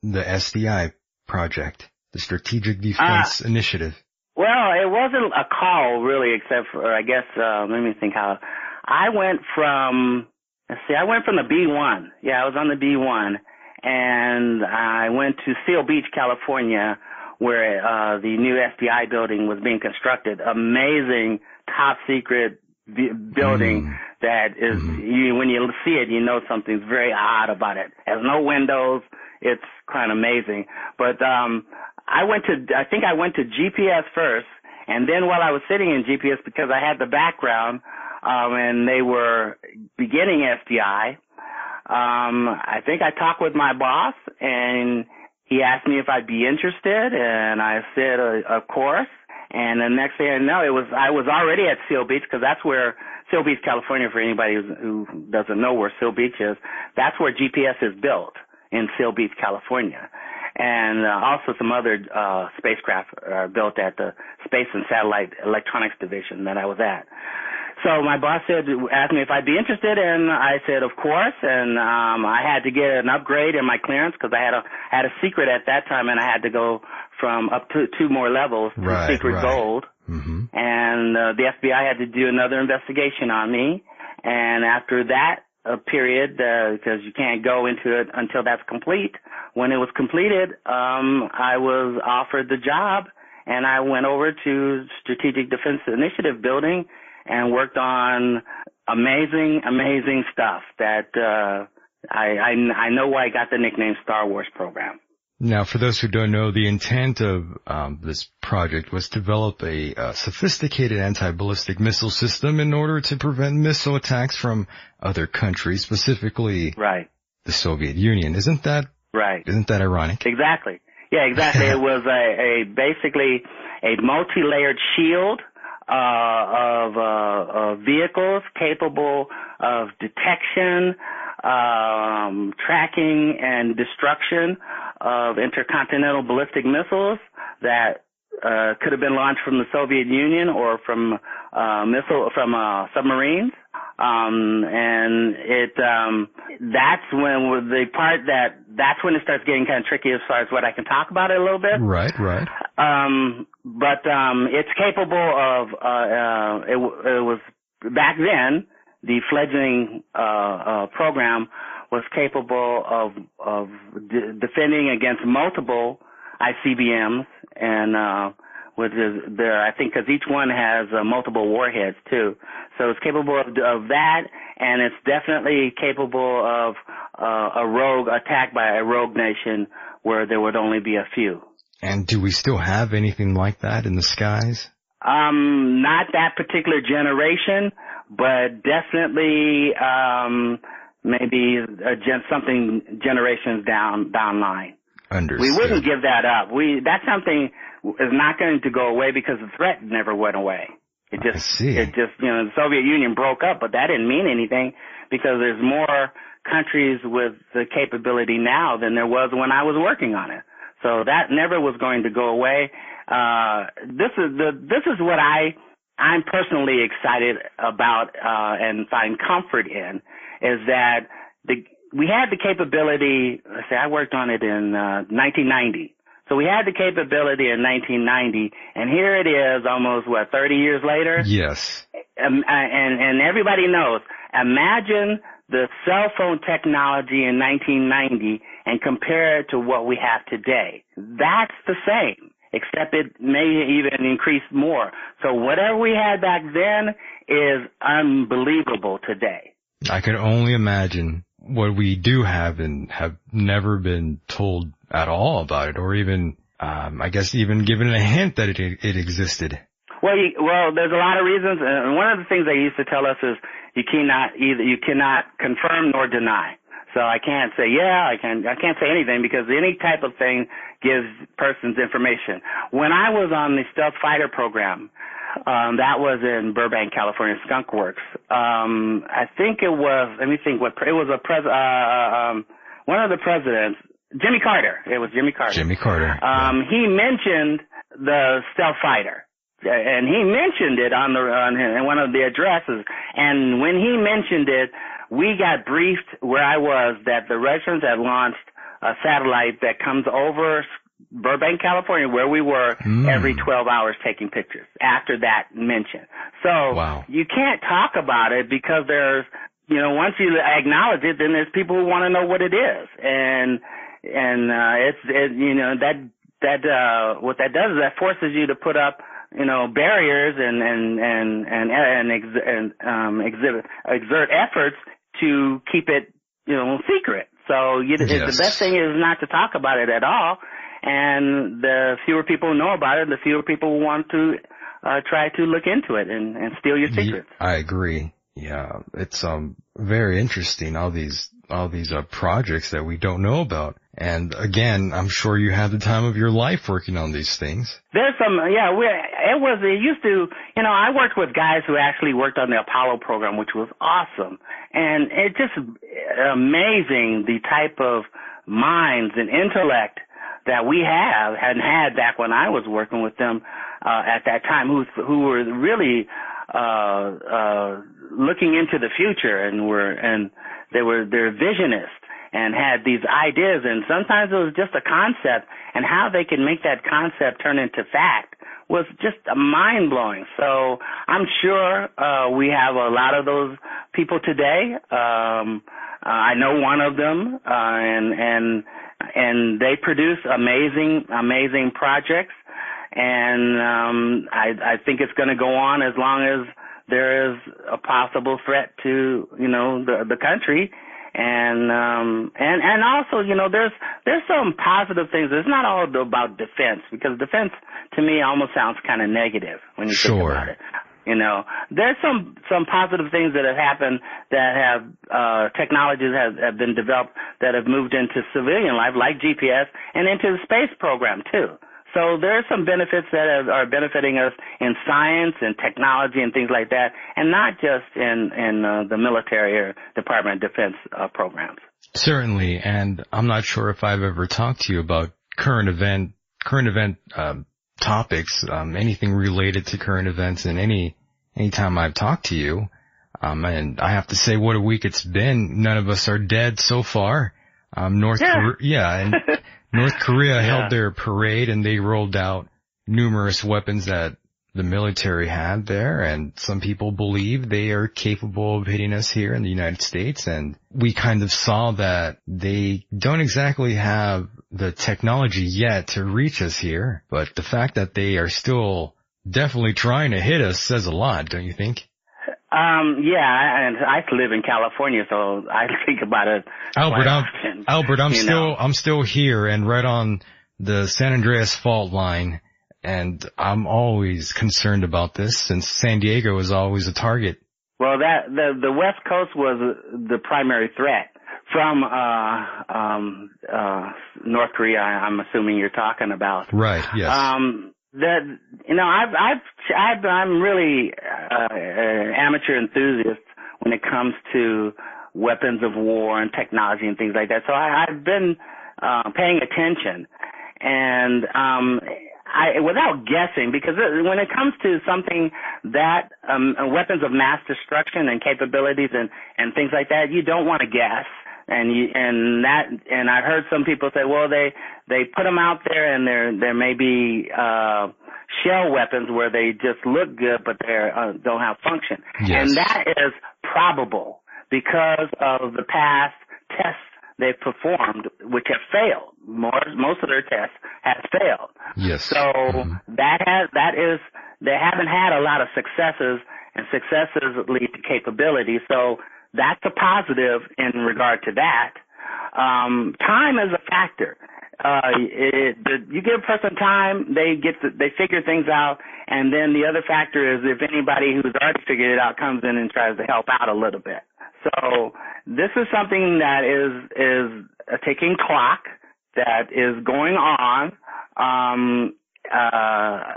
the SDI project, the Strategic Defense Ah. Initiative? Well, it wasn't a call really, except for I guess. Uh, let me think how. I went from. Let's see. I went from the B1. Yeah, I was on the B1, and I went to Seal Beach, California, where uh, the new SDI building was being constructed. Amazing, top secret b- building that is. You, when you see it, you know something's very odd about it. It has no windows. It's kind of amazing. But um, I went to. I think I went to GPS first, and then while I was sitting in GPS because I had the background, um, and they were beginning SDI. Um, I think I talked with my boss, and he asked me if I'd be interested, and I said, uh, of course. And the next thing I know, it was I was already at Seal Beach because that's where Seal Beach, California. For anybody who, doesn't know where Seal Beach is, that's where GPS is built in Seal Beach, California, and uh, also some other uh, spacecraft are built at the Space and Satellite Electronics Division that I was at. So my boss said, asked me if I'd be interested, and I said, of course. And um, I had to get an upgrade in my clearance because I had a had a secret at that time, and I had to go from up to two more levels to Right, secret right. gold. Mm-hmm. And uh, the FBI had to do another investigation on me. And after that uh, period, because you can't go into it until that's complete, when it was completed, um, I was offered the job, and I went over to Strategic Defense Initiative building and worked on amazing, amazing stuff that uh, I, I I know why I got the nickname Star Wars program. Now, for those who don't know, the intent of um, this project was to develop a uh, sophisticated anti-ballistic missile system in order to prevent missile attacks from other countries, specifically Right, the Soviet Union. Isn't that right. isn't that ironic? Exactly. Yeah, exactly. (laughs) it was a, a basically a multi-layered shield of, uh, of vehicles capable of detection, um, tracking, and destruction of intercontinental ballistic missiles that uh, could have been launched from the Soviet Union or from uh, missile from uh, submarines. Um, and it um, that's when the part that that's when it starts getting kind of tricky as far as what I can talk about it a little bit. Right, right. Um, but um, it's capable of. Uh, uh, it, it was back then the fledgling uh, uh, program was capable of of de- defending against multiple ICBMs and. Uh, which is there, I think, because each one has uh, multiple warheads too. So it's capable of, of that, and it's definitely capable of uh, a rogue attack by a rogue nation where there would only be a few. And do we still have anything like that in the skies? Um, not that particular generation, but definitely um, maybe a gen- something generations down down line. Understood. We wouldn't give that up. We that's something is not going to go away because the threat never went away. It just it just you know the Soviet Union broke up, but that didn't mean anything because there's more countries with the capability now than there was when I was working on it. So that never was going to go away. Uh, this is the this is what I I'm personally excited about uh, and find comfort in is that the we had the capability. Let's say I worked on it in uh, 1990. So we had the capability in 1990, and here it is, almost what 30 years later. Yes. Um, and and everybody knows. Imagine the cell phone technology in 1990 and compare it to what we have today. That's the same, except it may even increase more. So whatever we had back then is unbelievable today. I can only imagine what we do have and have never been told at all about it or even, um, I guess even given a hint that it, it existed. Well, you, well, there's a lot of reasons, and one of the things they used to tell us is you cannot either you cannot confirm nor deny. So I can't say yeah, I can I can't say anything because any type of thing gives persons information. When I was on the stealth fighter program, um, that was in Burbank, California, Skunk Works. Um, I think it was. Let me think. What it was a pres. Uh, um, one of the presidents, Jimmy Carter. It was Jimmy Carter. Jimmy Carter. Um, he mentioned the stealth fighter and he mentioned it on the on one of the addresses. And when he mentioned it, we got briefed where I was that the Russians had launched a satellite that comes over Burbank, California, where we were Mm. every 12 hours taking pictures after that mention. So Wow. you can't talk about it because there's, you know, once you acknowledge it, then there's people who want to know what it is. And, and, uh, it's, it, you know, that, that, uh, what that does is that forces you to put up, you know, barriers and, and, and, and, and, ex- and um, exhibit, exert efforts to keep it, you know, secret. So you, Yes. the best thing is not to talk about it at all. And the fewer people know about it, the fewer people want to uh, try to look into it and, and steal your secrets. I agree. Yeah, it's um very interesting all these all these uh, projects that we don't know about. And again, I'm sure you had the time of your life working on these things. There's some, yeah, we it was, it used to, you know, I worked with guys who actually worked on the Apollo program, which was awesome. And it just amazing the type of minds and intellect that we have and had back when I was working with them, uh, at that time who, who were really, uh, uh, looking into the future and were, and they were, they're visionists and had these ideas and sometimes it was just a concept and how they could make that concept turn into fact was just mind blowing. So I'm sure uh we have a lot of those people today. Um uh, I know one of them uh and and and they produce amazing amazing projects. And um I I think it's going to go on as long as there is a possible threat to, you know, the the country. And um and and also you know there's there's some positive things. It's not all about defense because defense to me almost sounds kind of negative when you think about it you know there's some some positive things that have happened that have uh technologies have, have been developed that have moved into civilian life like gps and into the space program too so there are some benefits that have, are benefiting us in science and technology and things like that, and not just in in uh, the military or Department of Defense uh, programs. Certainly, and I'm not sure if I've ever talked to you about current event, current event um, topics, um, anything related to current events, and any anytime I've talked to you. Um, and I have to say, what a week it's been. None of us are dead so far. Um, North Yeah. Korea, yeah, and (laughs) North Korea Yeah. held their parade and they rolled out numerous weapons that the military had there and some people believe they are capable of hitting us here in the United States and we kind of saw that they don't exactly have the technology yet to reach us here, but the fact that they are still definitely trying to hit us says a lot, don't you think? Um, yeah, and I live in California, so I (laughs) think about it. Albert, I'm, often, Albert, I'm still, know. I'm still here and right on the San Andreas fault line. And I'm always concerned about this since San Diego is always a target. Well, that the the West Coast was the primary threat from uh um uh North Korea. I'm assuming you're talking about. Right, yes. Um, that you know, I've I've, I've I'm really uh, an amateur enthusiast when it comes to weapons of war and technology and things like that. So I, I've been uh, paying attention, and um, I without guessing because when it comes to something that um, weapons of mass destruction and capabilities and and things like that, you don't want to guess and you and that and I've heard some people say, well, they they put them out there, and there there may be uh, shell weapons where they just look good, but they uh, don't have function, Yes. and that is probable. because of the past tests they've performed, which have failed. More, most of their tests have failed. Yes. So that has that is they haven't had a lot of successes, and successes lead to capability. So that's a positive in regard to that. Um, time is a factor. Uh, it, the, you give a person time, they get the, they figure things out, and then the other factor is if anybody who's already figured it out comes in and tries to help out a little bit. So this is something that is is a ticking clock that is going on. Um, uh,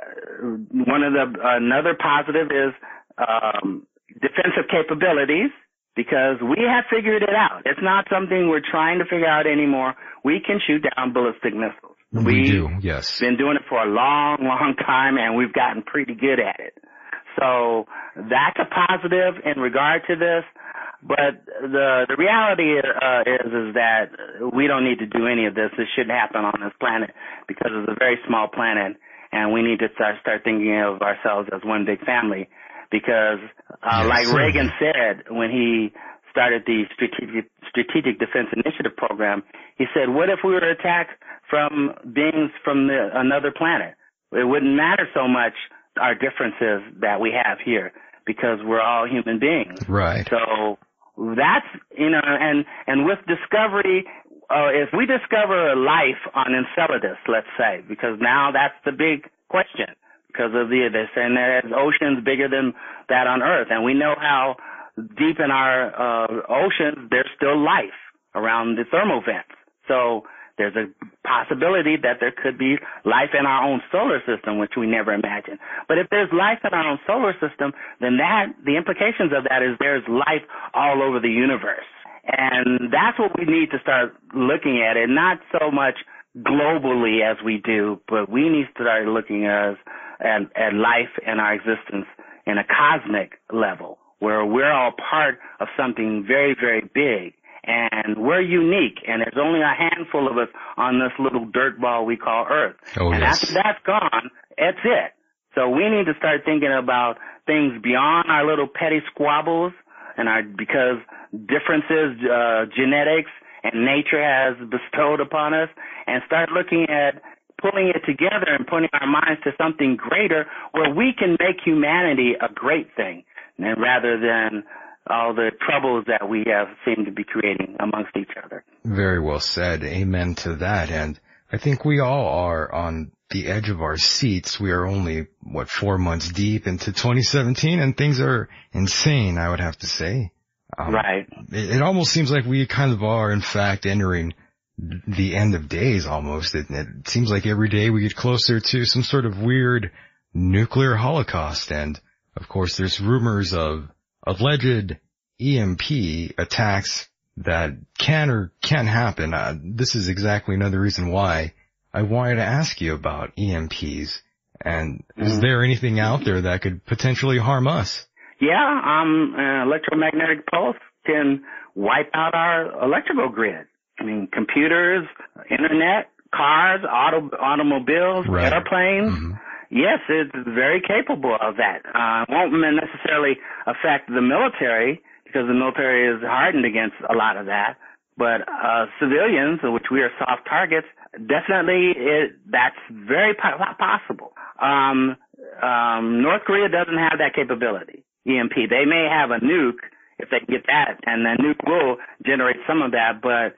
one of the another positive is um, defensive capabilities because we have figured it out. It's not something we're trying to figure out anymore. We can shoot down ballistic missiles. We We've do, yes. been doing it for a long, long time, and we've gotten pretty good at it. So that's a positive in regard to this. But the the reality uh, is is that we don't need to do any of this. This shouldn't happen on this planet because it's a very small planet, and we need to start start thinking of ourselves as one big family. Because, uh, Yes, like. Reagan said when he started the strategic strategic defense initiative program, he said, "What if we were attacked from beings from the, another planet? It wouldn't matter so much our differences that we have here because we're all human beings." Right. So that's you know, and and with discovery, uh, if we discover life on Enceladus, let's say, because now that's the big question, because of the they're saying there's oceans bigger than that on Earth, and we know how deep in our uh, oceans there's still life around the thermal vents. So there's a possibility that there could be life in our own solar system, which we never imagined. But if there's life in our own solar system, then that, the implications of that is there's life all over the universe. And that's what we need to start looking at it, not so much globally as we do, but we need to start looking at, at, at life and our existence in a cosmic level where we're all part of something very, very big and we're unique and there's only a handful of us on this little dirt ball we call Earth. Oh, and yes. after that's gone, that's it. So we need to start thinking about things beyond our little petty squabbles and our, because differences, uh, genetics and nature has bestowed upon us and start looking at pulling it together and putting our minds to something greater where we can make humanity a great thing and rather than all the troubles that we have seemed to be creating amongst each other. Very well said. Amen to that. And I think we all are on the edge of our seats. We are only, what, four months deep into 2017 and things are insane, I would have to say. Um, right. It, it almost seems like we kind of are, in fact, entering the end of days almost. It, it seems like every day we get closer to some sort of weird nuclear holocaust. And of course, there's rumors of alleged EMP attacks that can or can happen. Uh, this is exactly another reason why I wanted to ask you about EMPs. And is Mhm. there anything out there that could potentially harm us? Yeah, um, uh, electromagnetic pulse can wipe out our electrical grid. I mean, computers, internet, cars, auto, automobiles, Right. airplanes. Yes, it's very capable of that. Uh, it won't necessarily affect the military because the military is hardened against a lot of that. But uh, civilians, which we are soft targets, definitely it, that's very po- possible. Um, um, North Korea doesn't have that capability. EMP. They may have a nuke if they get that, and the nuke will generate some of that, but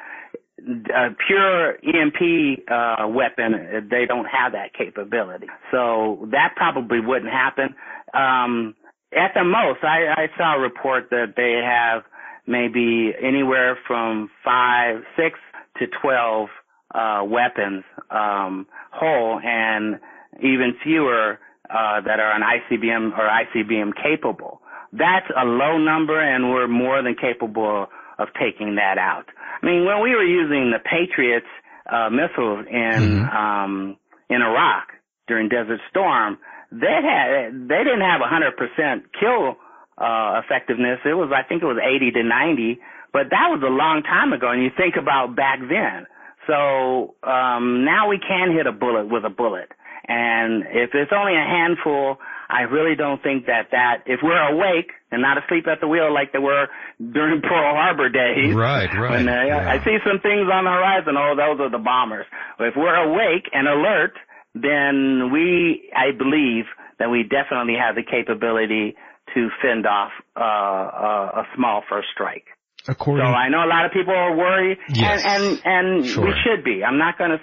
a pure EMP uh, weapon, they don't have that capability. So that probably wouldn't happen. Um, at the most, I, I saw a report that they have maybe anywhere from five, six to twelve uh, weapons um, whole, and even fewer uh, that are an ICBM or ICBM capable. That's a low number, and we're more than capable of taking that out. I mean, when we were using the Patriots uh, missiles in um, in Iraq during Desert Storm, they had they didn't have 100% kill uh, effectiveness. It was I think it was 80 to 90, but that was a long time ago. And you think about back then. So um, now we can hit a bullet with a bullet, And if it's only a handful, I really don't think that that, if we're awake and not asleep at the wheel like they were during (laughs) Pearl Harbor days. Right, right. When uh, yeah. I see some things on the horizon, oh, those are the bombers. But if we're awake and alert, then we, I believe, that we definitely have the capability to fend off uh, a, a small first strike. According, So I know a lot of people are worried, Yes. and and, and Sure. we should be. I'm not going to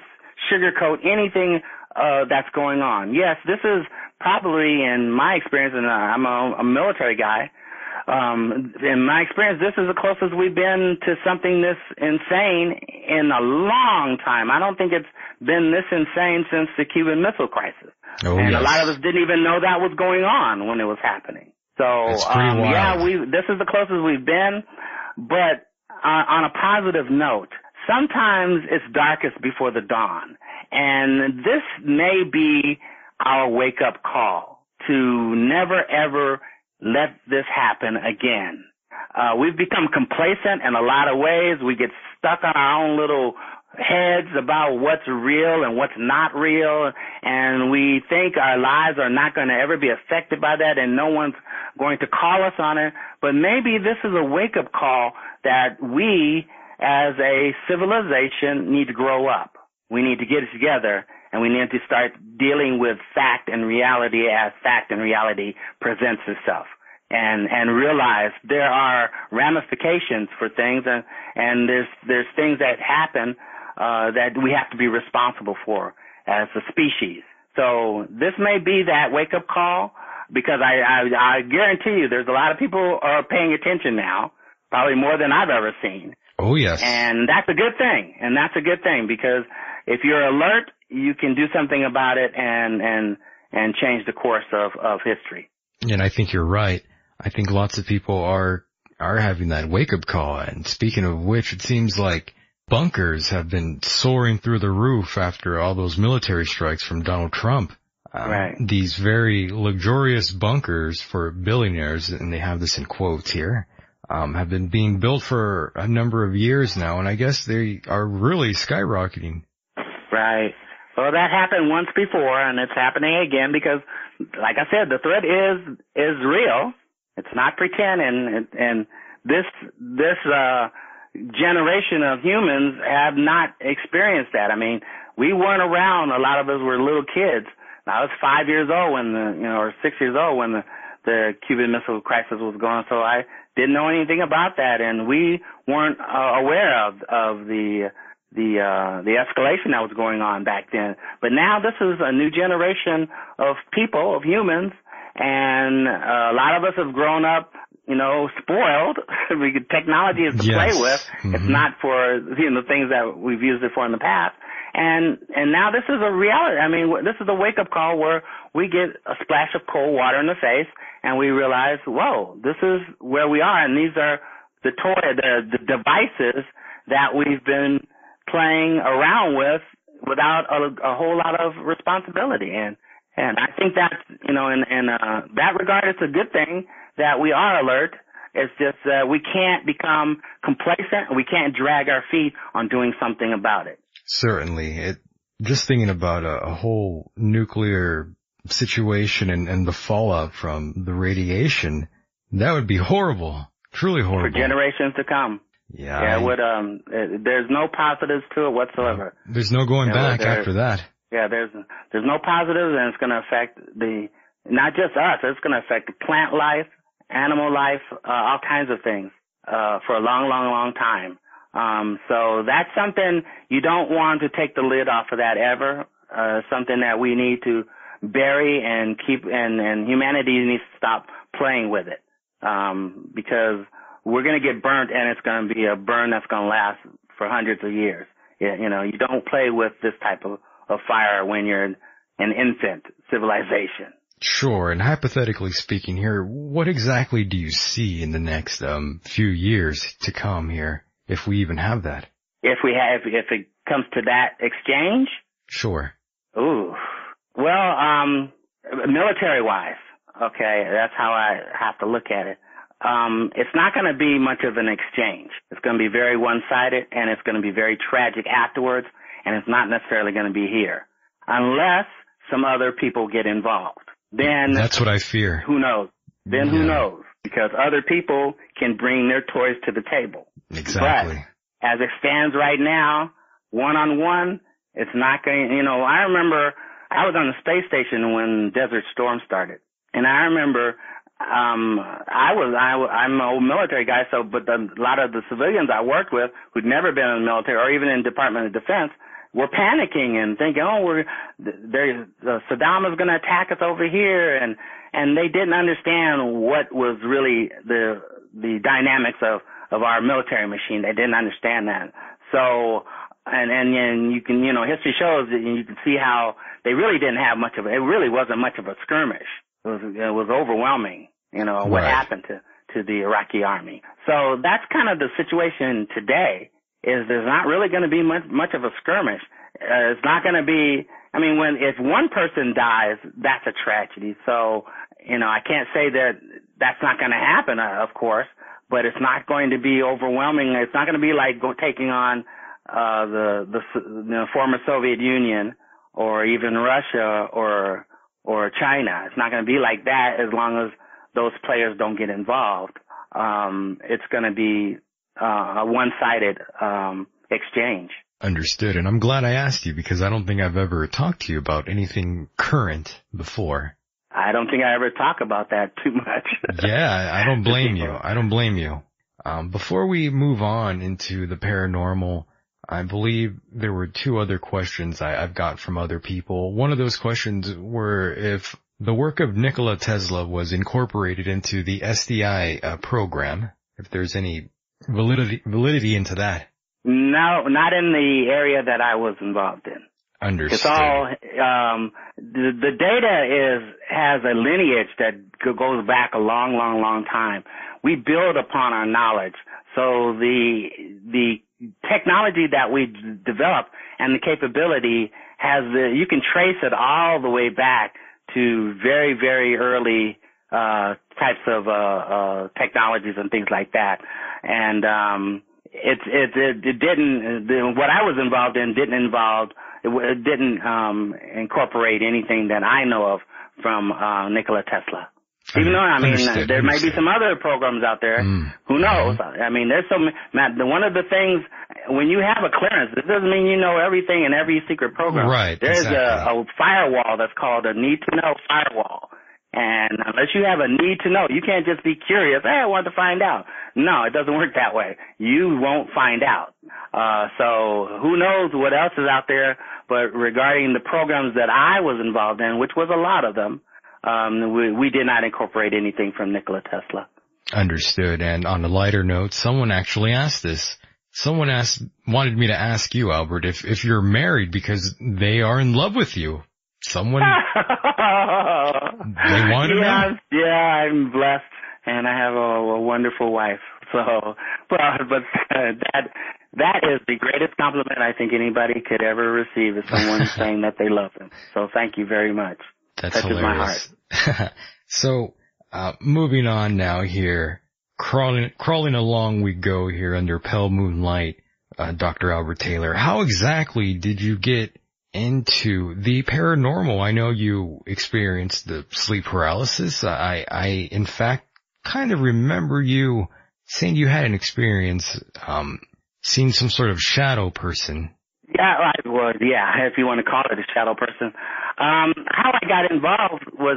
sugarcoat anything uh, that's going on. Yes, this is probably, in my experience, and uh, I'm a, a military guy. Um, in my experience, this is the closest we've been to something this insane in a long time. I don't think it's been this insane since the Cuban Missile Crisis. Oh, and a lot of us didn't even know that was going on when it was happening. So, um, yeah, we this is the closest we've been. But uh, on a positive note, sometimes it's darkest before the dawn, and this may be our wake up call to never ever let this happen again. Uh, we've become complacent in a lot of ways. We get stuck on our own little heads about what's real and what's not real, and we think our lives are not going to ever be affected by that, and no one's going to call us on it. But maybe this is a wake up call that we, as a civilization, need to grow up. We need to get it together, and we need to start dealing with fact and reality as fact and reality presents itself and and realize there are ramifications for things and and there's there's things that happen uh that we have to be responsible for as a species. So this may be that wake up call because I, I I guarantee you there's a lot of people are paying attention now, probably more than I've ever seen. Oh yes. And that's a good thing. And that's a good thing because if you're alert, you can do something about it and and and change the course of of history. And I think you're right. I think lots of people are are having that wake up call. And speaking of which, it seems like bunkers have been soaring through the roof after all those military strikes from Donald Trump. Um, Right. These very luxurious bunkers for billionaires, and they have this in quotes here, um, have been being built for a number of years now, and I guess they are really skyrocketing. Right. Well, that happened once before, and it's happening again because, like I said, the threat is is real. It's not pretend, and and this this uh, generation of humans have not experienced that. I mean, we weren't around. A lot of us were little kids. I was five years old when the you know, or six years old when the the Cuban Missile Crisis was going. So I didn't know anything about that, and we weren't uh, aware of of the the uh the escalation that was going on back then. But now this is a new generation of people, of humans, and uh, a lot of us have grown up, you know, spoiled. (laughs) we technology is to Yes. play with. It's Mhm. not for you know the things that we've used it for in the past. And and now this is a reality. I mean, this is a wake up call where we get a splash of cold water in the face, and we realize, whoa, this is where we are, and these are the toy, the the devices that we've been playing around with without a, a whole lot of responsibility. And and I think that's you know in in uh, that regard, it's a good thing that we are alert. It's just uh, we can't become complacent. We can't drag our feet on doing something about it. Certainly. It, just thinking about a, a whole nuclear situation and, and the fallout from the radiation, that would be horrible. Truly horrible. for generations to come. Yeah. Yeah, I- would um, it, there's no positives to it whatsoever. there's no going Yeah, back there- after that. Yeah, there's there's no positives, and it's going to affect the not just us. It's going to affect the plant life, animal life, uh, all kinds of things uh, for a long, long, long time. Um, so that's something you don't want to take the lid off of that ever. Uh, something that we need to bury and keep, and and humanity needs to stop playing with it um, because we're going to get burnt, and it's going to be a burn that's going to last for hundreds of years. You, know, you don't play with this type of, of fire when you're an infant civilization. Sure. And hypothetically speaking here, what exactly do you see in the next, um, few years to come here? If we even have that. If we have, if it comes to that exchange, Sure. ooh, well, um, military wise, okay, that's how I have to look at it. Um, it's not going to be much of an exchange. It's going to be very one-sided, and it's going to be very tragic afterwards, and it's not necessarily going to be here, unless some other people get involved. Then That's what I fear. who knows? Then who knows? Because other people can bring their toys to the table. Exactly. As it stands right now, one on one, it's not going. You know, I remember I was on the space station when Desert Storm started, and I remember um I was I I'm an old military guy, so but the, a lot of the civilians I worked with who'd never been in the military or even in Department of Defense were panicking and thinking, oh, we're there. Uh, Saddam is going to attack us over here, and and they didn't understand what was really the the dynamics of of our military machine. They didn't understand that. So and and and you can you know history shows that you can see how they really didn't have much of. It really wasn't much of a skirmish. It was it was overwhelming. You know what Right. happened to to the Iraqi army. So that's kind of the situation today. Is there's not really going to be much much of a skirmish. Uh, it's not going to be. I mean, when if one person dies, that's a tragedy. So you know, I can't say that that's not going to happen, uh, of course, but it's not going to be overwhelming. It's not going to be like go, taking on uh, the, the the former Soviet Union or even Russia or or China. It's not going to be like that as long as those players don't get involved. Um, it's going to be uh, a one-sided um, exchange. Understood. And I'm glad I asked you because I don't think I've ever talked to you about anything current before. I don't think I ever talk about that too much. (laughs) Yeah, I don't blame you. I don't blame you. Um, before we move on into the paranormal, I believe there were two other questions I, I've got from other people. One of those questions were if the work of Nikola Tesla was incorporated into the SDI uh, program, if there's any validity, validity into that. No, not in the area that I was involved in. Understood. It's all um, the the data is has a lineage that goes back a long, long, long time. We build upon our knowledge. So the the technology that we d- develop and the capability has the you can trace it all the way back to very, very early uh, types of uh, uh, technologies and things like that. And um, it, it it it didn't what I was involved in didn't involve it, it didn't um incorporate anything that I know of from uh Nikola Tesla. Even though I mean Understood, there may be some other programs out there, Mm. who knows? I mean there's so ma- Matt. One of the things when you have a clearance, it doesn't mean you know everything in every secret program. Right, There's exactly. a, a firewall that's called a need to know firewall. And unless you have a need to know, you can't just be curious. Hey, I want to find out. No, it doesn't work that way. You won't find out. Uh, so who knows what else is out there? But regarding the programs that I was involved in, which was a lot of them, um, we, we did not incorporate anything from Nikola Tesla. Understood. And on a lighter note, someone actually asked this. Someone asked, wanted me to ask you, Albert, if, if you're married because they are in love with you. Someone, (laughs) they wanted to yeah, know. yeah, I'm blessed, and I have a, a wonderful wife. So, (laughs) but but uh, that that is the greatest compliment I think anybody could ever receive is someone (laughs) saying that they love them. So, thank you very much. That's touches my heart. hilarious. (laughs) so, uh, moving on now here, crawling, crawling along we go here under pale moonlight, uh, Dr. Albert Taylor. How exactly did you get into the paranormal? I know you experienced the sleep paralysis. I, I, in fact, kind of remember you saying you had an experience, um, seeing some sort of shadow person. Yeah, I was. Yeah, if you want to call it a shadow person. Um, how I got involved was,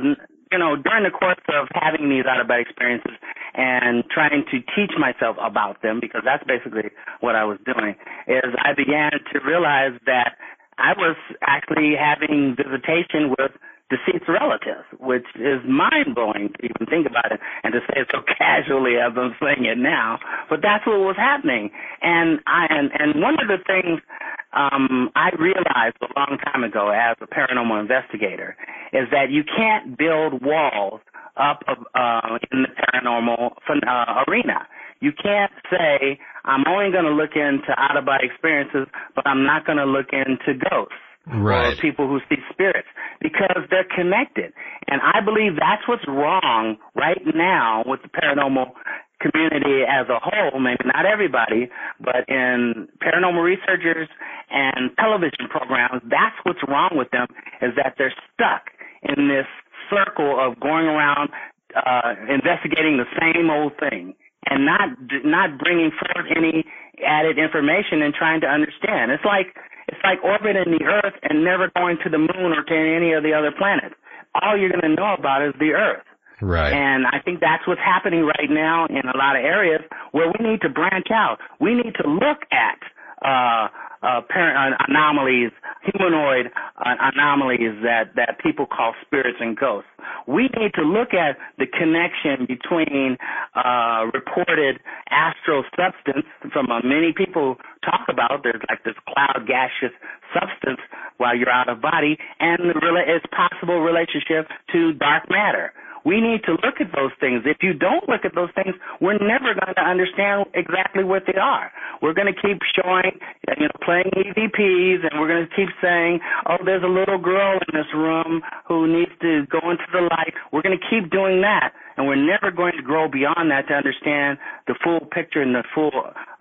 you know, during the course of having these out of bed experiences and trying to teach myself about them, because that's basically what I was doing, is I began to realize that I was actually having visitation with deceased relatives, which is mind blowing to even think about it and to say it so casually as I'm saying it now. But that's what was happening. And I and, and one of the things um, I realized a long time ago as a paranormal investigator is that you can't build walls up uh, in the paranormal uh, arena. You can't say, I'm only going to look into out of body experiences, but I'm not going to look into ghosts Right. or people who see spirits because they're connected. And I believe that's what's wrong right now with the paranormal community as a whole, maybe not everybody, but in paranormal researchers and television programs, that's what's wrong with them is that they're stuck in this circle of going around uh, investigating the same old thing and not not bringing forth any added information and trying to understand. It's like it's like orbiting the Earth and never going to the moon or to any of the other planets. All you're going to know about is the Earth. Right. And I think that's what's happening right now in a lot of areas where we need to branch out. We need to look at uh, uh, parent, uh, anomalies, humanoid uh, anomalies that, that people call spirits and ghosts. We need to look at the connection between uh, reported astral substance from uh, many people talk about. There's like this cloud gaseous substance while you're out of body, and the, its possible relationship to dark matter. We need to look at those things. If you don't look at those things, we're never going to understand exactly what they are. We're going to keep showing, you know, playing EVPs, and we're going to keep saying, oh, there's a little girl in this room who needs to go into the light. We're going to keep doing that, and we're never going to grow beyond that to understand the full picture and the full,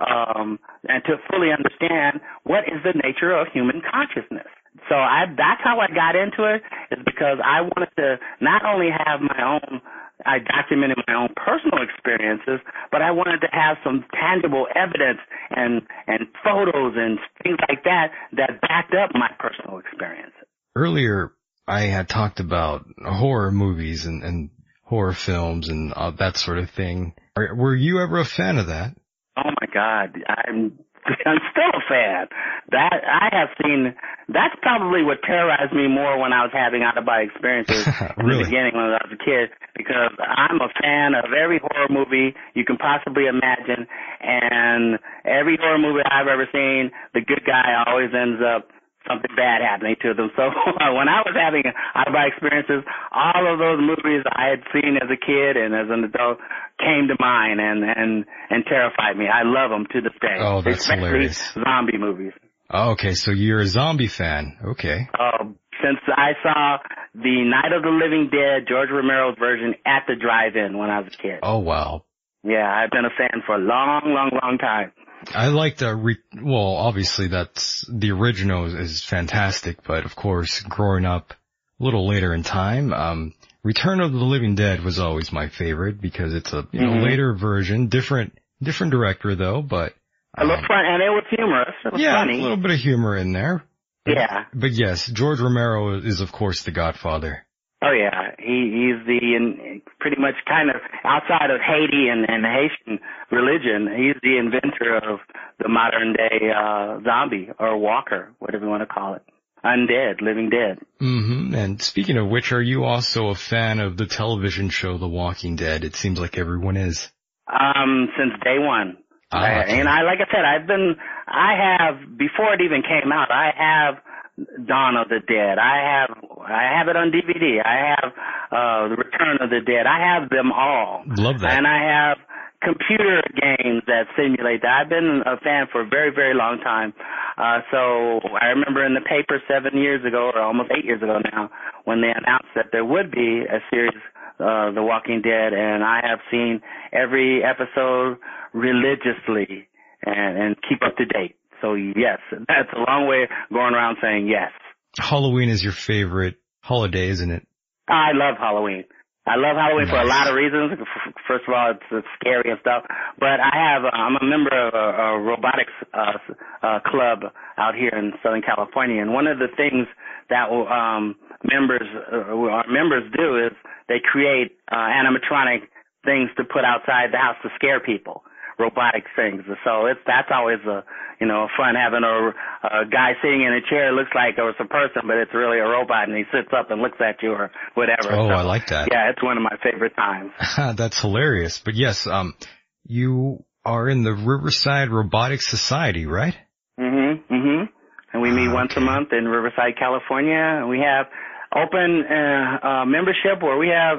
um, and to fully understand what is the nature of human consciousness. So I that's how I got into it is because I wanted to not only have my own I documented my own personal experiences, but I wanted to have some tangible evidence and and photos and things like that that backed up my personal experiences. Earlier I had talked about horror movies and, and horror films and uh, that sort of thing. Are, were you ever a fan of that? Oh my God, I'm (laughs) I'm still a fan. That I have seen. That's probably what terrorized me more when I was having out of body experiences (laughs) in really? the beginning when I was a kid, because I'm a fan of every horror movie you can possibly imagine, and every horror movie I've ever seen, the good guy always ends up something bad happening to them. (laughs) So when I was having out of experiences, all of those movies I had seen as a kid and as an adult came to mind and and and terrified me. I love them to this day. Oh, that's especially hilarious. Zombie movies. Oh, okay, so you're a zombie fan. Okay. Uh, since I saw the Night of the Living Dead, George Romero's version at the drive-in when I was a kid. Oh wow. Yeah, I've been a fan for a long, long, long time. I like the re- well, obviously that's the original is, is fantastic, but of course, growing up a little later in time, um, Return of the Living Dead was always my favorite because it's a you know Mhm. later version, different different director though, but It was fun, and it was humorous. It was yeah, funny. a little bit of humor in there. Yeah. But yes, George Romero is of course the Godfather. Oh yeah, he he's the in, pretty much kind of outside of Haiti and, and Haitian religion, he's the inventor of the modern day uh zombie or walker, whatever you want to call it, undead, living dead. hmm And speaking of which, are you also a fan of the television show The Walking Dead? It seems like everyone is. Um, since day one. Ah, okay. and I, like I said, I've been, I have, before it even came out, I have Dawn of the Dead. I have, I have it on DVD. I have, uh, The Return of the Dead. I have them all. Love that. And I have computer games that simulate that. I've been a fan for a very, very long time. Uh, so I remember in the paper seven years ago, or almost eight years ago now, when they announced that there would be a series, uh, The Walking Dead, and I have seen every episode religiously and, and keep up to date. So yes, that's a long way going around saying yes. Halloween is your favorite holiday, isn't it? I love Halloween. I love Halloween for a lot of reasons. First of all, it's, it's scary and stuff. But I have, uh, I'm a member of a, a robotics uh, uh, club out here in Southern California, and one of the things that um, members, uh, our members do is they create uh, animatronic things to put outside the house to scare people. Robotic things. So it's that's always a you know fun having a, a guy sitting in a chair looks like it's a person, but it's really a robot, and he sits up and looks at you or whatever. Oh, So, I like that. Yeah, it's one of my favorite times. (laughs) That's hilarious. But yes, um, you are in the Riverside Robotics Society, right? Mm-hmm. Mm-hmm. And we meet Ah, once a month in Riverside, California. And we have open uh, uh, membership where we have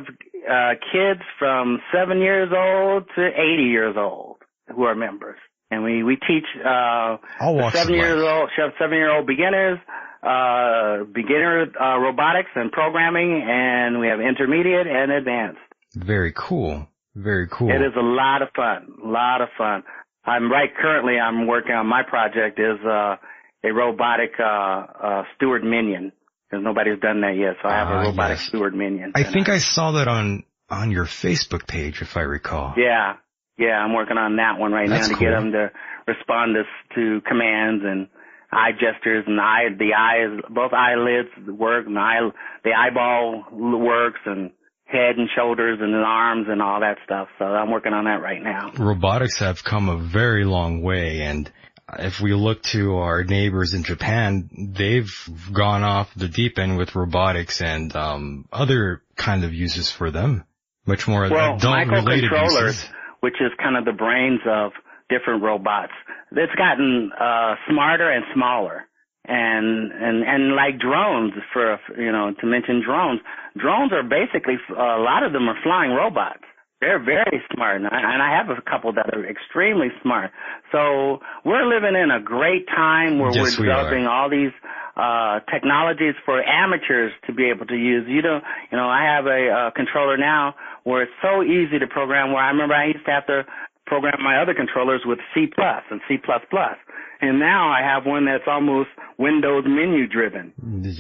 uh, kids from seven years old to eighty years old who are members, and we we teach uh, All walks of seven years old seven year old beginners. Uh, beginner uh, robotics and programming, and we have intermediate and advanced. Very cool. Very cool. It is a lot of fun. A lot of fun. I'm right currently I'm working on my project is uh a robotic uh uh steward minion. Because nobody's done that yet, so I have Ah, a robotic yes. steward minion. I think I saw that on on your Facebook page, if I recall. Yeah, yeah, I'm working on that one right That's now to cool. get them to respond to, to commands and eye gestures and eye the eyes, both eyelids work and eye the eyeball works and head and shoulders and arms and all that stuff. So I'm working on that right now. Robotics have come a very long way and if we look to our neighbors in Japan, they've gone off the deep end with robotics and um, other kind of uses for them. Much more Well, adult related uses. Which is kind of the brains of different robots, it's gotten uh, smarter and smaller. And and and like drones, for you know, to mention drones, drones are basically a lot of them are flying robots. They're very smart, and I, and I have a couple that are extremely smart. So we're living in a great time where Yes, we're we developing all these uh, technologies for amateurs to be able to use. You don't, you know, I have a uh, controller now where it's so easy to program. Where I remember I used to have to program my other controllers with C plus and C plus plus, and now I have one that's almost Windows menu driven.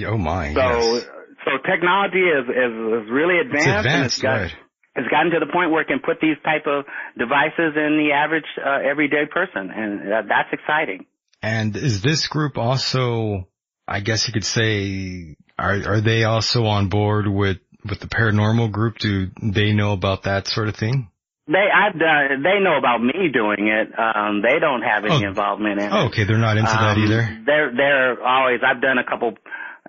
Oh my. So, yes. so technology is, is is really advanced. It's advanced, it's got, right. It's gotten to the point where it can put these type of devices in the average uh, everyday person, and uh, that's exciting. And is this group also, I guess you could say, are are they also on board with with the paranormal group? Do they know about that sort of thing? They I've done. They know about me doing it. Um, they don't have any Oh. involvement in it. Oh, okay, they're not into that Um, either. They're they're always. I've done a couple.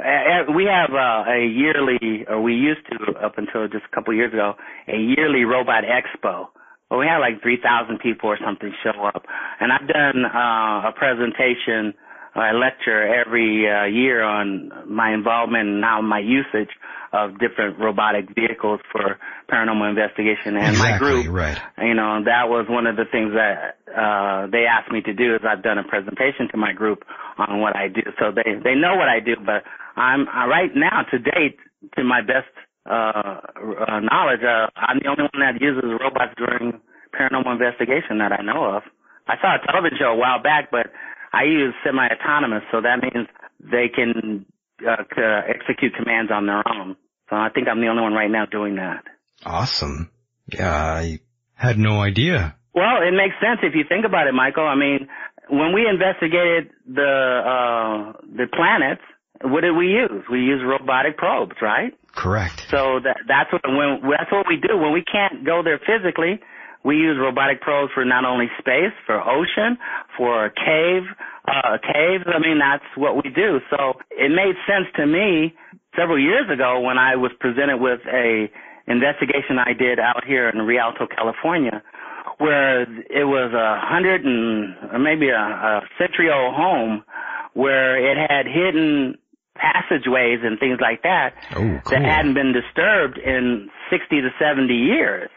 Uh, we have uh, a yearly, or we used to up until just a couple years ago, a yearly robot expo. Well, we had like three thousand people or something show up, and I've done uh, a presentation, a lecture every uh, year on my involvement and now my usage of different robotic vehicles for paranormal investigation. And my exactly, group right. you know, that was one of the things that uh they asked me to do is I've done a presentation to my group on what I do. So they they know what I do, but I'm uh, right now to date to my best uh, uh knowledge, uh, I'm the only one that uses robots during paranormal investigation that I know of. I saw a television show a while back, but I use semi-autonomous, so that means they can uh, c- execute commands on their own. So I think I'm the only one right now doing that. Awesome. Yeah, I had no idea. Well, it makes sense if you think about it, Michael. I mean, when we investigated the uh, the planets, what did we use? We used robotic probes, right? Correct. So that that's what when that's what we do when we can't go there physically. We use robotic probes for not only space, for ocean, for cave, uh, caves. I mean, that's what we do. So it made sense to me several years ago when I was presented with a investigation I did out here in Rialto, California, where it was a hundred and or maybe a, a century old home where it had hidden passageways and things like that Oh, cool. that hadn't been disturbed in 60 to 70 years.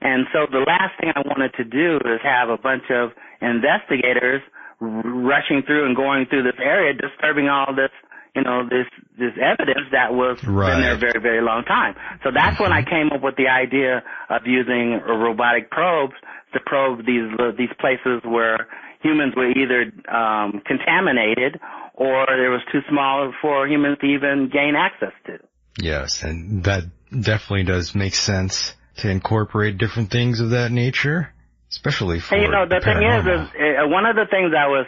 And so the last thing I wanted to do is have a bunch of investigators rushing through and going through this area, disturbing all this, you know, this this evidence that was been there a very very long time. So that's when I came up with the idea of using robotic probes to probe these these places where humans were either um, contaminated or there was too small for humans to even gain access to. Yes, and that definitely does make sense to incorporate different things of that nature, especially for And you know, the thing is, paranormal. is uh, one of the things I was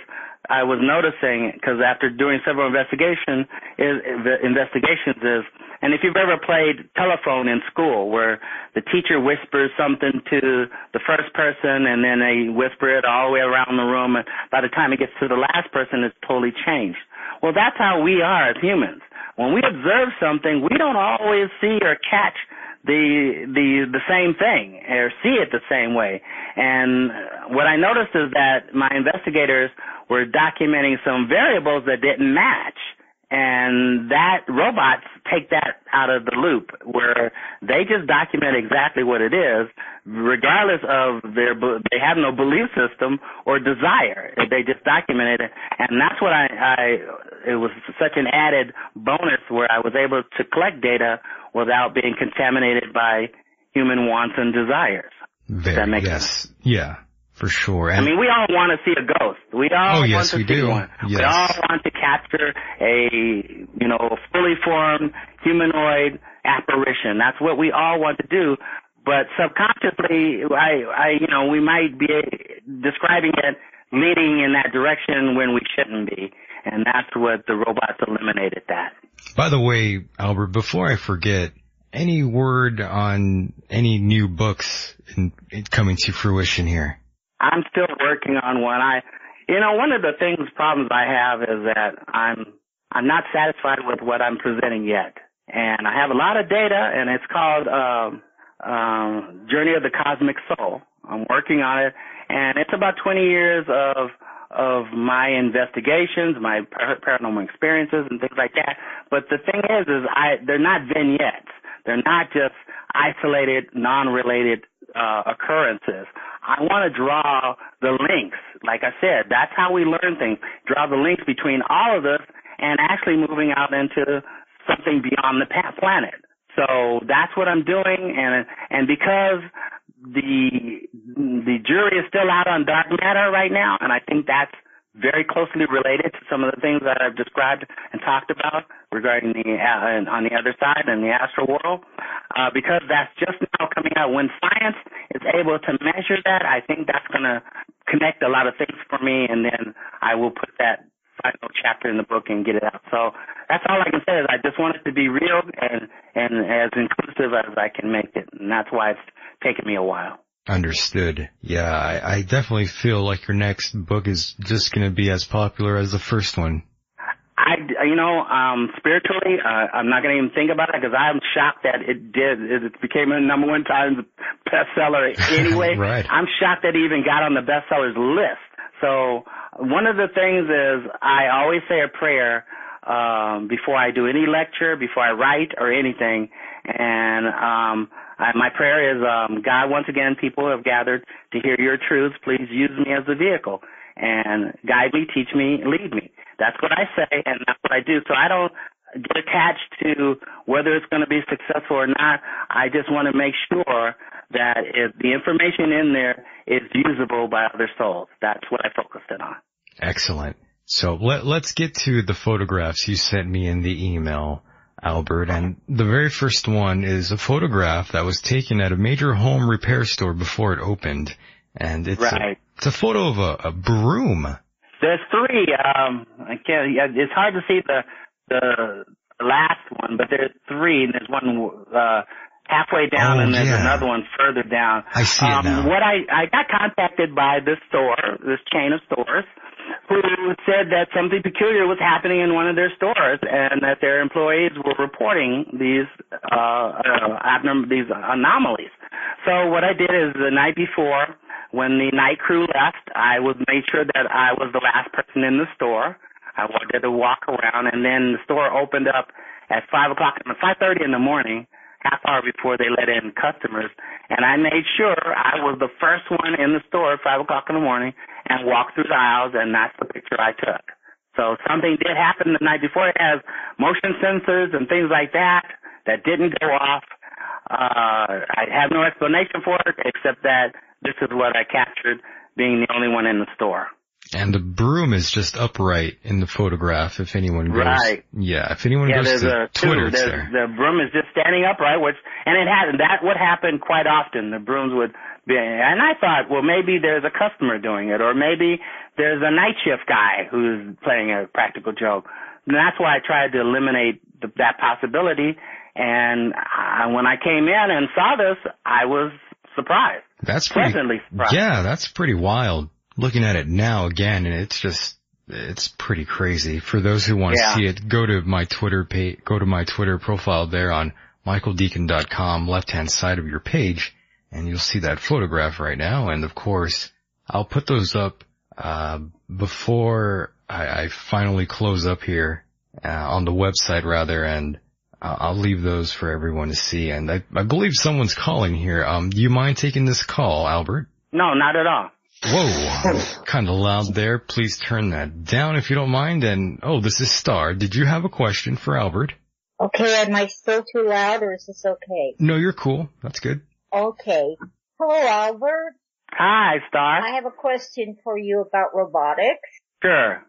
I was noticing because after doing several investigation is the investigations is, and if you've ever played telephone in school, where the teacher whispers something to the first person and then they whisper it all the way around the room, and by the time it gets to the last person, it's totally changed. Well, that's how we are as humans. When we observe something, we don't always see or catch the the the same thing or see it the same way. And what I noticed is that my investigators were documenting some variables that didn't match. And that robots take that out of the loop where they just document exactly what it is, regardless of their, they have no belief system or desire. They just document it. And that's what I, I, it was such an added bonus where I was able to collect data without being contaminated by human wants and desires. Very, that make yes. Yeah, for sure. I mean, we all want to see a ghost. We all Oh, yes, want to see do. one. We all want to capture a, you know, fully formed humanoid apparition. That's what we all want to do. But subconsciously, I, I, you know, we might be describing it leading in that direction when we shouldn't be. And that's what the robots eliminated that. by the way, Albert, before I forget, any word on any new books in, in coming to fruition here? I'm still working on one. I, you know, one of the things, problems I have is that I'm, I'm not satisfied with what I'm presenting yet. And I have a lot of data and it's called, um, um, Journey of the Cosmic Soul. I'm working on it and it's about 20 years of, of my investigations, my par- paranormal experiences and things like that. But the thing is, is I, they're not vignettes. They're not just isolated, non-related, uh, occurrences. I want to draw the links. Like I said, that's how we learn things. Draw the links between all of this and actually moving out into something beyond the planet. So that's what I'm doing, and and because the the jury is still out on dark matter right now, and I think that's very closely related to some of the things that I've described and talked about regarding the uh, on the other side and the astral world. Uh, because that's just now coming out. When science is able to measure that, I think that's going to connect a lot of things for me, and then I will put that final chapter in the book and get it out. So that's all I can say is I just want it to be real and and as inclusive as I can make it, and that's why it's taken me a while. Understood. Yeah, I, I definitely feel like your next book is just going to be as popular as the first one. I, you know, um, spiritually, uh, I'm not going to even think about it because I'm shocked that it did. It became a number one times bestseller (laughs) anyway. Right. I'm shocked that it even got on the bestsellers list. So one of the things is I always say a prayer um, before I do any lecture, before I write or anything, and um, I, my prayer is, um, God, once again, people have gathered to hear your truths. Please use me as a vehicle and guide me, teach me, lead me. That's what I say, and that's what I do. So I don't get attached to whether it's going to be successful or not. I just want to make sure that if the information in there is usable by other souls. That's what I focused it on. Excellent. So let, let's get to the photographs you sent me in the email, Albert. And the very first one is a photograph that was taken at a major home repair store before it opened. And it's, Right. a, it's a photo of a, a broom. There's three. Um, I can't. yeah, It's hard to see the the last one, but there's three, and there's one uh, halfway down, Oh, and there's yeah. another one further down. I see it um, now. What I I got contacted by this store, this chain of stores, who said that something peculiar was happening in one of their stores, and that their employees were reporting these uh, uh abnorm- these anomalies. So what I did is the night before, when the night crew left, I was made sure that I was the last person in the store. I wanted to walk around, and then the store opened up at five o'clock, five thirty in the morning, half hour before they let in customers. And I made sure I was the first one in the store at five o'clock in the morning and walked through the aisles, and that's the picture I took. So something did happen the night before. It has motion sensors and things like that that didn't go off. Uh, I have no explanation for it except that this is what I captured being the only one in the store. And the broom is just upright in the photograph if anyone goes. Right. Yeah, if anyone yeah, goes to. Twitter, there. the broom is just standing upright, which and it had that would happen quite often. The brooms would and I thought, well, maybe there's a customer doing it, or maybe there's a night shift guy who's playing a practical joke. And that's why I tried to eliminate the, that possibility. And I, when I came in and saw this, I was surprised. That's pretty, pleasantly surprised. yeah, that's pretty wild. Looking at it now again, and it's just, it's pretty crazy. For those who want Yeah. to see it, go to my Twitter page, go to my Twitter profile there on michaeldecon.com, left hand side of your page, and you'll see that photograph right now. And of course, I'll put those up, uh, before I, I finally close up here, uh, on the website rather, and uh, I'll leave those for everyone to see. And I, I believe someone's calling here. Um, do you mind taking this call, Albert? No, not at all. Whoa, kind of loud there. Please turn that down if you don't mind. And oh, this is Star. Did you have a question for Albert? Okay, am I still too loud or is this okay? No, you're cool. That's good. Okay. Hello, Albert. Hi, Star. I have a question for you about robotics. Sure.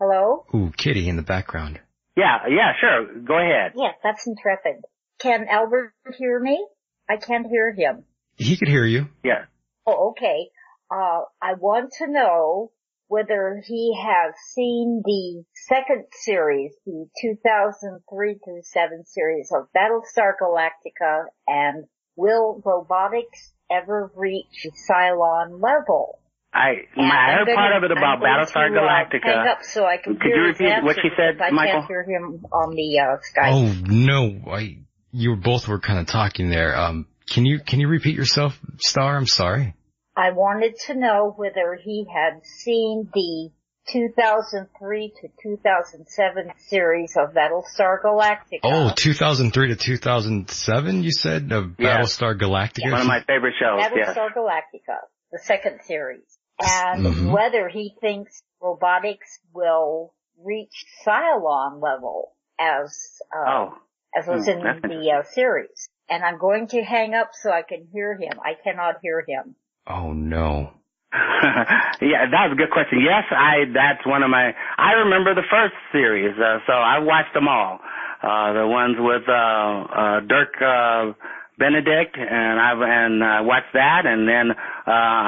Hello? Ooh, Kitty in the background. Yeah, yeah, sure. Go ahead. Yes, that's intrepid. Can Albert hear me? I can't hear him. He could hear you. Yeah. Oh, okay. Uh, I want to know whether he has seen the second series, the 2003 through 7 series of Battlestar Galactica and will robotics ever reach Cylon level? I, my, I I'm heard gonna- part of it about I'm Battlestar to, uh, Galactica. hang up so I can Could hear you his repeat what answer she said, because I Michael? can't hear him on the uh, Skype. Oh no, I you both were kind of talking there. Um, can you can you repeat yourself, Star? I'm sorry. I wanted to know whether he had seen the 2003 to 2007 series of Battlestar Galactica. Oh, 2003 to 2007, you said of Yeah. Battlestar Galactica. One of my favorite shows, yeah. Battlestar Galactica, the second series. And Mhm. whether he thinks robotics will reach Cylon level as, uh, Oh. as was Hmm, in the uh, series. And I'm going to hang up so I can hear him. I cannot hear him. Oh no. Yeah, that was a good question. Yes, I that's one of my I remember the first series, uh, so I watched them all. Uh the ones with uh uh Dirk uh Benedict and I've and I watched that and then uh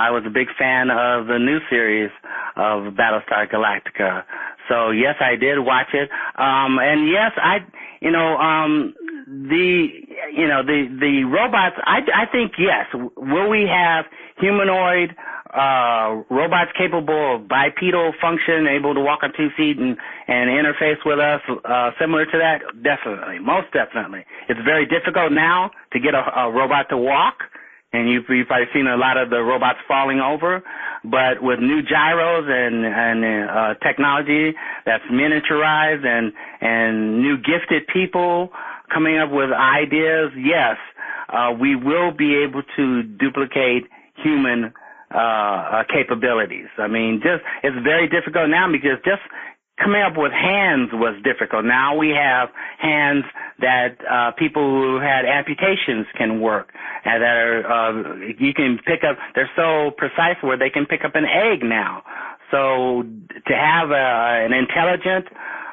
I was a big fan of the new series of Battlestar Galactica. So yes, I did watch it. Um and yes, I you know um the you know the the robots I I think yes, will we have humanoid uh, robots capable of bipedal function, able to walk on two feet and, and interface with us, uh, similar to that? Definitely, most definitely. It's very difficult now to get a, a robot to walk, and you've, you've probably seen a lot of the robots falling over. But with new gyros and and uh, technology that's miniaturized and and new gifted people coming up with ideas, yes, uh, we will be able to duplicate human uh, uh, capabilities. I mean, just it's very difficult now because just coming up with hands was difficult. Now we have hands that uh, people who had amputations can work, and that are uh, you can pick up. They're so precise where they can pick up an egg now. So to have a, an intelligent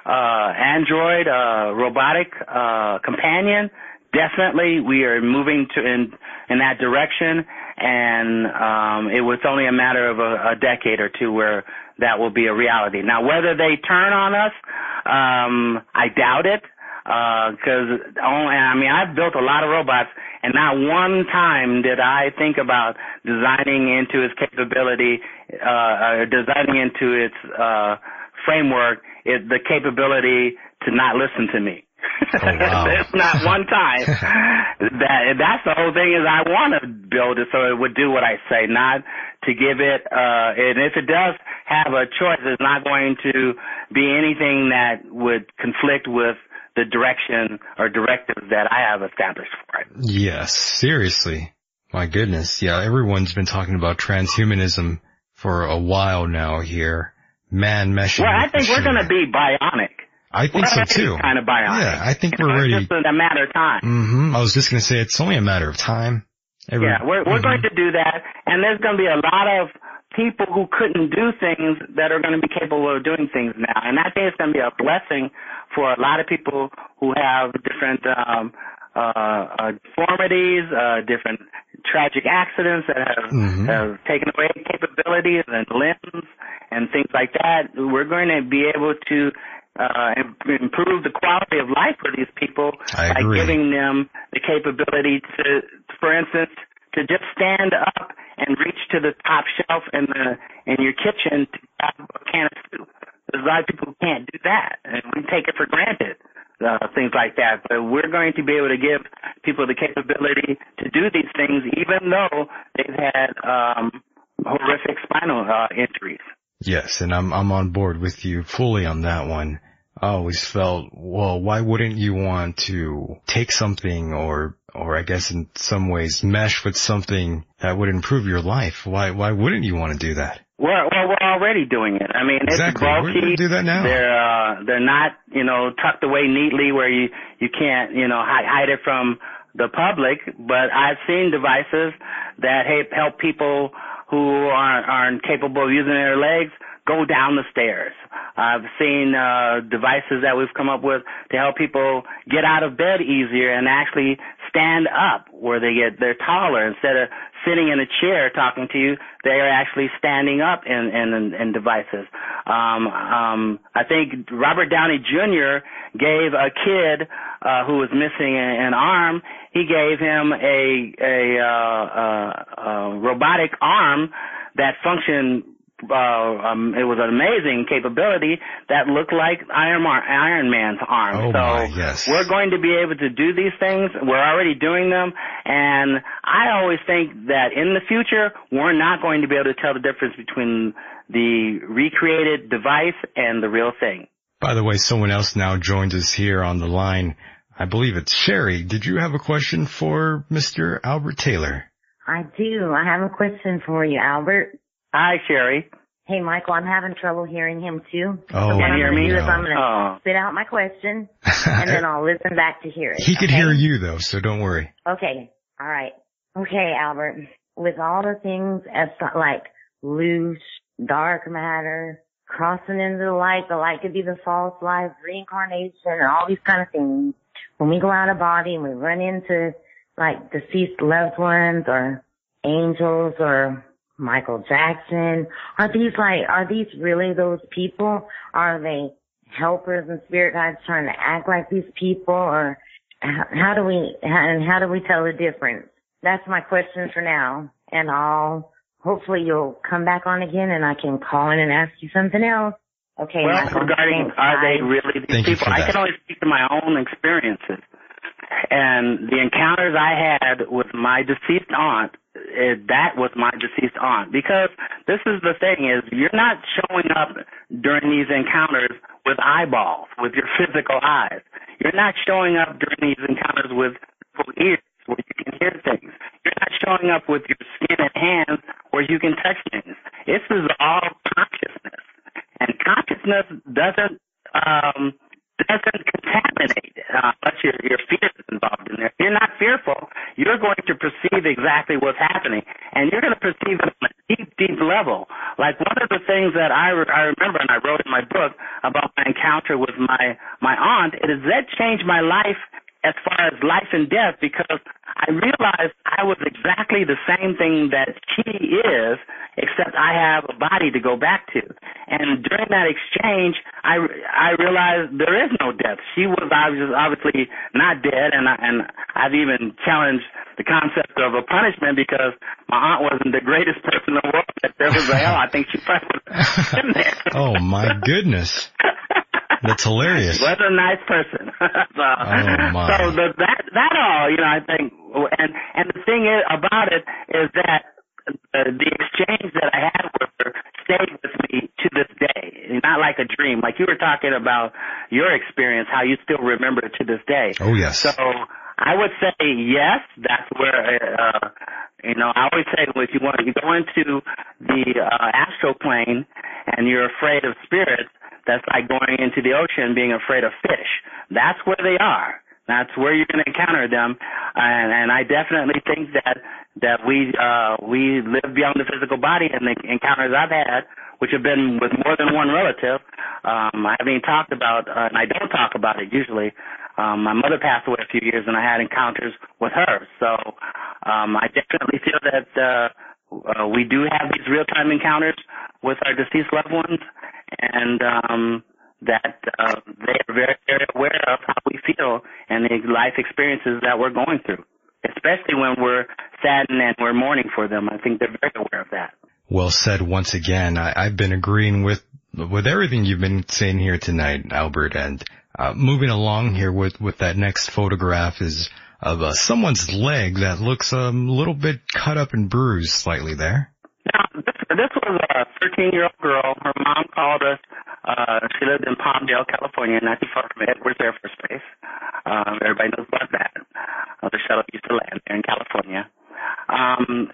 uh, android uh, robotic uh, companion, definitely we are moving to in in that direction and um, it was only a matter of a, a decade or two where that will be a reality. Now, whether they turn on us, um, I doubt it, because only I mean I've built a lot of robots, and not one time did I think about designing into its capability, uh, uh, designing into its uh, framework, it, the capability to not listen to me. Oh, (laughs) wow. it's not one time. (laughs) that that's the whole thing is I want to build it so it would do what I say, not to give it. uh And if it does have a choice, it's not going to be anything that would conflict with the direction or directives that I have established for it. Yes, seriously. My goodness. Yeah, everyone's been talking about transhumanism for a while now here. Man meshing. Well, I think we're going to be bionic. I think so too. Kind of bionic. Yeah, I think You we're know, ready. It's just a matter of time. hmm I was just gonna say it's only a matter of time. Every- Yeah, we're we're going to do that, and there's going to be a lot of people who couldn't do things that are going to be capable of doing things now, and I think it's going to be a blessing for a lot of people who have different um, uh, uh, deformities, uh, different tragic accidents that have, Mhm. have taken away capabilities and limbs and things like that. We're going to be able to uh, improve the quality of life for these people I by agree. giving them the capability to, for instance, to just stand up and reach to the top shelf in the in your kitchen to grab a can of soup. There's a lot of people who can't do that, and we take it for granted. Uh, things like that, but we're going to be able to give people the capability to do these things, even though they've had um, horrific spinal uh, injuries. Yes, and I'm I'm on board with you fully on that one. I always felt, well, why wouldn't you want to take something or or I guess in some ways mesh with something that would improve your life? Why why wouldn't you want to do that? We're, well, we're already doing it. I mean, Exactly. it's bulky. do that now. They're uh, they're not you know tucked away neatly where you you can't you know hide, hide it from the public, but I've seen devices that he- help people who are, aren't capable of using their legs go down the stairs. I've seen uh, devices that we've come up with to help people get out of bed easier and actually stand up where they get they're taller instead of sitting in a chair talking to you they are actually standing up in in, in devices um um i think robert downey jr gave a kid uh who was missing an arm he gave him a a uh, uh, uh robotic arm that functioned uh, um, it was an amazing capability that looked like Iron, Mar- Iron Man's arm. Oh so my, yes. we're going to be able to do these things. We're already doing them, and I always think that in the future we're not going to be able to tell the difference between the recreated device and the real thing. By the way, someone else now joins us here on the line. I believe it's Sherry. Did you have a question for Mr. Albert Taylor? I do. I have a question for you, Albert. Hi, Sherry. Hey, Michael, I'm having trouble hearing him too. Oh, so what Can I'm you hear going me? to do is. I'm going to Oh. spit out my question (laughs) and then I'll listen back to hear it. He could hear you though, so don't worry. Okay. All right. Okay, Albert. With all the things as like loose, dark matter, crossing into the light, the light could be the false life, reincarnation, and all these kind of things. When we go out of body and we run into like deceased loved ones or angels or Michael Jackson, are these like, are these really those people? Are they helpers and spirit guides trying to act like these people or how, how do we, and how do we tell the difference? That's my question for now. And I'll, hopefully you'll come back on again and I can call in and ask you something else. Okay, well, Michael. regarding are they really these Thank people? I can only speak to my own experiences. And the encounters I had with my deceased aunt, eh, that was my deceased aunt. Because this is the thing is you're not showing up during these encounters with eyeballs, with your physical eyes. You're not showing up during these encounters with ears where you can hear things. You're not showing up with your skin and hands where you can touch things. This is all consciousness. And consciousness doesn't um doesn't contaminate uh, unless your your fear is involved in there. If you're not fearful, you're going to perceive exactly what's happening, and you're going to perceive it on a deep, deep level. Like one of the things that I re- I remember, and I wrote in my book about my encounter with my my aunt, it is that changed my life as far as life and death because I realized I was exactly the same thing that she is, except I have a body to go back to. And during that exchange, I, I realized there is no death. She was obviously, obviously not dead, and I, and I've even challenged the concept of a punishment because my aunt wasn't the greatest person in the world. If there was a hell, I think she probably would have been there. (laughs) Oh my goodness. (laughs) That's hilarious. was a nice person. (laughs) so, Oh, my. so the, that that all, you know, I think, and and the thing is about it is that the, the exchange that I had with her stayed with me to this day. Not like a dream, like you were talking about your experience, how you still remember it to this day. Oh yes. So I would say yes. That's where uh, you know I always say if you want you go into the uh, astral plane and you're afraid of spirits, that's like going into the ocean being afraid of fish. That's where they are. That's where you're going to encounter them, and, and I definitely think that that we uh, we live beyond the physical body, and the encounters I've had, which have been with more than one relative, um, I haven't even talked about, uh, and I don't talk about it usually. Um, my mother passed away a few years, and I had encounters with her. So um, I definitely feel that uh, uh, we do have these real-time encounters with our deceased loved ones, and um, that uh, they are very, very aware of how we feel and the life experiences that we're going through, especially when we're saddened and we're mourning for them. I think they're very aware of that. Well said once again. I, I've been agreeing with with everything you've been saying here tonight, Albert. And uh, moving along here with with that next photograph is of uh, someone's leg that looks um, a little bit cut up and bruised slightly there. Now, this, this was a 13-year-old girl. Her mom called us. Uh, she lived in Palmdale, California, not too far from Edwards Air Force Base. Um, everybody knows about that. Uh, the shuttle used to land there in California. Um,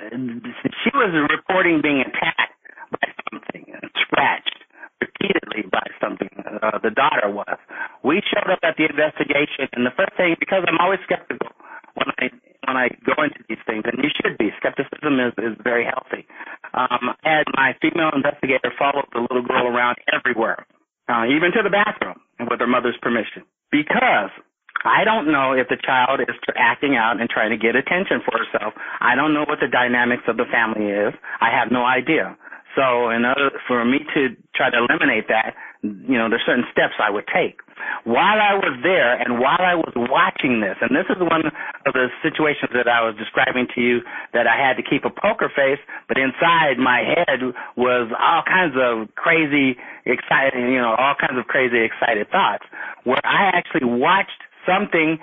she was reporting being attacked by something, scratched repeatedly by something. Uh, the daughter was. We showed up at the investigation, and the first thing, because I'm always skeptical when I when I go into these things, and you should be. Skepticism is is very healthy. Um, I had my female investigator follow the little girl around everywhere, uh, even to the bathroom, and with her mother's permission, because I don't know if the child is acting out and trying to get attention for herself. I don't know what the dynamics of the family is. I have no idea. So in order for me to try to eliminate that, you know, there's certain steps I would take. While I was there and while I was watching this, and this is one of the situations that I was describing to you that I had to keep a poker face, but inside my head was all kinds of crazy, excited, you know, all kinds of crazy, excited thoughts, where I actually watched something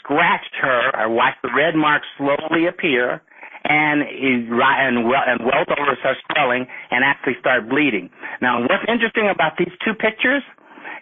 scratched her. I watched the red mark slowly appear, and and well and welt over starts swelling and actually start bleeding. Now, what's interesting about these two pictures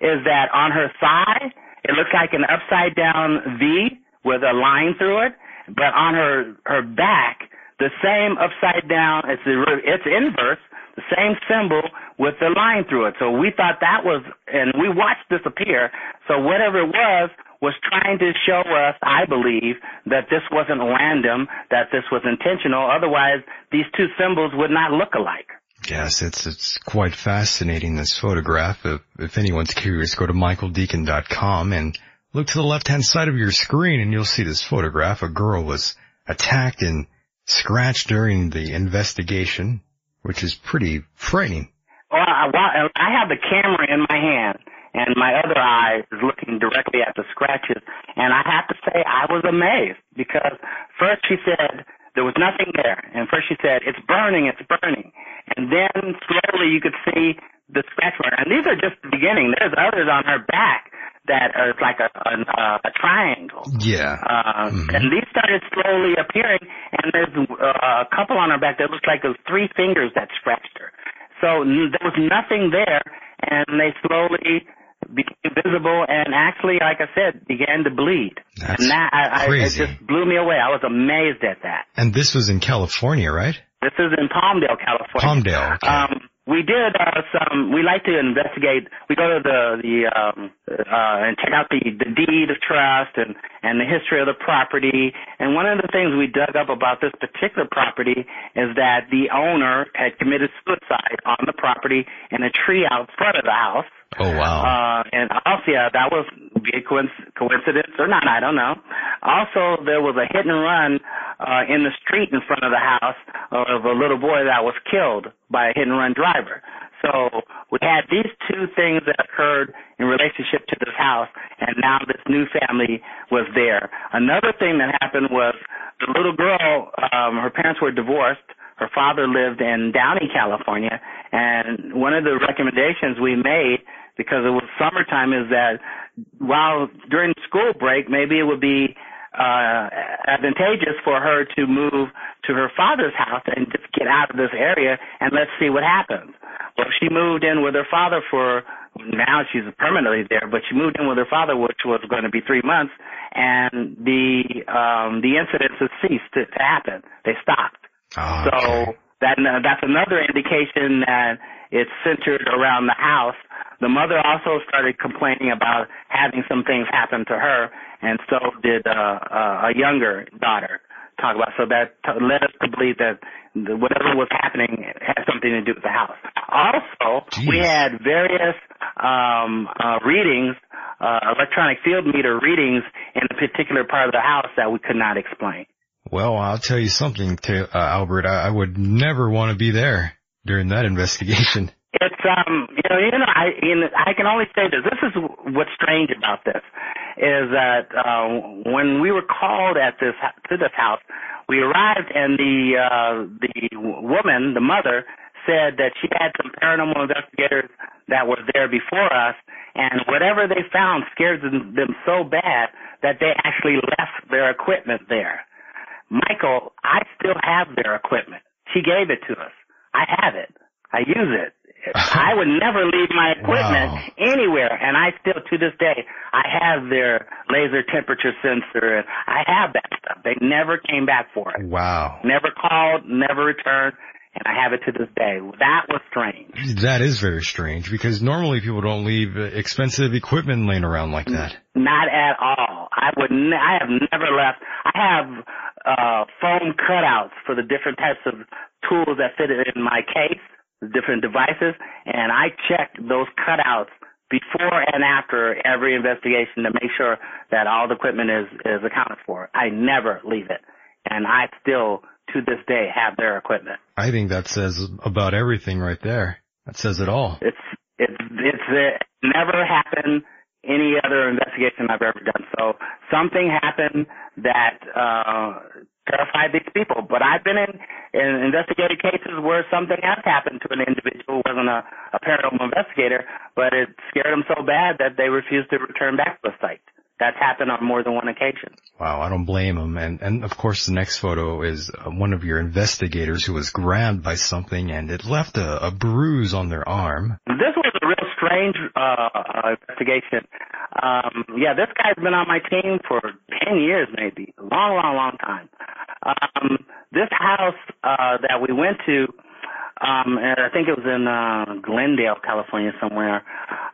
is that on her thigh it looks like an upside down V with a line through it, but on her her back the same upside down. It's the it's inverse, the same symbol with the line through it. So we thought that was, and we watched this appear. So whatever it was was trying to show us, I believe, that this wasn't random, that this was intentional. Otherwise, these two symbols would not look alike. Yes, it's it's quite fascinating this photograph. If, if anyone's curious, go to michaeldecon.com and look to the left-hand side of your screen, and you'll see this photograph. A girl was attacked and scratched during the investigation, which is pretty frightening. Well, I, I have the camera in my hand, and my other eye is looking directly at the scratches. And I have to say, I was amazed because first she said there was nothing there, and first she said it's burning, it's burning, and then slowly you could see the scratch mark. And these are just the beginning. There's others on her back that are like a a, a triangle. Yeah. Uh, mm-hmm. And these started slowly appearing, and there's uh, a couple on her back that looks like those three fingers that scratched her. So there was nothing there, and they slowly became visible and actually, like I said, began to bleed. That's and that, I, crazy. I, it just blew me away. I was amazed at that. And this was in California, right? This is in Palmdale, California. Palmdale. Okay. Um, we did uh, some. We like to investigate. We go to the the um, uh, and check out the the deed of trust and and the history of the property. And one of the things we dug up about this particular property is that the owner had committed suicide on the property in a tree out front of the house. Oh wow! Uh, and also, yeah, that was a coincidence or not, I don't know. Also, there was a hit and run uh, in the street in front of the house of a little boy that was killed by a hit and run driver. So we had these two things that occurred in relationship to this house, and now this new family was there. Another thing that happened was the little girl, um, her parents were divorced. Her father lived in Downey, California, and one of the recommendations we made because it was summertime is that while during school break, maybe it would be uh, advantageous for her to move to her father's house and just get out of this area and let's see what happens. Well, she moved in with her father for now she's permanently there, but she moved in with her father, which was going to be three months, and the um, the incidents have ceased to, to happen. They stopped. Oh, so okay. that that's another indication that it's centered around the house the mother also started complaining about having some things happen to her, and so did uh, uh, a younger daughter. Talk about so that t- led us to believe that the, whatever was happening had something to do with the house. Also, Jeez. we had various um, uh, readings, uh, electronic field meter readings in a particular part of the house that we could not explain. Well, I'll tell you something, to, uh, Albert. I, I would never want to be there during that investigation. It's um you know you know I you know, I can only say this. This is what's strange about this is that uh, when we were called at this to this house, we arrived and the uh, the woman, the mother, said that she had some paranormal investigators that were there before us, and whatever they found scared them, them so bad that they actually left their equipment there. Michael, I still have their equipment. She gave it to us. I have it. I use it. (laughs) I would never leave my equipment Wow. anywhere, and I still, to this day, I have their laser temperature sensor, and I have that stuff. They never came back for it. Wow. Never called, never returned, and I have it to this day. That was strange. That is very strange because normally people don't leave expensive equipment laying around like that. Not at all. I would. Ne- I have never left. I have uh foam cutouts for the different types of tools that fit in my case, the different devices, and I check those cutouts before and after every investigation to make sure that all the equipment is is accounted for. I never leave it, and I still to this day have their equipment. I think that says about everything right there. That says it all. It's it's it's it never happened any other investigation I've ever done. So something happened that uh terrified these people. But I've been in, in investigated cases where something has happened to an individual who wasn't a, a paranormal investigator, but it scared them so bad that they refused to return back to the site. That's happened on more than one occasion. Wow, I don't blame him. And and of course, the next photo is uh, one of your investigators who was grabbed by something and it left a, a bruise on their arm. This was a real strange uh, uh, investigation. Um, yeah, this guy's been on my team for ten years, maybe, a long, long, long time. Um, this house uh, that we went to, um, and I think it was in uh, Glendale, California, somewhere.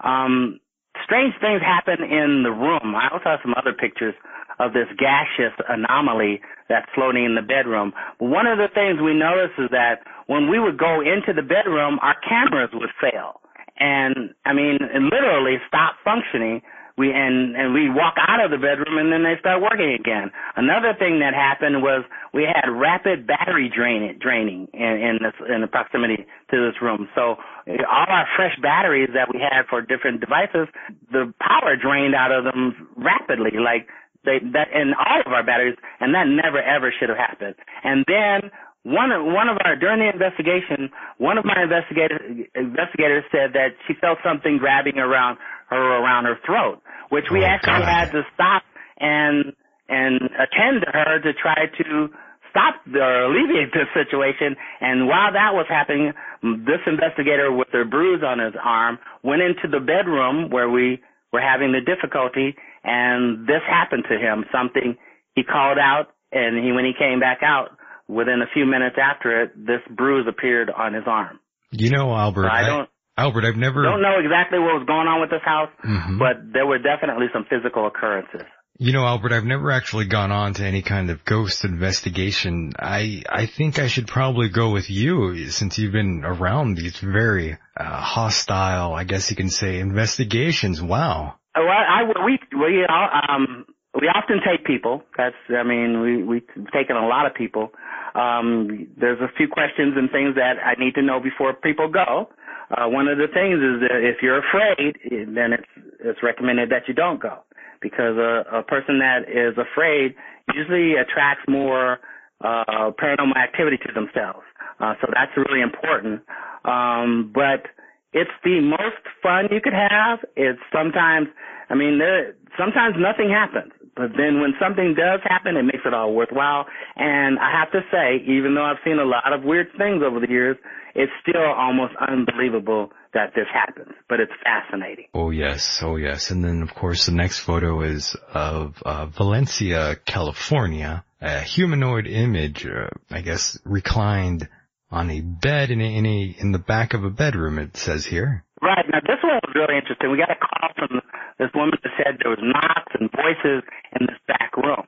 Um, strange things happen in the room. I also have some other pictures of this gaseous anomaly that's floating in the bedroom. But one of the things we noticed is that when we would go into the bedroom, our cameras would fail. And I mean, it literally stop functioning. We and and we walk out of the bedroom and then they start working again. Another thing that happened was we had rapid battery drain draining in, in this in the proximity to this room. So all our fresh batteries that we had for different devices, the power drained out of them rapidly. Like they that in all of our batteries, and that never ever should have happened. And then one of one of our during the investigation, one of my investigators investigators said that she felt something grabbing around her around her throat, which we Oh, actually God. had to stop and and attend to her to try to stop or alleviate this situation. And while that was happening, this investigator with the bruise on his arm went into the bedroom where we were having the difficulty, and this happened to him. Something he called out, and he when he came back out, within a few minutes after it, this bruise appeared on his arm. You know, Albert, I don't Albert, I've never. don't know exactly what was going on with this house, Mhm. but there were definitely some physical occurrences. You know, Albert, I've never actually gone on to any kind of ghost investigation. I I think I should probably go with you since you've been around these very uh, hostile, I guess you can say, investigations. Wow. Oh, I, I we we um we often take people. That's I mean we we've taken a lot of people. Um, there's a few questions and things that I need to know before people go. Uh, one of the things is that if you're afraid, then it's it's recommended that you don't go because a, a person that is afraid usually attracts more uh, paranormal activity to themselves. Uh, so that's really important. Um, but it's the most fun you could have. It's sometimes, I mean, there, sometimes nothing happens. But then when something does happen, it makes it all worthwhile. And I have to say, even though I've seen a lot of weird things over the years, it's still almost unbelievable that this happens. But it's fascinating. Oh yes, oh yes. And then of course the next photo is of uh, Valencia, California. A humanoid image, uh, I guess, reclined on a bed in a, in a in the back of a bedroom. It says here. Right. Now this one was really interesting. We got a call from this woman said there was knocks and voices in this back room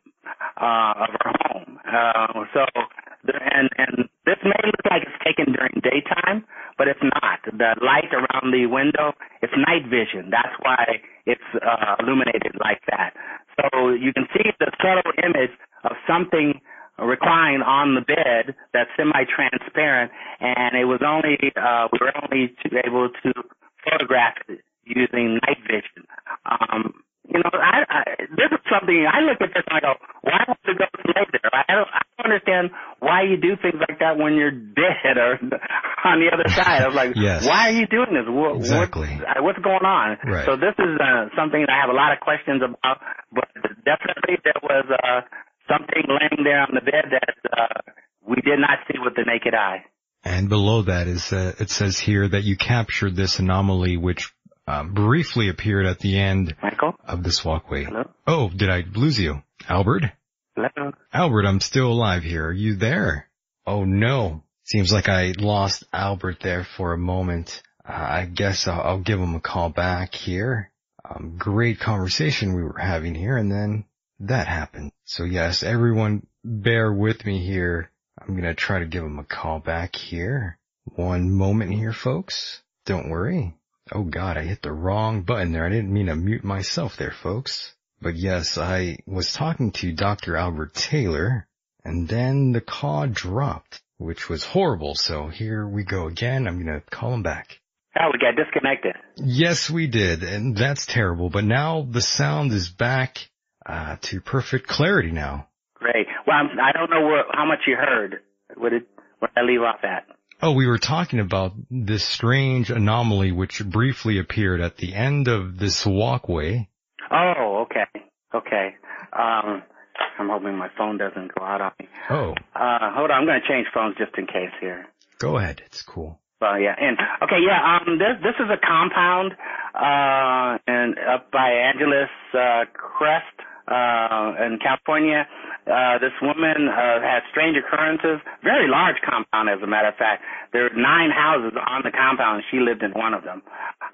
uh, of her home. Uh, so, and and this may look like it's taken during daytime, but it's not. The light around the window, it's night vision. That's why it's uh, illuminated like that. So you can see the subtle image of something reclined on the bed that's semi-transparent, and it was only uh, we were only able to photograph it using night vision. Um, you know, I, I this is something I look at this and I go, why would the ghost lay there? I don't, I don't understand why you do things like that when you're dead or (laughs) on the other side. I was like, (laughs) Yes. why are you doing this? What, Exactly. What, uh, what's going on? Right. So this is uh, something that I have a lot of questions about, but definitely there was uh, something laying there on the bed that uh, we did not see with the naked eye. And below that is uh, it says here that you captured this anomaly, which um, briefly appeared at the end Michael? of this walkway. Hello? Oh, did I lose you, Albert? Hello? Albert, I'm still alive here. Are you there? Oh no. Seems like I lost Albert there for a moment. Uh, I guess I'll, I'll give him a call back here. Um, great conversation we were having here and then that happened. So yes, everyone bear with me here. I'm gonna try to give him a call back here. One moment here, folks. Don't worry. Oh god, I hit the wrong button there. I didn't mean to mute myself there, folks. But yes, I was talking to Dr. Albert Taylor, and then the call dropped, which was horrible. So here we go again. I'm gonna call him back. Oh, we got disconnected. Yes, we did, and that's terrible. But now the sound is back uh, to perfect clarity now. Great. Well, I'm, I don't know where, how much you heard. What did, where did I leave off at? Oh, we were talking about this strange anomaly which briefly appeared at the end of this walkway. Oh, okay. Okay. Um, I'm hoping my phone doesn't go out on me. Oh, Uh, hold on. I'm going to change phones just in case here. go ahead. It's cool. Well, yeah, and okay, yeah. Um, this this is a compound, uh, and up by Angeles uh, Crest, uh, in California. Uh, this woman uh, had strange occurrences. Very large compound, as a matter of fact. There were nine houses on the compound. She lived in one of them.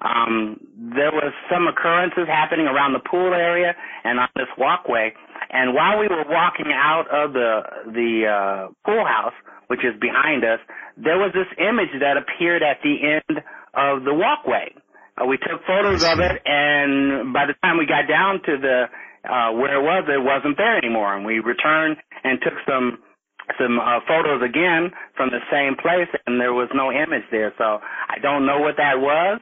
Um, there was some occurrences happening around the pool area and on this walkway. And while we were walking out of the the uh, pool house, which is behind us, there was this image that appeared at the end of the walkway. Uh, we took photos of it, and by the time we got down to the uh, where it was, it wasn't there anymore. And we returned and took some some uh, photos again from the same place, and there was no image there. So I don't know what that was.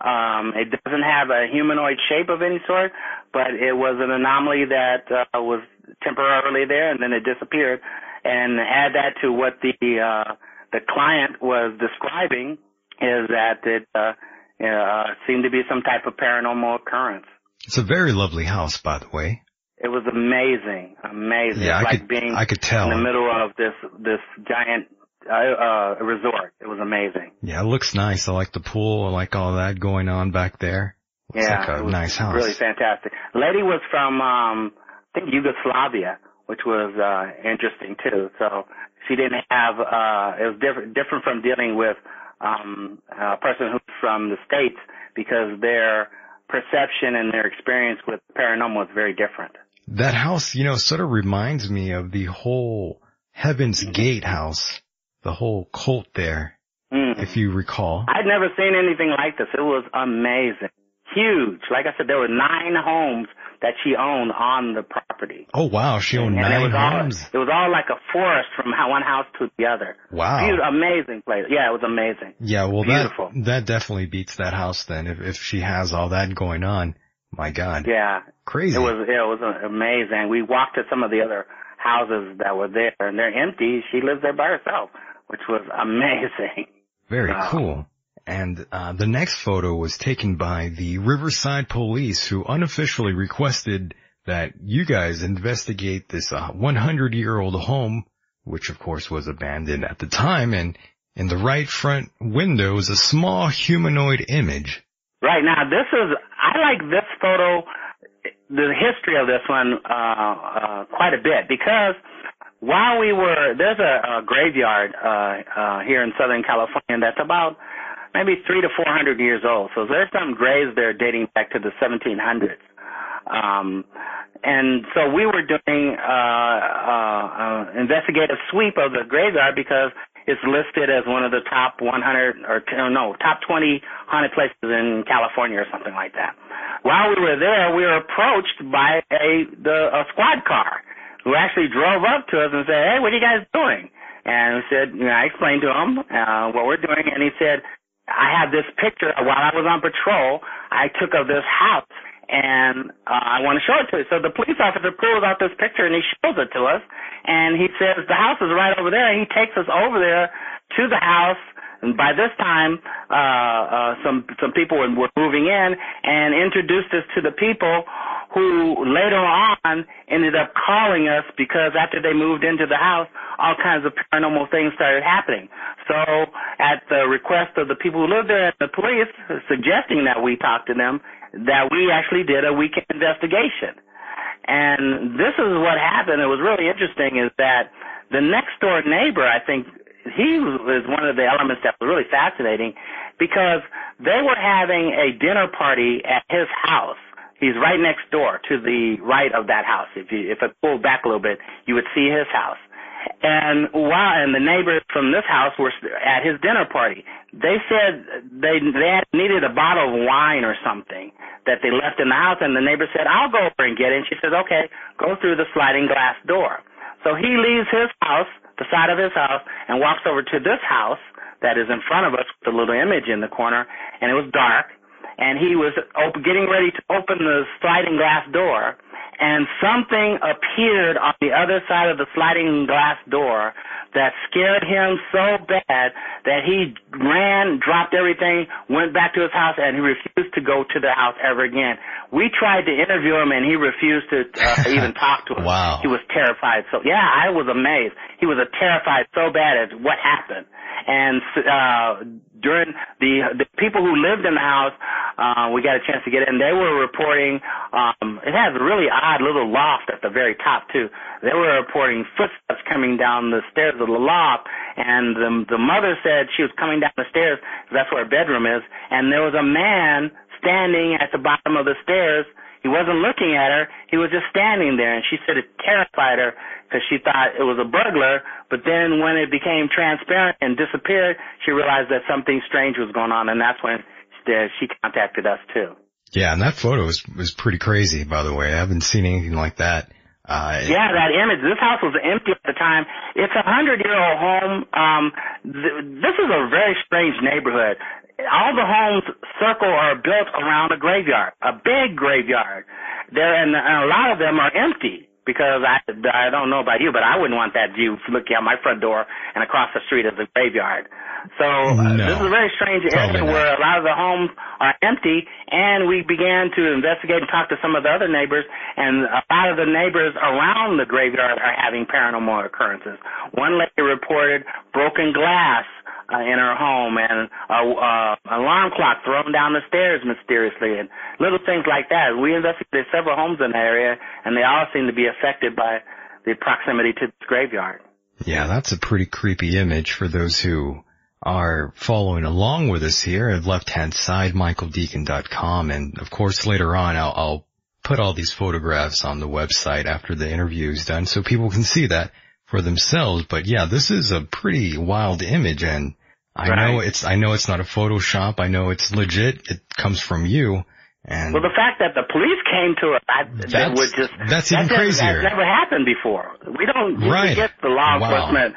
Um, it doesn't have a humanoid shape of any sort, but it was an anomaly that uh, was temporarily there, and then it disappeared. And add that to what the uh, the client was describing is that it uh, uh, seemed to be some type of paranormal occurrence. It's a very lovely house, by the way. It was amazing, amazing. Yeah, I like could- being I could tell. in the middle of this this giant uh, uh, resort. It was amazing. Yeah, it looks nice. I like the pool. I like all that going on back there. Looks yeah, like it a was nice house. Really fantastic. Lady was from um, I think Yugoslavia, which was uh, interesting too. So she didn't have. Uh, it was different different from dealing with um, a person who's from the states because their perception and their experience with paranormal is very different. That house, you know, sort of reminds me of the whole Heaven's Gate house, the whole cult there, Mm. if you recall. I'd never seen anything like this. It was amazing. Huge. Like I said, there were nine homes that she owned on the property. Oh wow, she owned and it nine all, homes. it was all like a forest from one house to the other. Wow. Beautiful, amazing place. Yeah, it was amazing. Yeah, well Beautiful. that that definitely beats that house then. If if she has all that going on, my God, Yeah. crazy. It was, yeah, it was amazing. We walked to some of the other houses that were there and they're empty. She lives there by herself, which was (laughs) amazing. Very cool. And uh, the next photo was taken by the Riverside Police, who unofficially requested that you guys investigate this uh, 100-year-old home, which of course was abandoned at the time. And in the right front window is a small humanoid image. Right now, this is I like this photo, the history of this one uh, uh, quite a bit because while we were there's a, a graveyard uh, uh, here in Southern California that's about maybe three to four hundred years old. So there's some graves there dating back to the 1700s. Um, and so we were doing uh, uh, uh, investigative sweep of the graveyard because it's listed as one of the top 100 or no top 20 haunted places in California or something like that. While we were there, we were approached by a the a squad car who actually drove up to us and said, "Hey, what are you guys doing?" And we said, you I explained to him uh, what we're doing, and he said, "I had this picture while I was on patrol. I took of this house." and uh, I want to show it to you. So the police officer pulls out this picture and he shows it to us, and he says the house is right over there. He takes us over there to the house, and by this time, uh, uh, some some people were, moving in and introduced us to the people who later on ended up calling us because after they moved into the house, all kinds of paranormal things started happening. So at the request of the people who lived there and the police suggesting that we talk to them, that we actually did a weekend investigation. And this is what happened. It was really interesting is that the next door neighbor, I think he was one of the elements that was really fascinating because they were having a dinner party at his house He's right next door to the right of that house. If you if it pulled back a little bit, you would see his house. And while and the neighbors from this house were at his dinner party. They said they they had needed a bottle of wine or something that they left in the house, and the neighbor said, "I'll go over and get it." And she says, "Okay, go through the sliding glass door." So he leaves his house, the side of his house, and walks over to this house that is in front of us with the little image in the corner, and it was dark and he was op- getting ready to open the sliding glass door, and something appeared on the other side of the sliding glass door that scared him so bad that he ran, dropped everything, went back to his house, and he refused to go to the house ever again. We tried to interview him, and he refused to uh, (laughs) even talk to us. Wow. He was terrified. So yeah, I was amazed. He was uh, terrified so bad at what happened. And uh, during the the people who lived in the house, uh, we got a chance to get in. They were reporting. Um, it has really odd little loft at the very top too. They were reporting footsteps coming down the stairs of the loft, and the the mother said she was coming down the stairs. That's where her bedroom is, and there was a man standing at the bottom of the stairs. He wasn't looking at her. He was just standing there, and she said it terrified her because she thought it was a burglar. But then when it became transparent and disappeared, she realized that something strange was going on, and that's when she contacted us too. Yeah, and that photo was was pretty crazy, by the way. I haven't seen anything like that. Uh, Yeah, that image. This house was empty at the time. It's a hundred year old home. Um, th- this is a very strange neighborhood. All the homes circle are built around a graveyard, a big graveyard. There and, and a lot of them are empty because I I don't know about you, but I wouldn't want that view looking out my front door and across the street as a graveyard. So uh, No. this is a very strange area not. where a lot of the homes are empty, and we began to investigate and talk to some of the other neighbors, and a lot of the neighbors around the graveyard are having paranormal occurrences. One lady reported broken glass uh, in her home and a uh, alarm clock thrown down the stairs mysteriously, and little things like that. We investigated several homes in the area, and they all seem to be affected by the proximity to this graveyard. Yeah, that's a pretty creepy image for those who are following along with us here at left hand side, michaeldecon.com. And of course, later on, I'll, I'll put all these photographs on the website after the interview is done so people can see that for themselves. But yeah, this is a pretty wild image and I know it's, I know it's not a Photoshop. I know it's legit. It comes from you. And Well, the fact that the police came to us, I, that That's- would just that's that even doesn't- crazier. That's never happened before. We don't Right. get the law Wow. enforcement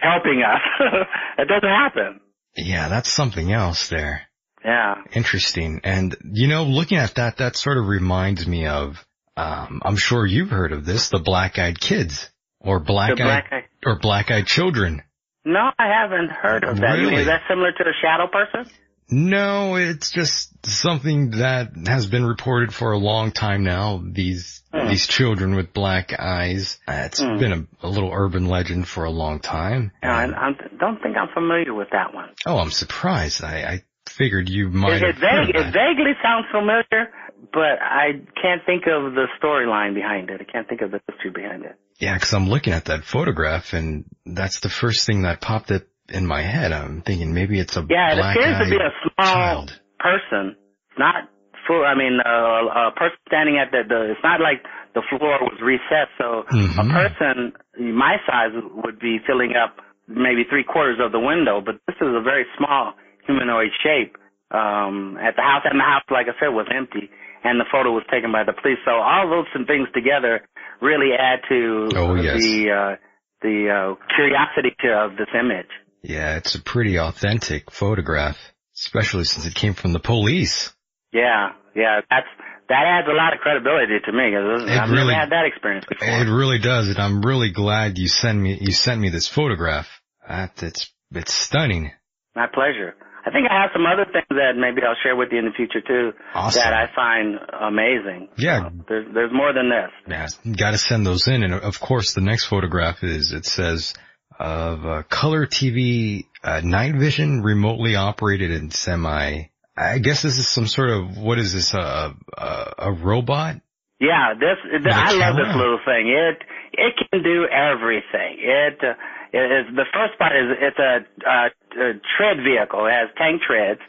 helping us. (laughs) it doesn't happen. yeah, that's something else there. Yeah. Interesting. And you know, looking at that, that sort of reminds me of, um, I'm sure you've heard of this, the black eyed kids or black eyed, black-eyed- or black eyed children. No, I haven't heard of that. Really? Is that similar to the shadow person? No, it's just something that has been reported for a long time now. These, Hmm. these children with black eyes. Uh, It's Hmm. been a, a little urban legend for a long time. No, I, I don't think I'm familiar with that one. Oh, I'm surprised. I, I figured you might It, have it, vague, it vaguely sounds familiar, but I can't think of the storyline behind it. I can't think of the history behind it. Yeah, because I'm looking at that photograph and that's the first thing that popped up in my head. I'm thinking maybe it's a Yeah, it black appears to be a small child. person, not full. I mean, uh, a person standing at the, the. It's not like the floor was reset, so a Mhm. person my size would be filling up maybe three quarters of the window. But this is a very small humanoid shape. Um, at the house, and the house, like I said, was empty, and the photo was taken by the police. So all those things together really add to Oh, yes. the uh, the uh, curiosity of this image. Yeah, it's a pretty authentic photograph, especially since it came from the police. Yeah, yeah, that's that adds a lot of credibility to me because It I've really- never had that experience before. It really does, and I'm really glad you sent me you sent me this photograph. That it's it's stunning. My pleasure. I think I have some other things that maybe I'll share with you in the future too Awesome. that I find amazing. Yeah, There's there's more than this. yeah, got to send those in, and of course the next photograph is it says of uh, color TV uh, night vision remotely operated and semi. I guess this is some sort of what is this a a, a robot? Yeah, this a I love this little thing. It it can do everything. It uh, it is the first part is it's a, a, a tread vehicle. It has tank treads.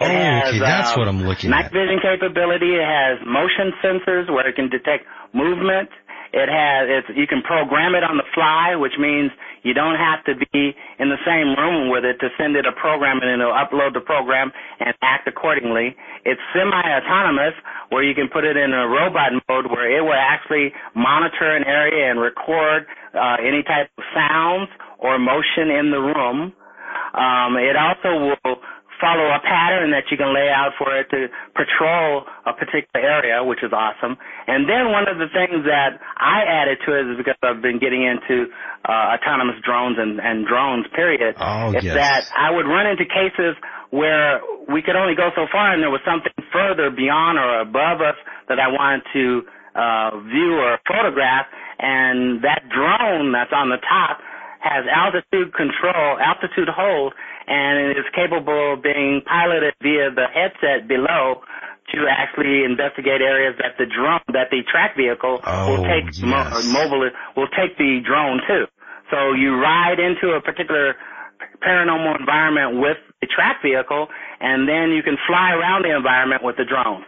It Oh, has, okay, that's um, what I'm looking night at. vision capability. It has motion sensors where it can detect movement. It has it's you can program it on the fly, which means you don't have to be in the same room with it to send it a program and it'll upload the program and act accordingly. It's semi-autonomous where you can put it in a robot mode where it will actually monitor an area and record uh, any type of sounds or motion in the room. Um, it also will follow a pattern that you can lay out for it to patrol a particular area, which is awesome. And then one of the things that I added to it is because I've been getting into uh, autonomous drones and, and drones, period, Oh, is yes. that I would run into cases where we could only go so far and there was something further beyond or above us that I wanted to uh, view or photograph, and that drone that's on the top has altitude control, altitude hold, and it is capable of being piloted via the headset below to actually investigate areas that the drone, that the track vehicle will Oh, take mo- mobile, will take the drone to. So you ride into a particular paranormal environment with the track vehicle, and then you can fly around the environment with the drone.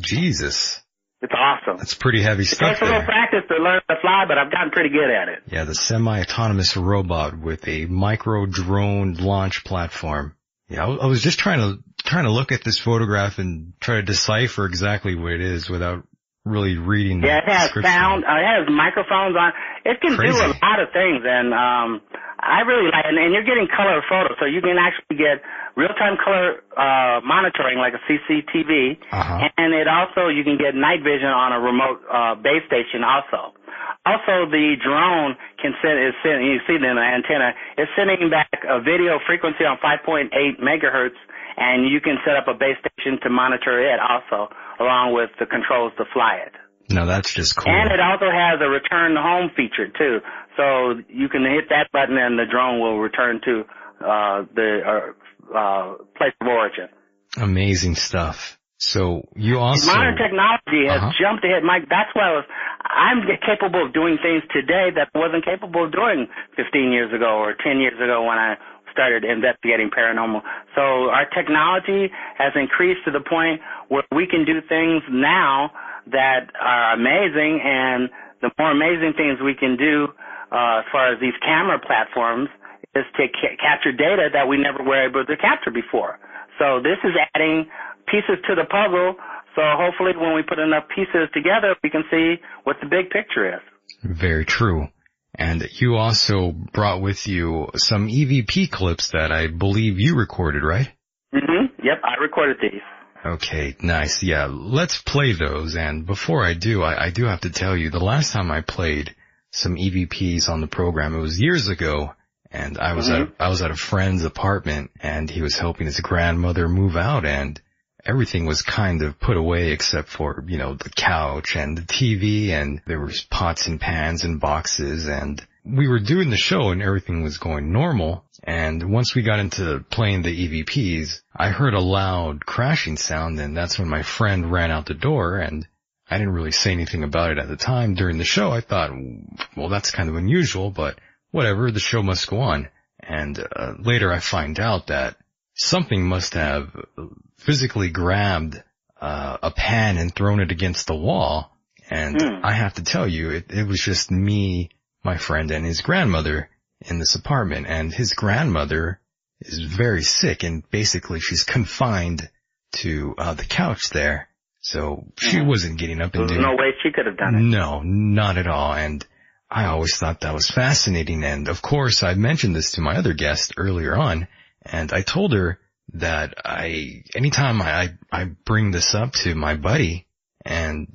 Jesus. It's awesome. That's pretty heavy stuff. It takes a little there. practice to learn to fly, but I've gotten pretty good at it. Yeah, the semi-autonomous robot with a micro drone launch platform. Yeah, I was just trying to trying to look at this photograph and try to decipher exactly what it is without really reading the Yeah, it has sound. Uh, it has microphones on. It can Crazy. do a lot of things, and um, I really like. And, and you're getting color photos, so you can actually get real-time color uh, monitoring, like a CCTV. Uh-huh. And it also you can get night vision on a remote uh, base station also. Also, the drone can send is send, you see it the antenna. It's sending back a video frequency on 5.8 megahertz, and you can set up a base station to monitor it also, along with the controls to fly it. No, that's just cool. And it also has a return to home feature too. So you can hit that button and the drone will return to uh, the uh, uh, place of origin. Amazing stuff. So you also Modern technology has Uh-huh. jumped ahead, Mike. That's why I was, I'm capable of doing things today that I wasn't capable of doing 15 years ago or 10 years ago when I started investigating paranormal. So our technology has increased to the point where we can do things now that are amazing, and the more amazing things we can do uh, as far as these camera platforms is to ca- capture data that we never were able to capture before. So this is adding pieces to the puzzle. So hopefully when we put enough pieces together, we can see what the big picture is. Very true. And you also brought with you some EVP clips that I believe you recorded, right? Mm-hmm. Yep, I recorded these. Okay, nice. Yeah, let's play those. And before I do, I, I do have to tell you, the last time I played some EVPs on the program, it was years ago, and I was at I was at a friend's apartment, and he was helping his grandmother move out, and everything was kind of put away except for you know the couch and the TV, and there was pots and pans and boxes, and we were doing the show, and everything was going normal. And once we got into playing the EVPs, I heard a loud crashing sound and that's when my friend ran out the door and I didn't really say anything about it at the time during the show. I thought, well, that's kind of unusual, but whatever, the show must go on. And uh, later I find out that something must have physically grabbed uh, a pan and thrown it against the wall. And Hmm. I have to tell you, it, it was just me, my friend, and his grandmother in this apartment. And his grandmother is very sick and basically she's confined to uh, the couch there. So she wasn't getting up and There's doing no way she could have done it. no, not at all. And I always thought that was fascinating. And of course, I mentioned this to my other guest earlier on, and I told her that I, anytime I, I, I bring this up to my buddy, and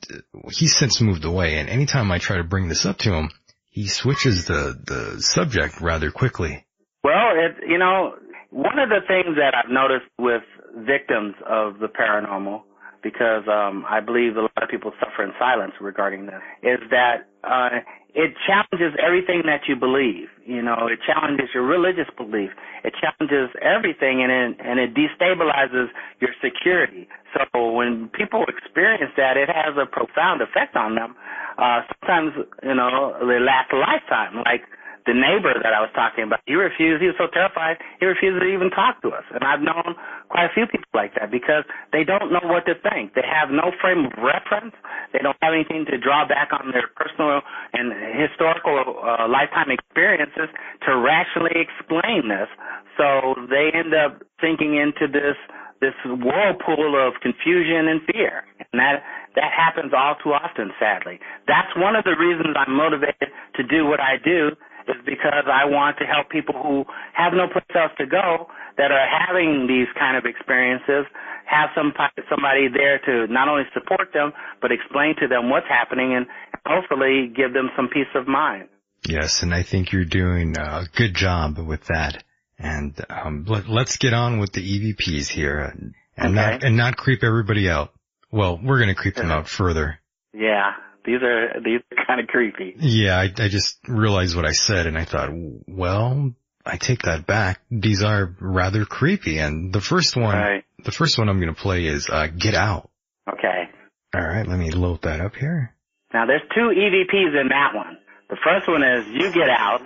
he's since moved away, and anytime I try to bring this up to him, he switches the, the subject rather quickly. Well, it, you know, one of the things that I've noticed with victims of the paranormal, because um, I believe a lot of people suffer in silence regarding this, is that uh, it challenges everything that you believe. You know, it challenges your religious belief. It challenges everything, and it, and it destabilizes your security. So when people experience that, it has a profound effect on them. Uh, sometimes, you know, they last a lifetime. Like the neighbor that I was talking about, he refused, he was so terrified, he refused to even talk to us. And I've known quite a few people like that because they don't know what to think. They have no frame of reference. They don't have anything to draw back on their personal and historical uh, lifetime experiences to rationally explain this. So they end up sinking into this this whirlpool of confusion and fear. And that that happens all too often, sadly. That's one of the reasons I'm motivated to do what I do is because I want to help people who have no place else to go that are having these kind of experiences have some somebody there to not only support them but explain to them what's happening and hopefully give them some peace of mind. Yes, and I think you're doing a good job with that. And um, let, us get on with the EVPs here, and, and Okay. not and not creep everybody out. Well, we're going to creep them out further. Yeah, these are these are kind of creepy. Yeah, I, I just realized what I said, and I thought, well, I take that back. These are rather creepy. And the first one, Right. the first one I'm going to play is uh, "Get Out." Okay. All right, let me load that up here. Now there's two EVPs in that one. The first one is you get out,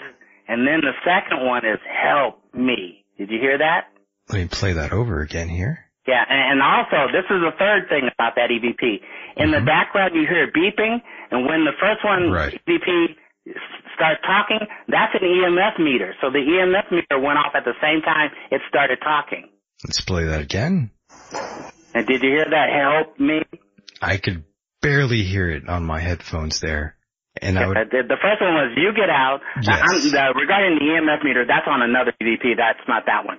and then the second one is help me. Did you hear that? Let me play that over again here. Yeah, and also this is the third thing about that EVP. In the background you hear beeping, and when the first one Right. EVP starts talking, that's an EMF meter. So the EMF meter went off at the same time it started talking. Let's play that again. And did you hear that help me? I could barely hear it on my headphones there, and I would. Uh, The, the first one was you get out. Yes. I'm, the, regarding the EMF meter, that's on another EVP. That's not that one.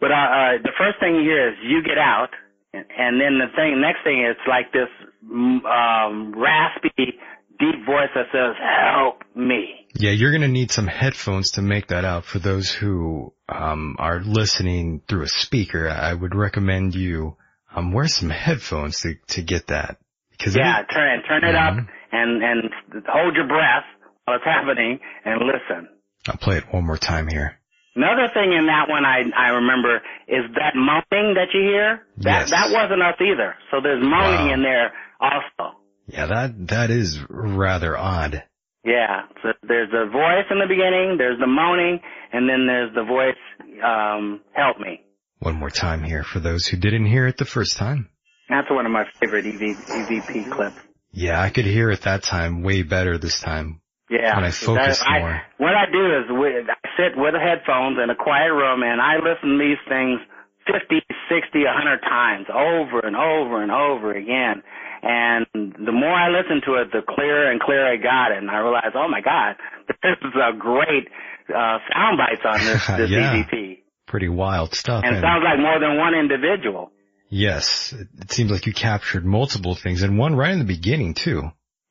But uh, uh, the first thing you hear is you get out, and, then the thing next thing is like this mm, um, raspy, deep voice that says help me. Yeah, you're gonna need some headphones to make that out. For those who um, are listening through a speaker, I would recommend you um, wear some headphones to to get that. Because Yeah, turn turn it up and and hold your breath while it's happening and listen. I'll play it one more time here. Another thing in that one I I remember is that moaning that you hear. That Yes. that wasn't us either. So there's moaning Wow. in there also. Yeah, that that is rather odd. Yeah. So there's the voice in the beginning, there's the moaning, and then there's the voice um help me. One more time here for those who didn't hear it the first time. That's one of my favorite EV, EVP clips. Yeah, I could hear it that time way better this time. Yeah. When I focus more. what I do is sit with the headphones in a quiet room and I listen to these things 50, 60, 100 times over and over and over again. And the more I listen to it, the clearer and clearer I got it. And I realized, oh my God, this is a great uh, sound bites on this, (laughs) this Yeah. EVP. Pretty wild stuff. And it sounds like more than one individual. yes, it, seems like you captured multiple things and one right in the beginning too.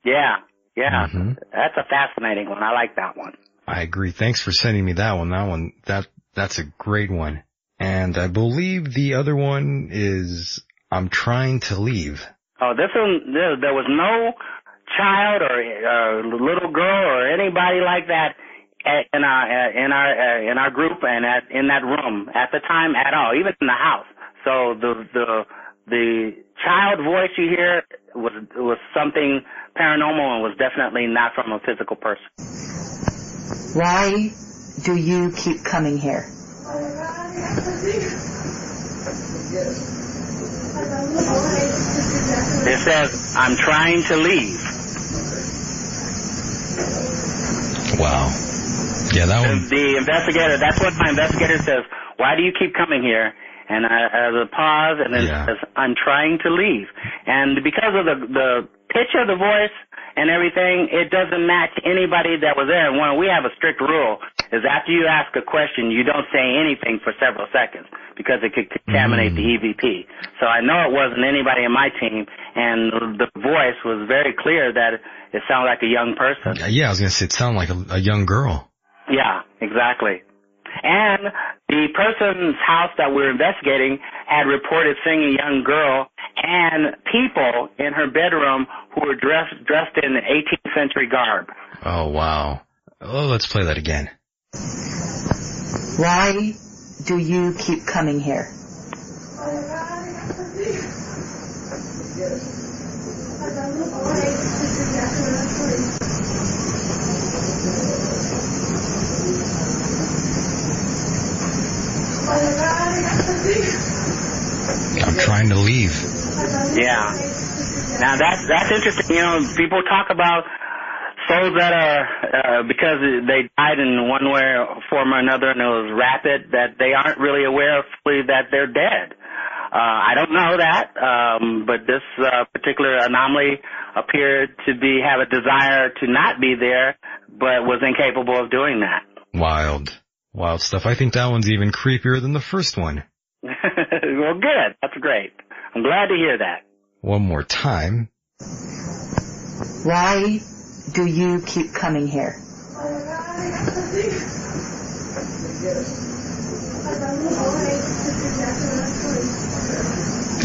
Yeah, yeah. Mhm. That's a fascinating one. I like that one. I agree. Thanks for sending me that one. That one, that, that's a great one. And I believe the other one is I'm trying to leave. Oh, this one, there, was no child or uh, little girl or anybody like that in our uh, in our uh, in our group and at in that room at the time at all, even in the house. So the the the child voice you hear was was something paranormal and was definitely not from a physical person. Why do you keep coming here? It says, "I'm trying to leave." Wow. Yeah, that one. the investigator, that's what my investigator says. Why do you keep coming here? And I, as a pause, and then Yeah. says, I'm trying to leave. And because of the, the pitch of the voice and everything, it doesn't match anybody that was there. And one, we have a strict rule, is after you ask a question, you don't say anything for several seconds, because it could contaminate the mm. EVP. So I know it wasn't anybody in my team, and the voice was very clear that it sounded like a young person. Uh, yeah, I was gonna say it sounded like a, a young girl. Yeah, exactly. And the person's house that we're investigating had reported seeing a young girl and people in her bedroom who were dressed dressed in 18th century garb. Oh wow. Oh, let's play that again. Why do you keep coming here? I'm trying to leave. Yeah. Now that's that's interesting. You know, people talk about souls that are uh, because they died in one way or form or another, and it was rapid that they aren't really aware fully that they're dead. Uh, I don't know that, um, but this uh, particular anomaly appeared to be have a desire to not be there, but was incapable of doing that. Wild, wild stuff. I think that one's even creepier than the first one. (laughs) well, good. That's great. I'm glad to hear that. One more time. Why do you keep coming here?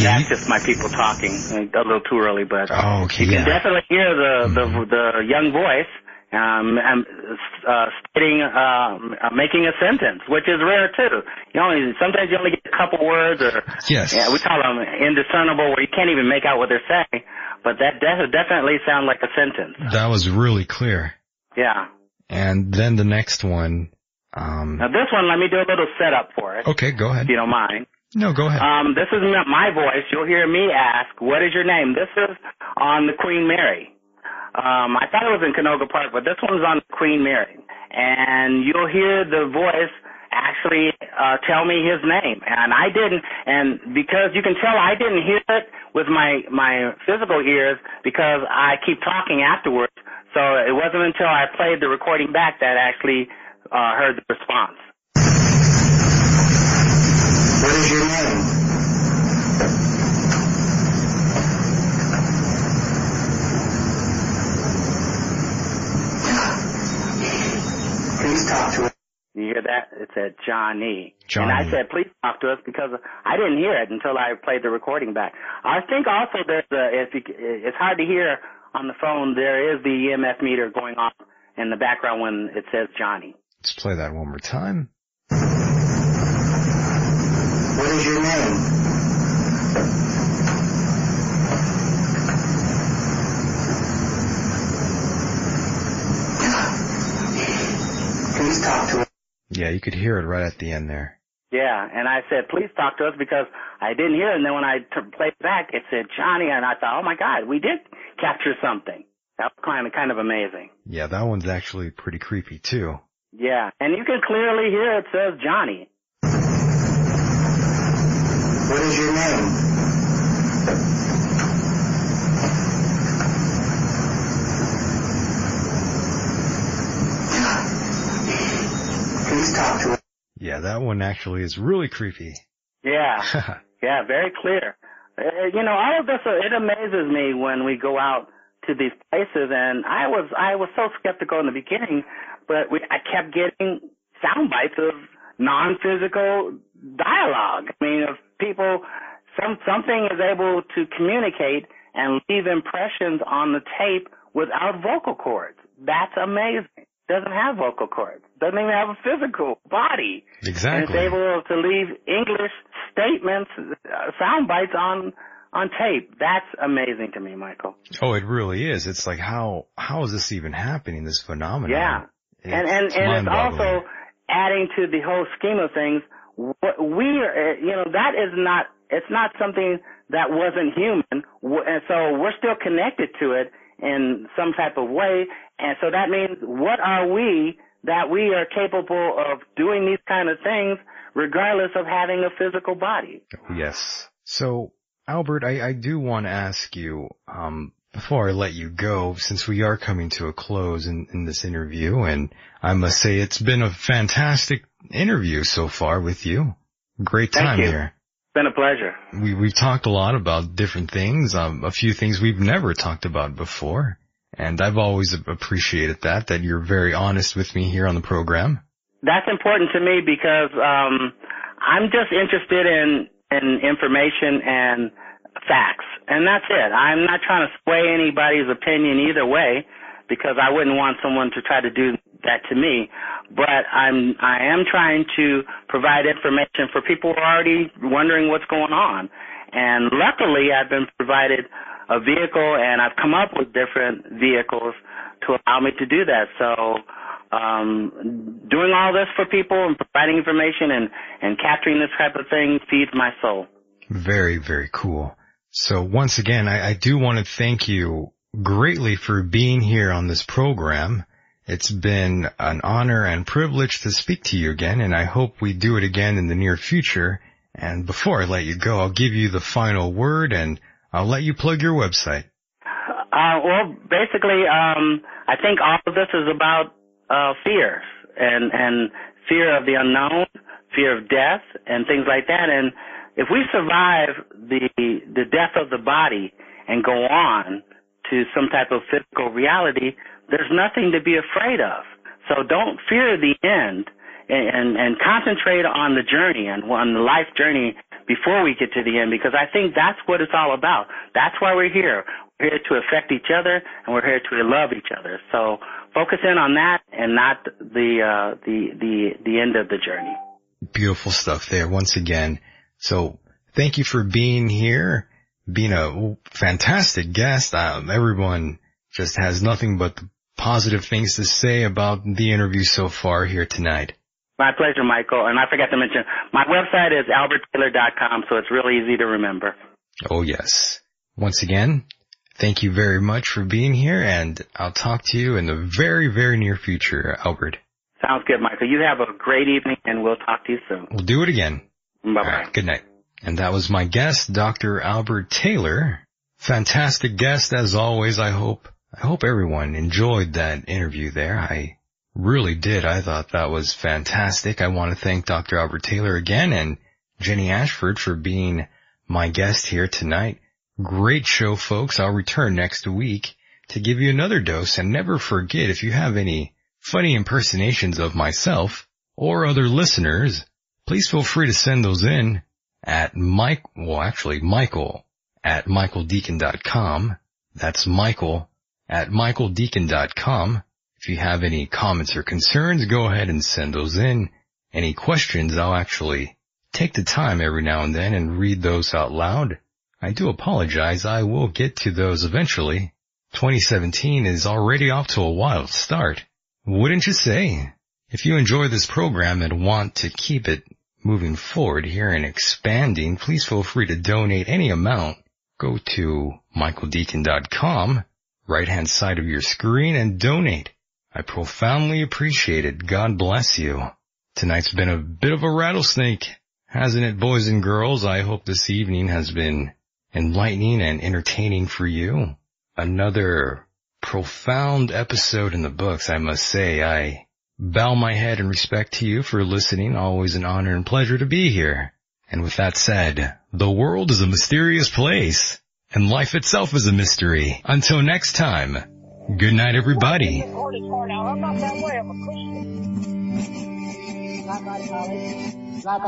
That's just my people talking. A little too early, but Oh, okay, you can yeah. Mm-hmm. definitely hear the the, the young voice um, um, uh, stating, um, uh, making a sentence, which is rare too. You only sometimes you only get a couple words, or Yes. yeah, we call them indiscernible, where you can't even make out what they're saying. But that def- definitely sound like a sentence. That was really clear. Yeah. And then the next one, um, Now this one, let me do a little setup for it, okay, go ahead. if you don't mind. No, go ahead. Um, this is not my voice. You'll hear me ask, "What is your name?" This is on the Queen Mary. Um, I thought it was in Canoga Park, but this one's on Queen Mary, and you'll hear the voice actually uh, tell me his name, and I didn't. And because you can tell I didn't hear it with my my physical ears because I keep talking afterwards. So it wasn't until I played the recording back that I actually uh, heard the response. What is your name? Talk to us. You hear that? It said Johnny. Johnny. And I said, please talk to us because I didn't hear it until I played the recording back. I think also there's a, if you, it's hard to hear on the phone, there is the EMF meter going off in the background when it says Johnny. Let's play that one more time. What is your name? Please talk to us. Yeah, you could hear it right at the end there. Yeah, and I said, please talk to us because I didn't hear it. And then when I t- played it back, it said Johnny, and I thought, oh my God, we did capture something. That was kind of kind of amazing. Yeah, that one's actually pretty creepy too. Yeah, and you can clearly hear it says Johnny. What is your name? Please talk to us. Yeah, that one actually is really creepy. Yeah, (laughs) yeah, very clear. Uh, you know, all of this, uh, it amazes me when we go out to these places, and I was, I was so skeptical in the beginning, but we, I kept getting sound bites of non-physical dialogue. I mean, of people, some, something is able to communicate and leave impressions on the tape without vocal cords. That's amazing. Doesn't have vocal cords. Doesn't even have a physical body. Exactly. And it's able to leave English statements, uh, sound bites on on tape. That's amazing to me, Michael. Oh, it really is. It's like how how is this even happening? This phenomenon. Yeah, It's and and and it's also adding to the whole scheme of things. What we are, uh, you know, that is not. It's not something that wasn't human, and so we're still connected to it in some type of way. And so that means, what are we that we are capable of doing these kind of things, regardless of having a physical body? Yes. So, Albert, I, I do want to ask you, um, before I let you go, since we are coming to a close in, in this interview, and I must say it's been a fantastic interview so far with you. Great Thank time you. here. It's been a pleasure. We, we've talked a lot about different things, um, a few things we've never talked about before. And I've always appreciated that, that you're very honest with me here on the program. That's important to me because um, I'm just interested in in information and facts, and that's it. I'm not trying to sway anybody's opinion either way because I wouldn't want someone to try to do that to me. But I'm I am trying to provide information for people who are already wondering what's going on. And luckily, I've been provided a vehicle, and I've come up with different vehicles to allow me to do that. So um, doing all this for people and providing information and, and capturing this type of thing feeds my soul. Very, very cool. So once again, I, I do want to thank you greatly for being here on this program. It's been an honor and privilege to speak to you again, and I hope we do it again in the near future. And before I let you go, I'll give you the final word and I'll let you plug your website. Uh, well, basically, um, I think all of this is about uh, fear and and fear of the unknown, fear of death, and things like that. And if we survive the the death of the body and go on to some type of physical reality, there's nothing to be afraid of. So don't fear the end and, and, and concentrate on the journey and on the life journey before we get to the end because I think that's what it's all about. That's why we're here. We're here to affect each other and we're here to love each other. So focus in on that and not the, uh, the, the, the end of the journey. Beautiful stuff there once again. So thank you for being here, being a fantastic guest. Um, everyone just has nothing but positive things to say about the interview so far here tonight. My pleasure, Michael. And I forgot to mention, my website is alberttaylor.com, so it's really easy to remember. Oh yes. Once again, thank you very much for being here and I'll talk to you in the very, very near future, Albert. Sounds good, Michael. You have a great evening and we'll talk to you soon. We'll do it again. Bye bye. Right, good night. And that was my guest, Dr. Albert Taylor. Fantastic guest as always. I hope, I hope everyone enjoyed that interview there. I really did. I thought that was fantastic. I want to thank Dr. Albert Taylor again and Jenny Ashford for being my guest here tonight. Great show, folks. I'll return next week to give you another dose and never forget if you have any funny impersonations of myself or other listeners, please feel free to send those in at Mike, well actually Michael at michaeldecon.com. That's Michael at michaeldecon.com. If you have any comments or concerns, go ahead and send those in. Any questions, I'll actually take the time every now and then and read those out loud. I do apologize. I will get to those eventually. 2017 is already off to a wild start. Wouldn't you say? If you enjoy this program and want to keep it moving forward here and expanding, please feel free to donate any amount. Go to michaeldecon.com, right hand side of your screen and donate. I profoundly appreciate it. God bless you. Tonight's been a bit of a rattlesnake, hasn't it, boys and girls? I hope this evening has been enlightening and entertaining for you. Another profound episode in the books, I must say. I bow my head in respect to you for listening. Always an honor and pleasure to be here. And with that said, the world is a mysterious place and life itself is a mystery. Until next time, good night everybody. Drop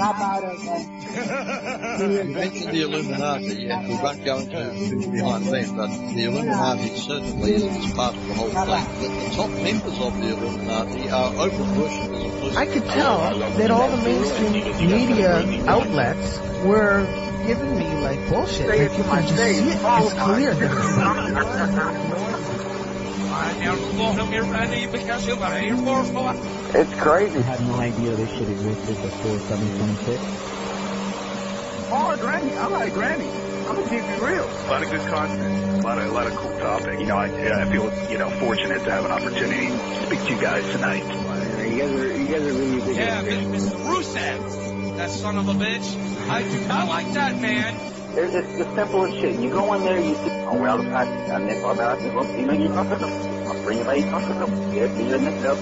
out of graduate school. Drop out of. You mentioned the Illuminati, yeah, we won't go into behind them, but the Illuminati certainly is part of the whole thing. The, the top members of the Illuminati are Oprah Bush. I could tell that all the mainstream media outlets were giving me like bullshit. Like you can just see it. It's clear that (laughs) it's crazy. I had no idea this shit existed before 726. Oh, Granny. I like Granny. I'm gonna keep it real. A lot of good content. A lot of, a lot of cool topic. You know, I, I feel, you know, fortunate to have an opportunity to speak to you guys tonight. You guys are, you guys are really big. Yeah, Mr. Rusev. That son of a bitch. I, do I like that man. It's, it's the simplest shit. You go in there, you see, oh, well, I, I never about it. Well, you know, you're not I'll bring it back, Yeah, you're next up.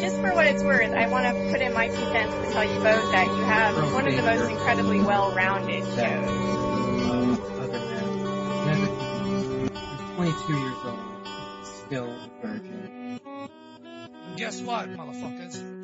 Just for what it's worth, I want to put in my two cents to tell you both that you have one of the most incredibly well-rounded shows. Uh, 22 years old, still a virgin. Guess what, motherfuckers?